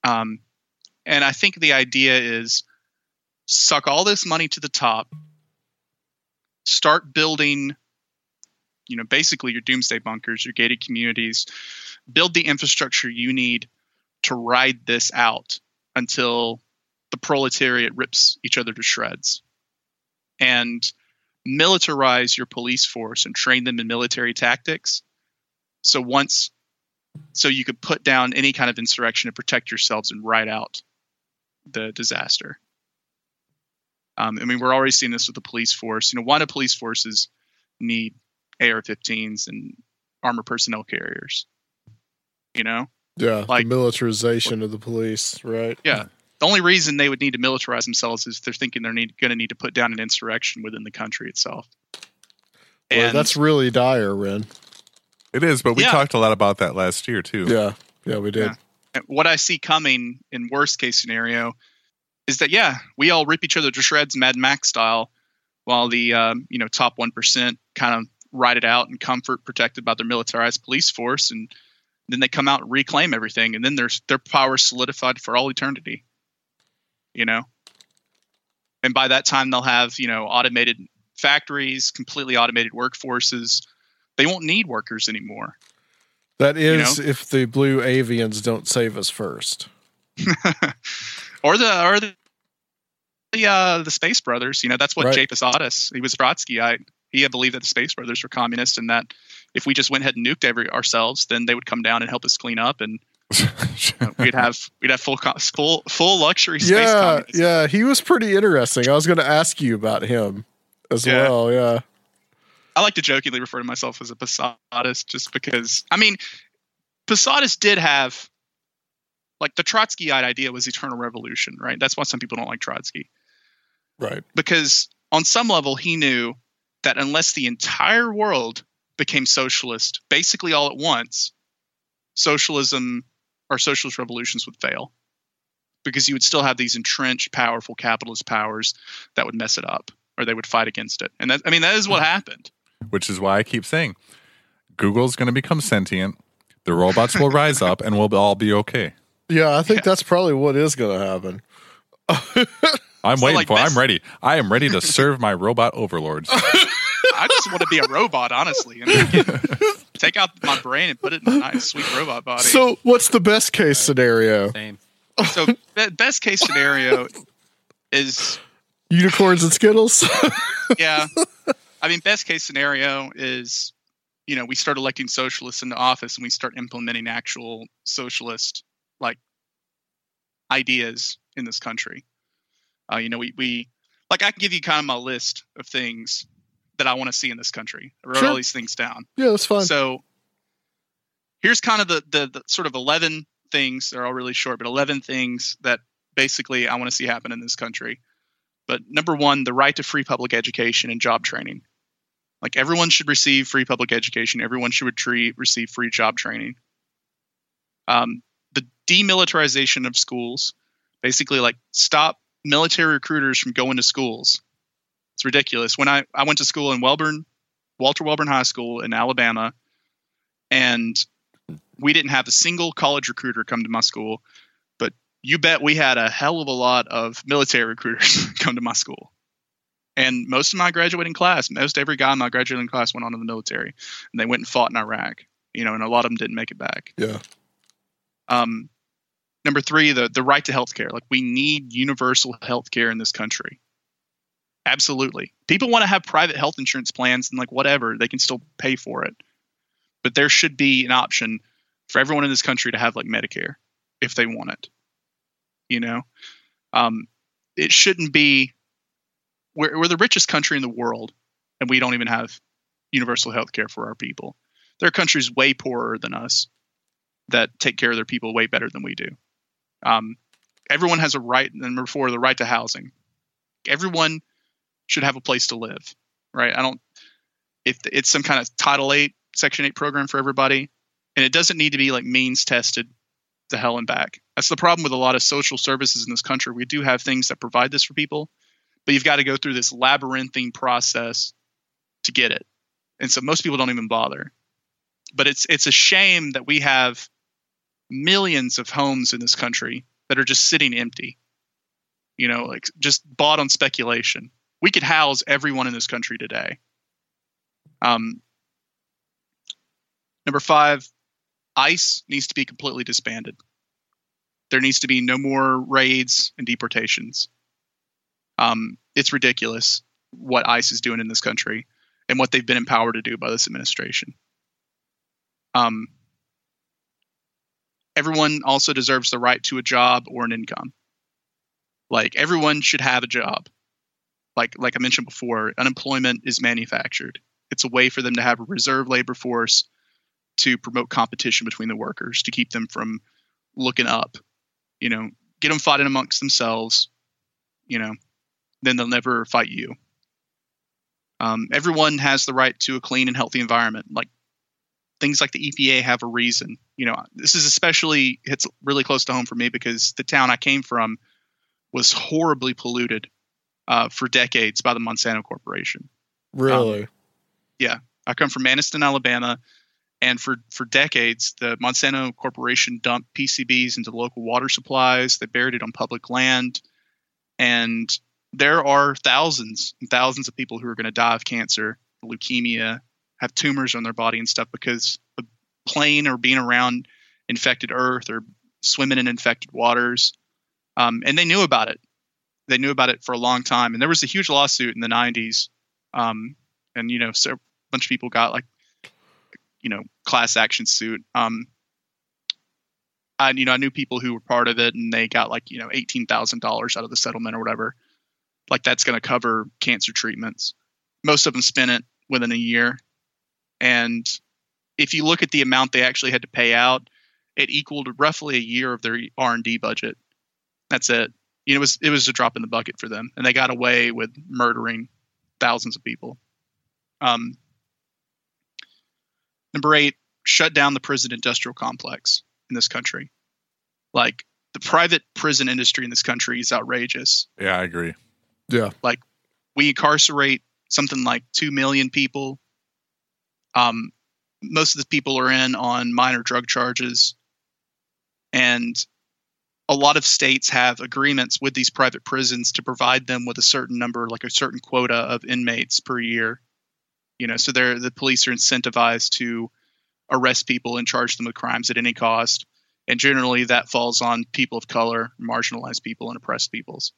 Speaker 7: Um, and I think the idea is suck all this money to the top, start building, you know, basically your doomsday bunkers, your gated communities, build the infrastructure you need to ride this out until the proletariat rips each other to shreds. And militarize your police force and train them in military tactics. So once so you could put down any kind of insurrection to protect yourselves and ride out the disaster. Um, I mean, we're already seeing this with the police force. You know, why do police forces need AR-15s and armor personnel carriers? You know,
Speaker 4: Yeah,
Speaker 7: Like-
Speaker 4: the militarization of the police, right?
Speaker 7: yeah. The only reason they would need to militarize themselves is they're thinking they're going to need to put down an insurrection within the country itself.
Speaker 4: Well,
Speaker 7: And
Speaker 4: that's really dire, Ren.
Speaker 5: It is, but we
Speaker 7: Yeah.
Speaker 5: talked a lot about that last year too.
Speaker 4: Yeah, yeah, we did.
Speaker 7: Yeah. What I see coming in worst case scenario is that yeah, we all rip each other to shreds, Mad Max style, while the um, you know top one percent kind of ride it out in comfort, protected by their militarized police force, and then they come out and reclaim everything, and then their their power solidified for all eternity. You know, and by that time they'll have you know automated factories, completely automated workforces. They won't need workers anymore.
Speaker 4: That is
Speaker 7: know?
Speaker 4: if the blue avians don't save us first.
Speaker 7: or the or the the, uh, the Space Brothers. You know, that's what
Speaker 4: Right.
Speaker 7: Jay Posadas. He was Trotskyite. He had believed that the Space Brothers were communists, and that if we just went ahead and nuked every ourselves, then they would come down and help us clean up, and you know, we'd have we'd have full full full luxury space.
Speaker 4: yeah,
Speaker 7: communism.
Speaker 4: yeah, he was pretty interesting. I was going to ask you about him as
Speaker 7: Yeah.
Speaker 4: well. Yeah,
Speaker 7: I like to jokingly refer to myself as a Posadist, just because. I mean, Posadas did have like the Trotskyite idea was eternal revolution, right? That's why some people don't like Trotsky.
Speaker 4: right.
Speaker 7: because on some level he knew that unless the entire world became socialist basically all at once socialism or socialist revolutions would fail because you would still have these entrenched powerful capitalist powers that would mess it up or they would fight against it and that, i mean that is what hmm. happened
Speaker 5: Which is why I keep saying Google's going to become sentient. The robots will rise up, and we'll all be okay.
Speaker 4: Yeah, I think that's probably what is going to happen.
Speaker 5: I'm
Speaker 7: So,
Speaker 5: waiting
Speaker 7: like,
Speaker 5: for.
Speaker 7: best-
Speaker 5: I'm ready. I am ready to serve my robot overlords.
Speaker 7: i just want to be a robot honestly and I take out my brain and put it in a nice sweet robot body
Speaker 4: So, what's the best case scenario?
Speaker 6: Same.
Speaker 7: so be- best case scenario is
Speaker 4: Unicorns and Skittles.
Speaker 7: yeah. I mean, best case scenario is you know we start electing socialists into office and we start implementing actual socialist like ideas in this country. Uh, you know, we we like I can give you kind of my list of things that I want to see in this country. I wrote
Speaker 4: Sure.
Speaker 7: all these things down.
Speaker 4: Yeah, that's fine.
Speaker 7: So here's kind of the, the the sort of 11 things. They're all really short, but 11 things that basically I want to see happen in this country. But number one, the right to free public education and job training. Like everyone should receive free public education. Everyone should receive free job training. Um, the demilitarization of schools, basically like stop military recruiters from going to schools. It's ridiculous. When I, I went to school in Wellborn, Walter Wellborn High School in Alabama, and we didn't have a single college recruiter come to my school, but you bet we had a hell of a lot of military recruiters come to my school. And most of my graduating class, most every guy in my graduating class went on to the military, and they went and fought in Iraq. You know, and a lot of them didn't make it back.
Speaker 4: Yeah.
Speaker 7: Um, number three, the the right to health care. Like we need universal health care in this country. Absolutely. People want to have private health insurance plans and like whatever, they can still pay for it. But there should be an option for everyone in this country to have like Medicare if they want it. You know? Um, it shouldn't be we're, we're the richest country in the world and we don't even have universal health care for our people. There are countries way poorer than us that take care of their people way better than we do. Um, everyone has a right. Number four, the right to housing. Everyone should have a place to live, right? I don't. If it's some kind of Title Eight, Section Eight program for everybody, and it doesn't need to be like means tested to hell and back. That's the problem with a lot of social services in this country. We do have things that provide this for people, but you've got to go through this labyrinthine process to get it, and so most people don't even bother. But it's it's a shame that we have millions of homes in this country that are just sitting empty. You know, like just bought on speculation. We could house everyone in this country today. Um, number five, ICE needs to be completely disbanded. There needs to be no more raids and deportations. Um, it's ridiculous what ICE is doing in this country and what they've been empowered to do by this administration. Um, everyone also deserves the right to a job or an income. Like everyone should have a job. Like like I mentioned before, unemployment is manufactured. It's a way for them to have a reserve labor force to promote competition between the workers to keep them from looking up. You know, get them fighting amongst themselves. You know, then they'll never fight you. Um, everyone has the right to a clean and healthy environment. Like things like the EPA have a reason. You know, this is especially hits really close to home for me because the town I came from was horribly polluted uh, for decades by the Monsanto Corporation.
Speaker 4: Really?
Speaker 7: Yeah, I come from Anniston, Alabama, and for for decades, the Monsanto Corporation dumped PCBs into local water supplies. They buried it on public land, and there are thousands and thousands of people who are going to die of cancer, leukemia, have tumors on their body and stuff because of playing or being around infected earth or swimming in infected waters. Um, and they knew about it. They knew about it for a long time. And there was a huge lawsuit in the 90s. Um, and, you know, so a bunch of people got like, you know, class action suit. Um, and, you know, I knew people who were part of it and they got like, you know, $18,000 out of the settlement or whatever. Like that's going to cover cancer treatments. Most of them spent it within a year. And if you look at the amount they actually had to pay out, it equaled roughly a year of their R and D budget. That's it. You know, it was it was a drop in the bucket for them, and they got away with murdering thousands of people. Um, number eight, shut down the prison industrial complex in this country. Like the private prison industry in this country is outrageous.
Speaker 5: Yeah, I agree.
Speaker 4: Yeah.
Speaker 7: Like we incarcerate something like two million people. Um, most of the people are in on minor drug charges, and a lot of states have agreements with these private prisons to provide them with a certain number, like a certain quota of inmates per year. You know, so they're the police are incentivized to arrest people and charge them with crimes at any cost. And generally, that falls on people of color, marginalized people, and oppressed peoples.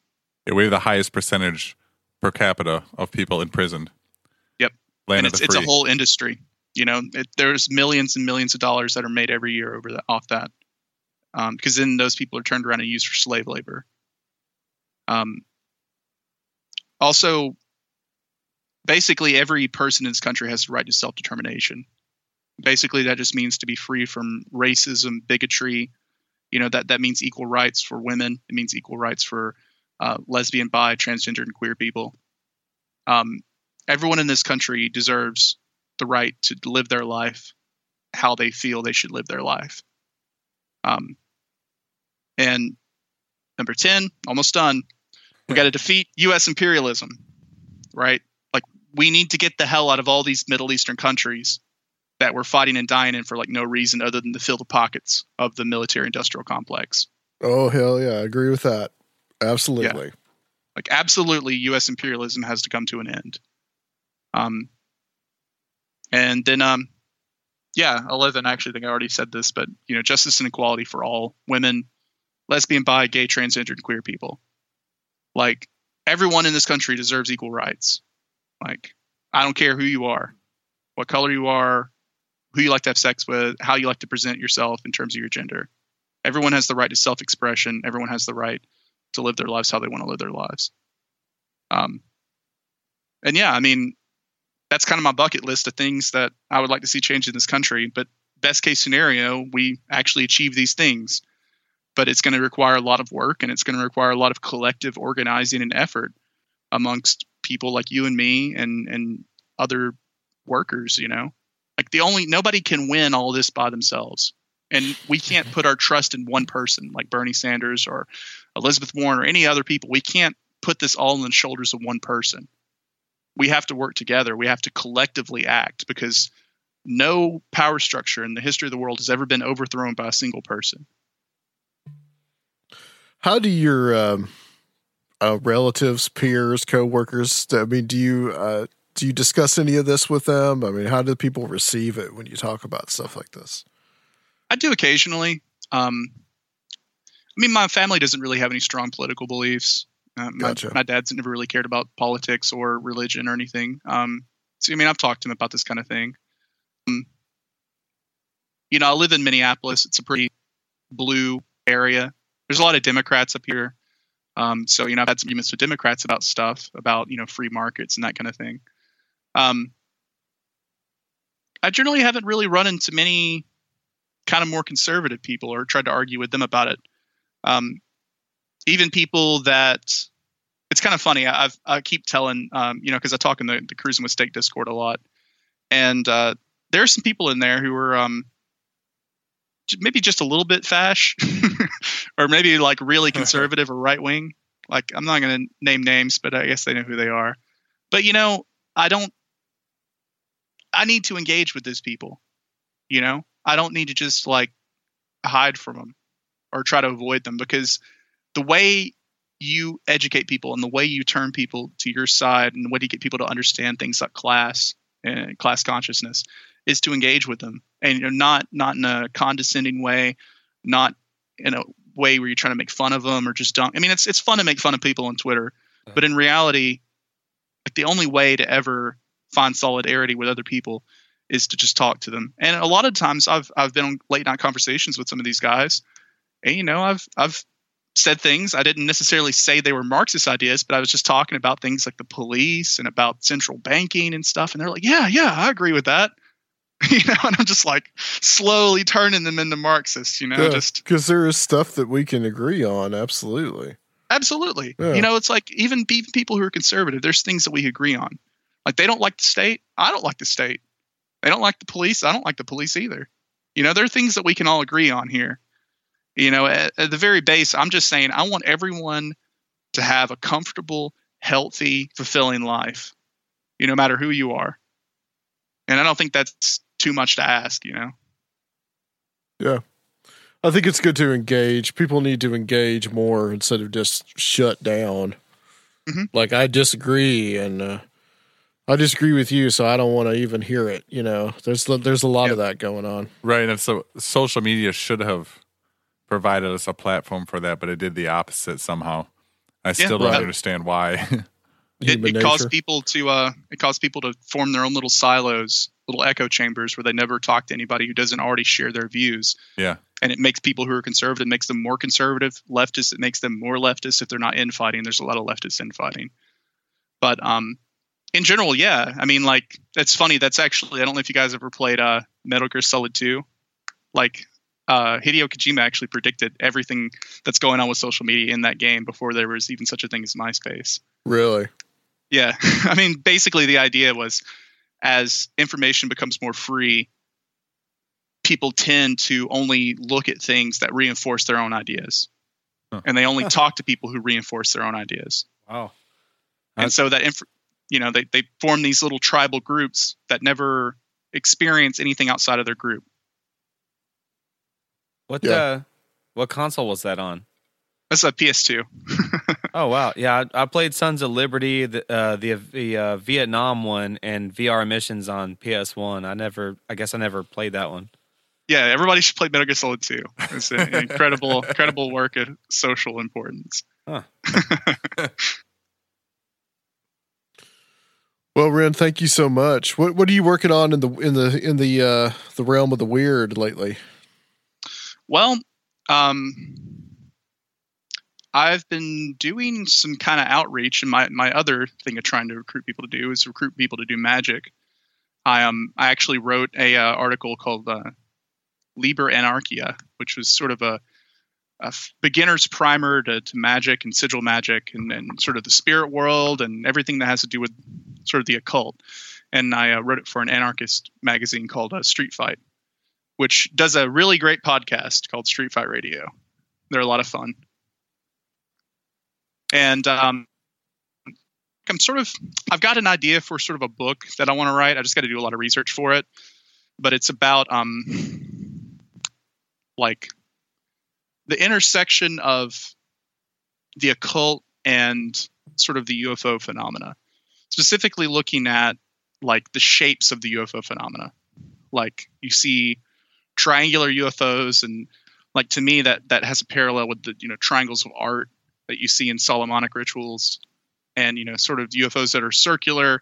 Speaker 5: We have the highest percentage per capita of people imprisoned.
Speaker 7: Yep.
Speaker 5: Land
Speaker 7: and it's, it's a whole industry. You know, it, there's millions and millions of dollars that are made every year over the, off that, because then those people are turned around and used for slave labor. Um, also, basically, every person in this country has the right to self determination. Basically, that just means to be free from racism, bigotry. You know that that means equal rights for women. It means equal rights for uh, lesbian, bi, transgender, and queer people. Um, everyone in this country deserves the right to live their life how they feel they should live their life. Um, and number 10, almost done. We got to defeat U.S. imperialism, right? Like, we need to get the hell out of all these Middle Eastern countries that we're fighting and dying in for like no reason other than to fill the pockets of the military industrial complex.
Speaker 4: Oh hell yeah, I agree with that. Absolutely.
Speaker 7: Like absolutely, U.S. imperialism has to come to an end. Um, and then um, yeah, eleven. Actually, I think I already said this, but you know, justice and equality for all women, lesbian, bi, gay, transgender, and queer people. Like everyone in this country deserves equal rights. Like I don't care who you are, what color you are, who you like to have sex with, how you like to present yourself in terms of your gender. Everyone has the right to self-expression. Everyone has the right to live their lives how they want to live their lives. Um, and yeah, I mean, that's kind of my bucket list of things that I would like to see change in this country. But best case scenario, we actually achieve these things. But it's going to require a lot of work and it's going to require a lot of collective organizing and effort amongst people like you and me and and other workers, you know. Like the only nobody can win all this by themselves. And we can't put our trust in one person like Bernie Sanders or Elizabeth Warren or any other people. We can't put this all on the shoulders of one person. We have to work together. We have to collectively act because no power structure in the history of the world has ever been overthrown by a single person.
Speaker 4: How do your um, uh, relatives, peers, coworkers? I mean, do you uh, do you discuss any of this with them? I mean, how do people receive it when you talk about stuff like this?
Speaker 7: I do occasionally. Um, I mean, my family doesn't really have any strong political beliefs. Uh, my,
Speaker 4: Gotcha.
Speaker 7: my dad's never really cared about politics or religion or anything. Um, so, I mean, I've talked to him about this kind of thing. Um, you know, I live in Minneapolis. It's a pretty blue area. There's a lot of Democrats up here. Um, so, you know, I've had some arguments with Democrats about stuff, about, you know, free markets and that kind of thing. Um, I generally haven't really run into many kind of more conservative people or tried to argue with them about it. Um, even people that it's kind of funny. I've, I keep telling, um, you know, because I talk in the, the Cruising with Steak Discord a lot, and uh, there are some people in there who are um, maybe just a little bit fash, or maybe like really conservative or right wing. Like I'm not going to name names, but I guess they know who they are. But you know, I don't. I need to engage with those people. You know, I don't need to just like hide from them or try to avoid them because the way you educate people and the way you turn people to your side and the way you get people to understand things like class and class consciousness is to engage with them. And you're not not in a condescending way not in a way where you're trying to make fun of them or just don't i mean it's it's fun to make fun of people on twitter but in reality like the only way to ever find solidarity with other people is to just talk to them. And a lot of times i've i've been on late night conversations with some of these guys you know i've i've said things i didn't necessarily say they were marxist ideas but i was just talking about things like the police and about central banking and stuff and they're like yeah yeah i agree with that you know and i'm just like slowly turning them into marxists you know just
Speaker 4: because there is stuff that we can agree on. Absolutely.
Speaker 7: Absolutely.
Speaker 4: Yeah.
Speaker 7: You know, it's like even even people who are conservative, there's things that we agree on. Like they don't like the state. I don't like the state. They don't like the police. I don't like the police either. You know, there are things that we can all agree on here. You know, at, at the very base, I'm just saying I want everyone to have a comfortable, healthy, fulfilling life. You know, no matter who you are. And I don't think that's too much to ask, you know.
Speaker 4: Yeah. I think it's good to engage. People need to engage more instead of just shut down.
Speaker 7: Mhm.
Speaker 4: Like I disagree and uh, I disagree with you, so I don't want to even hear it. You know, there's there's a lot of that going on.
Speaker 5: Right, and so social media should have provided us a platform for that, but it did the opposite somehow. I still don't
Speaker 7: right.
Speaker 5: understand why.
Speaker 7: it, it caused people to uh it caused people to form their own little silos little echo chambers where they never talk to anybody who doesn't already share their views.
Speaker 5: Yeah.
Speaker 7: And it makes people who are conservative makes them more conservative. Leftists it makes them more leftist if they're not infighting. There's a lot of leftists infighting. But um, in general, yeah. I mean, like it's funny. That's actually I don't know if you guys ever played uh, Metal Gear Solid 2. Like uh, Hideo Kojima actually predicted everything that's going on with social media in that game before there was even such a thing as MySpace.
Speaker 4: Really?
Speaker 7: Yeah. I mean, basically, the idea was as information becomes more free, people tend to only look at things that reinforce their own ideas.
Speaker 5: Huh.
Speaker 7: And they only talk to people who reinforce their own ideas.
Speaker 6: Wow.
Speaker 7: And so that, inf- you know, they, they form these little tribal groups that never experience anything outside of their group.
Speaker 6: What
Speaker 4: Yeah.
Speaker 6: uh, what console was that on?
Speaker 7: That's a PS2.
Speaker 6: Oh wow, yeah, I, I played Sons of Liberty, the uh, the, the uh, Vietnam one, and VR missions on PS One. I never, I guess I never played that one.
Speaker 7: Yeah, everybody should play Metal Gear Solid 2. It's an incredible, incredible work of social importance.
Speaker 4: Well, Ren, thank you so much. What what are you working on in the in the in the uh the realm of the weird lately?
Speaker 7: Well, um, I've been doing some kind of outreach, and my, my other thing of trying to recruit people to do is recruit people to do magic. I um I actually wrote a uh, article called uh, Liber Anarchia, which was sort of a, a beginner's primer to, to magic and sigil magic and, and sort of the spirit world and everything that has to do with sort of the occult. And I uh, wrote it for an anarchist magazine called uh, Street Fight which does a really great podcast called Street Fight Radio. They're a lot of fun. And um, I'm sort of, I've got an idea for sort of a book that I want to write. I just got to do a lot of research for it. But it's about um, like the intersection of the occult and sort of the UFO phenomena, specifically looking at like the shapes of the UFO phenomena. Like you see triangular UFOs, and like to me that that has a parallel with the you know triangles of art that you see in Solomonic rituals, and you know sort of UFOs that are circular,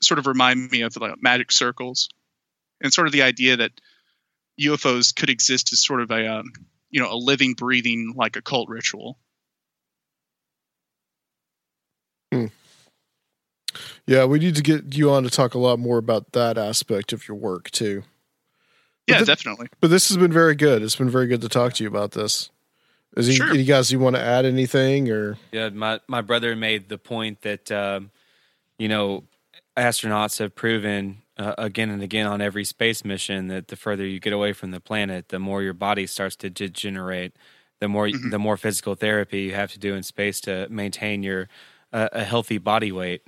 Speaker 7: sort of remind me of like magic circles, and sort of the idea that UFOs could exist as sort of a um, you know a living, breathing like occult ritual.
Speaker 4: Yeah, we need to get you on to talk a lot more about that aspect of your work too.
Speaker 7: Yeah,
Speaker 4: But the-
Speaker 7: definitely.
Speaker 4: But this has been very good. It's been very good to talk to you about this. Is he,
Speaker 7: Sure.
Speaker 4: you guys you want to add anything or
Speaker 6: Yeah, my my brother made the point that um, you know astronauts have proven uh, again and again on every space mission that the further you get away from the planet, the more your body starts to degenerate, the more the more physical therapy you have to do in space to maintain your uh, a healthy body weight.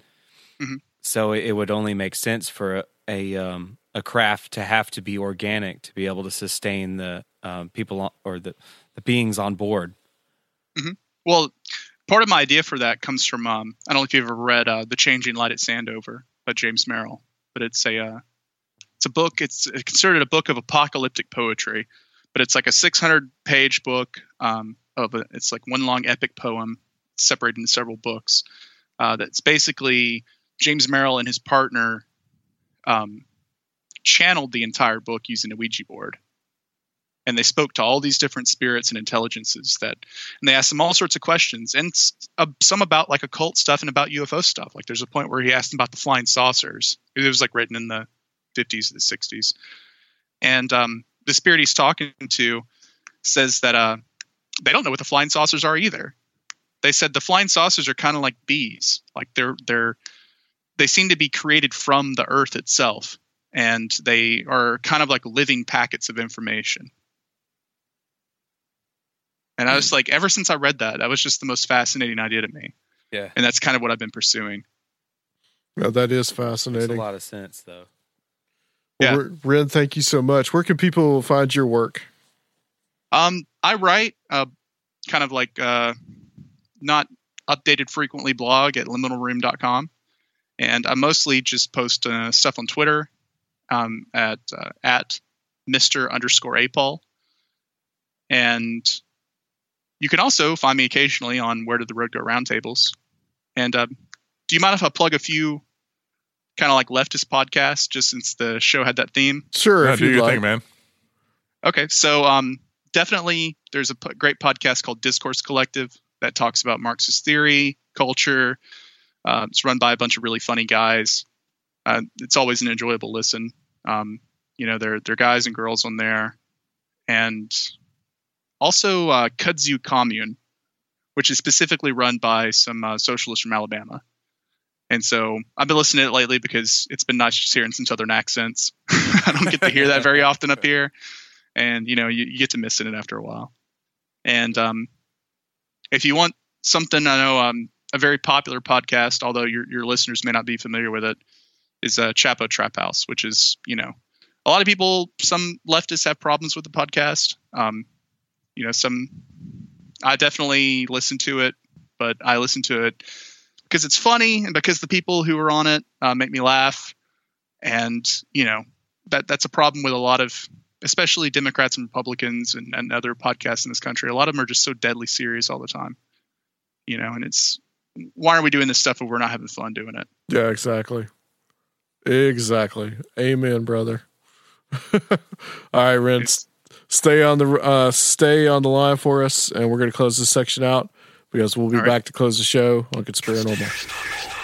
Speaker 7: Mhm.
Speaker 6: So it, it would only make sense for a a, um, a craft to have to be organic to be able to sustain the um, people on, or the the beings on board.
Speaker 7: Well, part of my idea for that comes from um, I don't know if you've ever read uh, The Changing Light at Sandover by James Merrill, but it's a uh, it's a book. It's considered a book of apocalyptic poetry, but it's like a 600 page book um, of a, it's like one long epic poem separated into several books. Uh, that's basically James Merrill and his partner um, channeled the entire book using a Ouija board. And they spoke to all these different spirits and intelligences that and they asked them all sorts of questions and uh, some about like occult stuff and about UFO stuff. Like there's a point where he asked them about the flying saucers. It was like written in the 50s or the 60s. And um, the spirit he's talking to says that uh, they don't know what the flying saucers are either. They said the flying saucers are kind of like bees. Like they're they're they seem to be created from the earth itself and they are kind of like living packets of information. And I was like, ever since I read that, that was just the most fascinating idea to me.
Speaker 6: Yeah.
Speaker 7: And that's kind of what I've been pursuing.
Speaker 4: No, that is
Speaker 6: Makes a lot of sense, though.
Speaker 7: Yeah.
Speaker 4: Ren, thank you so much. Where can people find your work?
Speaker 7: Um, I write uh, kind of like uh, not updated frequently blog at liminalroom.com. And I mostly just post uh, stuff on Twitter um, at uh, at Mr. underscore Apol. And you can also find me occasionally on Where Did the Road Go roundtables. And uh, do you mind if I plug a few kind of like leftist podcasts just since the show had that theme.
Speaker 4: Sure,
Speaker 5: Yeah,
Speaker 4: if
Speaker 5: do
Speaker 4: you
Speaker 5: your
Speaker 4: like.
Speaker 5: thing, man.
Speaker 7: Okay, so um, definitely there's a p- great podcast called Discourse Collective that talks about Marxist theory, culture. Uh, it's run by a bunch of really funny guys. Uh, it's always an enjoyable listen. Um, you know, they're they're guys and girls on there, and also uh, Kudzu Commune, which is specifically run by some uh, socialists from Alabama. And so I've been listening to it lately because it's been nice just hearing some southern accents. I don't get to hear that very often up here and you know you, you get to missing it after a while. And um, if you want something, I know um, a very popular podcast, although your your listeners may not be familiar with it, is uh, Chapo Trap House, which is you know a lot of people, some leftists have problems with the podcast. Um, you know, some I definitely listen to it, but I listen to it because it's funny and because the people who are on it uh, make me laugh, and you know that that's a problem with a lot of especially Democrats and Republicans and, and other podcasts in this country. A lot of them are just so deadly serious all the time, you know. And it's why are we doing this stuff if we're not having fun doing it?
Speaker 4: Yeah, exactly. Exactly. Amen, brother. All right, Ren, stay on the uh, stay on the line for us, and we're going to close this section out because we'll be
Speaker 7: All right.
Speaker 4: back to close the show on Conspiranormal.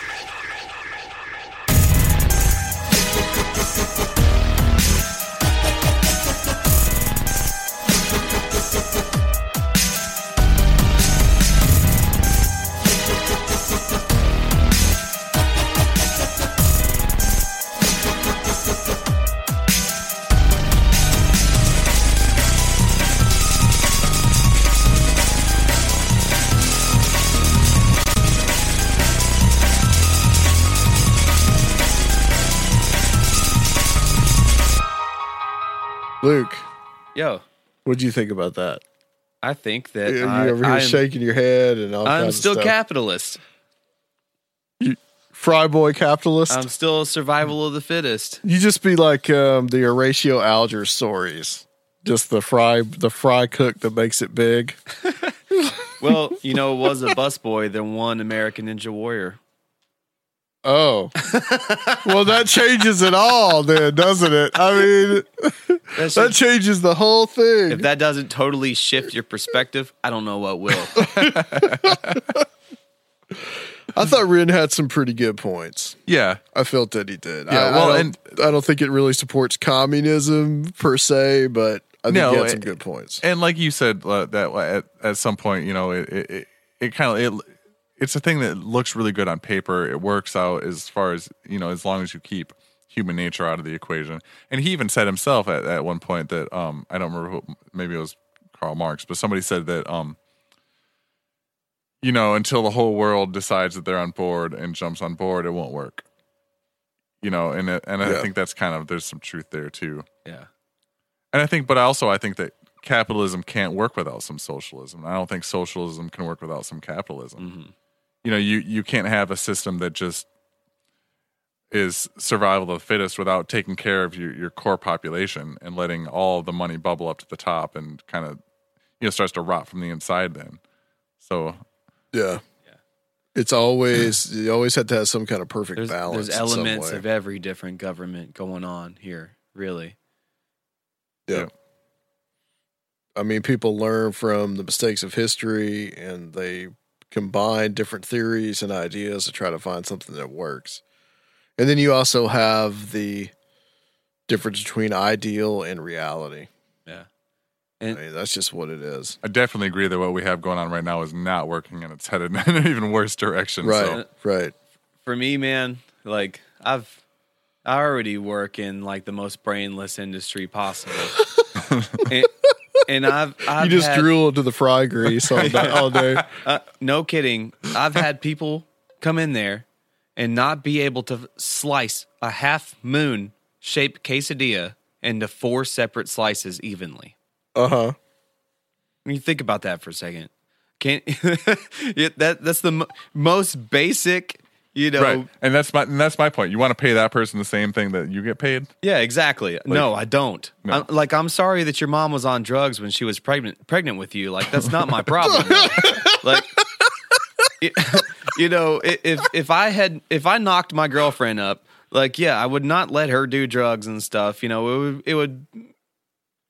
Speaker 4: Luke,
Speaker 6: Yo,
Speaker 4: what do you think about that?
Speaker 6: I think that
Speaker 4: you
Speaker 6: I,
Speaker 4: over here
Speaker 6: I'm,
Speaker 4: shaking your head and all
Speaker 6: I'm still capitalist.
Speaker 4: Fry boy capitalist.
Speaker 6: I'm still survival of the fittest.
Speaker 4: you just be like um, the Horatio Alger stories. Just the fry, the fry cook that makes it big.
Speaker 6: Well, you know, it was a busboy than one American Ninja Warrior.
Speaker 4: Oh, well, that changes it all, then, doesn't it? I mean,
Speaker 6: That
Speaker 4: that changes the whole thing.
Speaker 6: if that doesn't totally shift your perspective, I don't know what will.
Speaker 4: I thought Ren had some pretty good points.
Speaker 5: Yeah,
Speaker 4: I felt that he did.
Speaker 5: Yeah,
Speaker 4: I,
Speaker 5: well,
Speaker 4: I don't, I don't think it really supports communism per se, but I think
Speaker 5: No,
Speaker 4: he had some
Speaker 5: it-
Speaker 4: good points.
Speaker 5: and like you said uh, that at, at some point, you know, it it, it, it kind of it it's a thing that looks really good on paper. It works out as far as you know, as long as you keep human nature out of the equation. And he even said himself at, at one point that um I don't remember who, maybe it was Karl Marx, but somebody said that um you know until the whole world decides that they're on board and jumps on board, it won't work. You know, and it, and I
Speaker 4: Yeah.
Speaker 5: think that's kind of there's some truth there too.
Speaker 6: yeah.
Speaker 5: And I think, but also I think that capitalism can't work without some socialism. I don't think socialism can work without some capitalism.
Speaker 6: Mhm.
Speaker 5: You know, you you can't have a system that just is survival of the fittest without taking care of your, your core population and letting all the money bubble up to the top and kind of you know starts to rot from the inside then. So
Speaker 4: Yeah. It's always you always have to have some kind of perfect
Speaker 6: There's,
Speaker 4: balance.
Speaker 6: there's
Speaker 4: in some
Speaker 6: elements
Speaker 4: way.
Speaker 6: of every different government going on here, really.
Speaker 4: Yeah. I mean, people learn from the mistakes of history and they combine different theories and ideas to try to find something that works. And then you also have the difference between ideal and reality.
Speaker 6: Yeah.
Speaker 4: I
Speaker 6: And
Speaker 4: mean, that's just what it is.
Speaker 5: I definitely agree that what we have going on right now is not working and it's headed in an even worse direction.
Speaker 4: Right.
Speaker 5: So,
Speaker 4: Right.
Speaker 6: for me, man, like I've I already work in like the most brainless industry possible. and, and I've, I've
Speaker 4: you just
Speaker 6: had-
Speaker 4: drool into the fry grease all day. All day.
Speaker 6: Uh, no kidding. I've had people come in there and not be able to slice a half moon shaped quesadilla into four separate slices evenly.
Speaker 4: Uh huh.
Speaker 6: When you think about that for a second, can't yeah, that that's the mo- most basic, you know.
Speaker 5: right. And that's my and that's my point. You want to pay that person the same thing that you get paid?
Speaker 6: Yeah, exactly. no, I don't.
Speaker 5: No.
Speaker 6: I'm, like, I'm sorry that your mom was on drugs when she was pregnant pregnant with you. Like, that's not my problem. like, it- you know, if if I had if I knocked my girlfriend up like yeah, I would not let her do drugs and stuff. You know, it would it would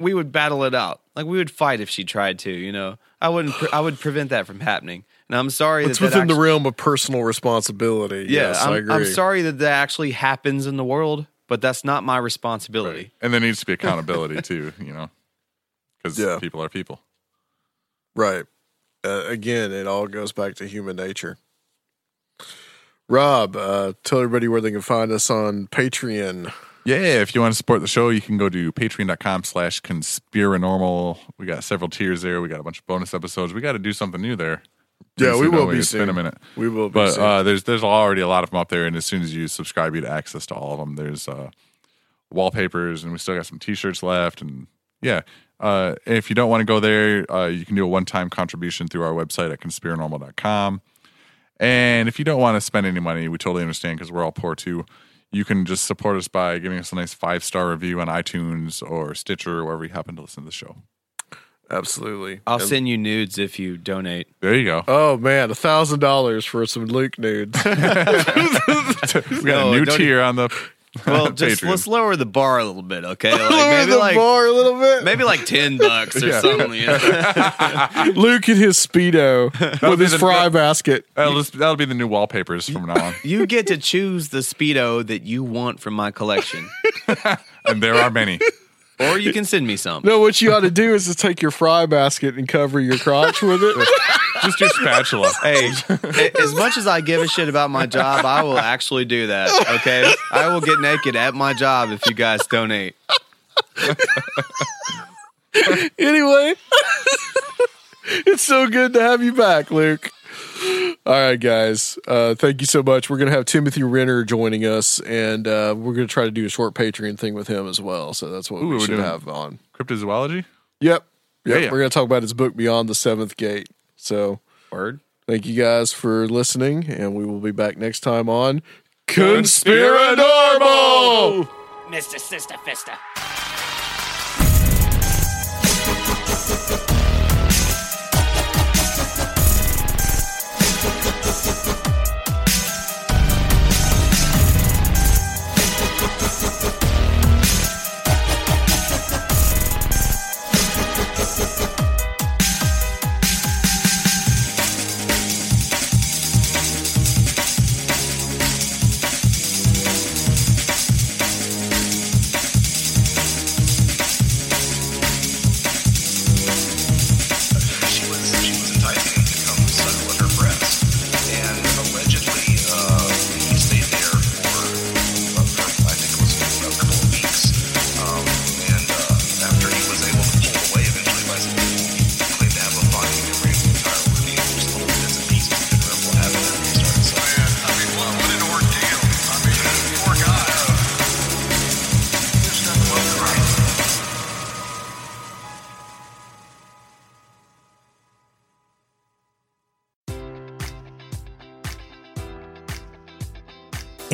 Speaker 6: we would battle it out. Like we would fight if she tried to. You know, I wouldn't. I would prevent that from happening. And I'm sorry
Speaker 4: It's
Speaker 6: that that
Speaker 4: within the realm of personal responsibility.
Speaker 6: Yeah,
Speaker 4: yes,
Speaker 6: I'm,
Speaker 4: I agree.
Speaker 6: I'm sorry that that actually happens in the world, but that's not my responsibility.
Speaker 5: And there needs to be accountability too, you know, because
Speaker 4: Yeah.
Speaker 5: people are people.
Speaker 4: Right. Uh, again, it all goes back to human nature. Rob, uh, tell everybody where they can find us on Patreon.
Speaker 5: Yeah, if you want to support the show, you can go to patreon.com slash conspiranormal. We got several tiers there. We got a bunch of bonus episodes. We got to do something new there.
Speaker 4: Yeah, we will be
Speaker 5: It's been a minute.
Speaker 4: We will be
Speaker 5: But
Speaker 4: soon.
Speaker 5: uh, there's there's already a lot of them up there, and as soon as you subscribe, you get access to all of them. There's uh, wallpapers, and we still got some T-shirts left, and yeah. Uh, if you don't want to go there, uh, you can do a one-time contribution through our website at conspiranormal.com. And if you don't want to spend any money, we totally understand because we're all poor too. You can just support us by giving us a nice five star review on iTunes or Stitcher or wherever you happen to listen to the show.
Speaker 4: Absolutely.
Speaker 6: I'll
Speaker 4: And-
Speaker 6: send you nudes if you donate.
Speaker 5: There you go.
Speaker 4: Oh man, a thousand dollars for some Luke nudes.
Speaker 5: We got
Speaker 6: No,
Speaker 5: a new tier on the
Speaker 6: Well, just
Speaker 5: Patreon.
Speaker 6: let's lower the bar a little bit, okay? Like
Speaker 4: Lower
Speaker 6: maybe
Speaker 4: the
Speaker 6: like
Speaker 4: bar a little bit.
Speaker 6: maybe like ten bucks or
Speaker 5: Yeah.
Speaker 6: something. You know?
Speaker 4: Luke in his speedo with his
Speaker 5: the-
Speaker 4: fry basket.
Speaker 5: that'll, just, that'll be the new wallpapers from now on.
Speaker 6: You get to choose the speedo that you want from my collection,
Speaker 5: and there are many.
Speaker 6: Or you can send me some.
Speaker 4: No, what you ought to do is just take your fry basket and cover your crotch with it.
Speaker 5: Just your spatula.
Speaker 6: Hey, a- as much as I give a shit about my job, I will actually do that. Okay, I will get naked at my job if you guys donate.
Speaker 4: anyway, it's so good to have you back, Luke. All right, guys. Uh, thank you so much. We're going to have Timothy Renner joining us, and uh, we're going to try to do a short Patreon thing with him as well. So that's what
Speaker 5: Ooh,
Speaker 4: we
Speaker 5: we're
Speaker 4: should
Speaker 5: doing-
Speaker 4: have on.
Speaker 5: Cryptozoology?
Speaker 4: Yep. Yep.
Speaker 5: Yeah, yeah.
Speaker 4: We're going to talk about his book, Beyond the Seventh Gate. So
Speaker 6: Word.
Speaker 4: thank you guys for listening, and we will be back next time on Conspiranormal.
Speaker 8: Mr. Sister Fister.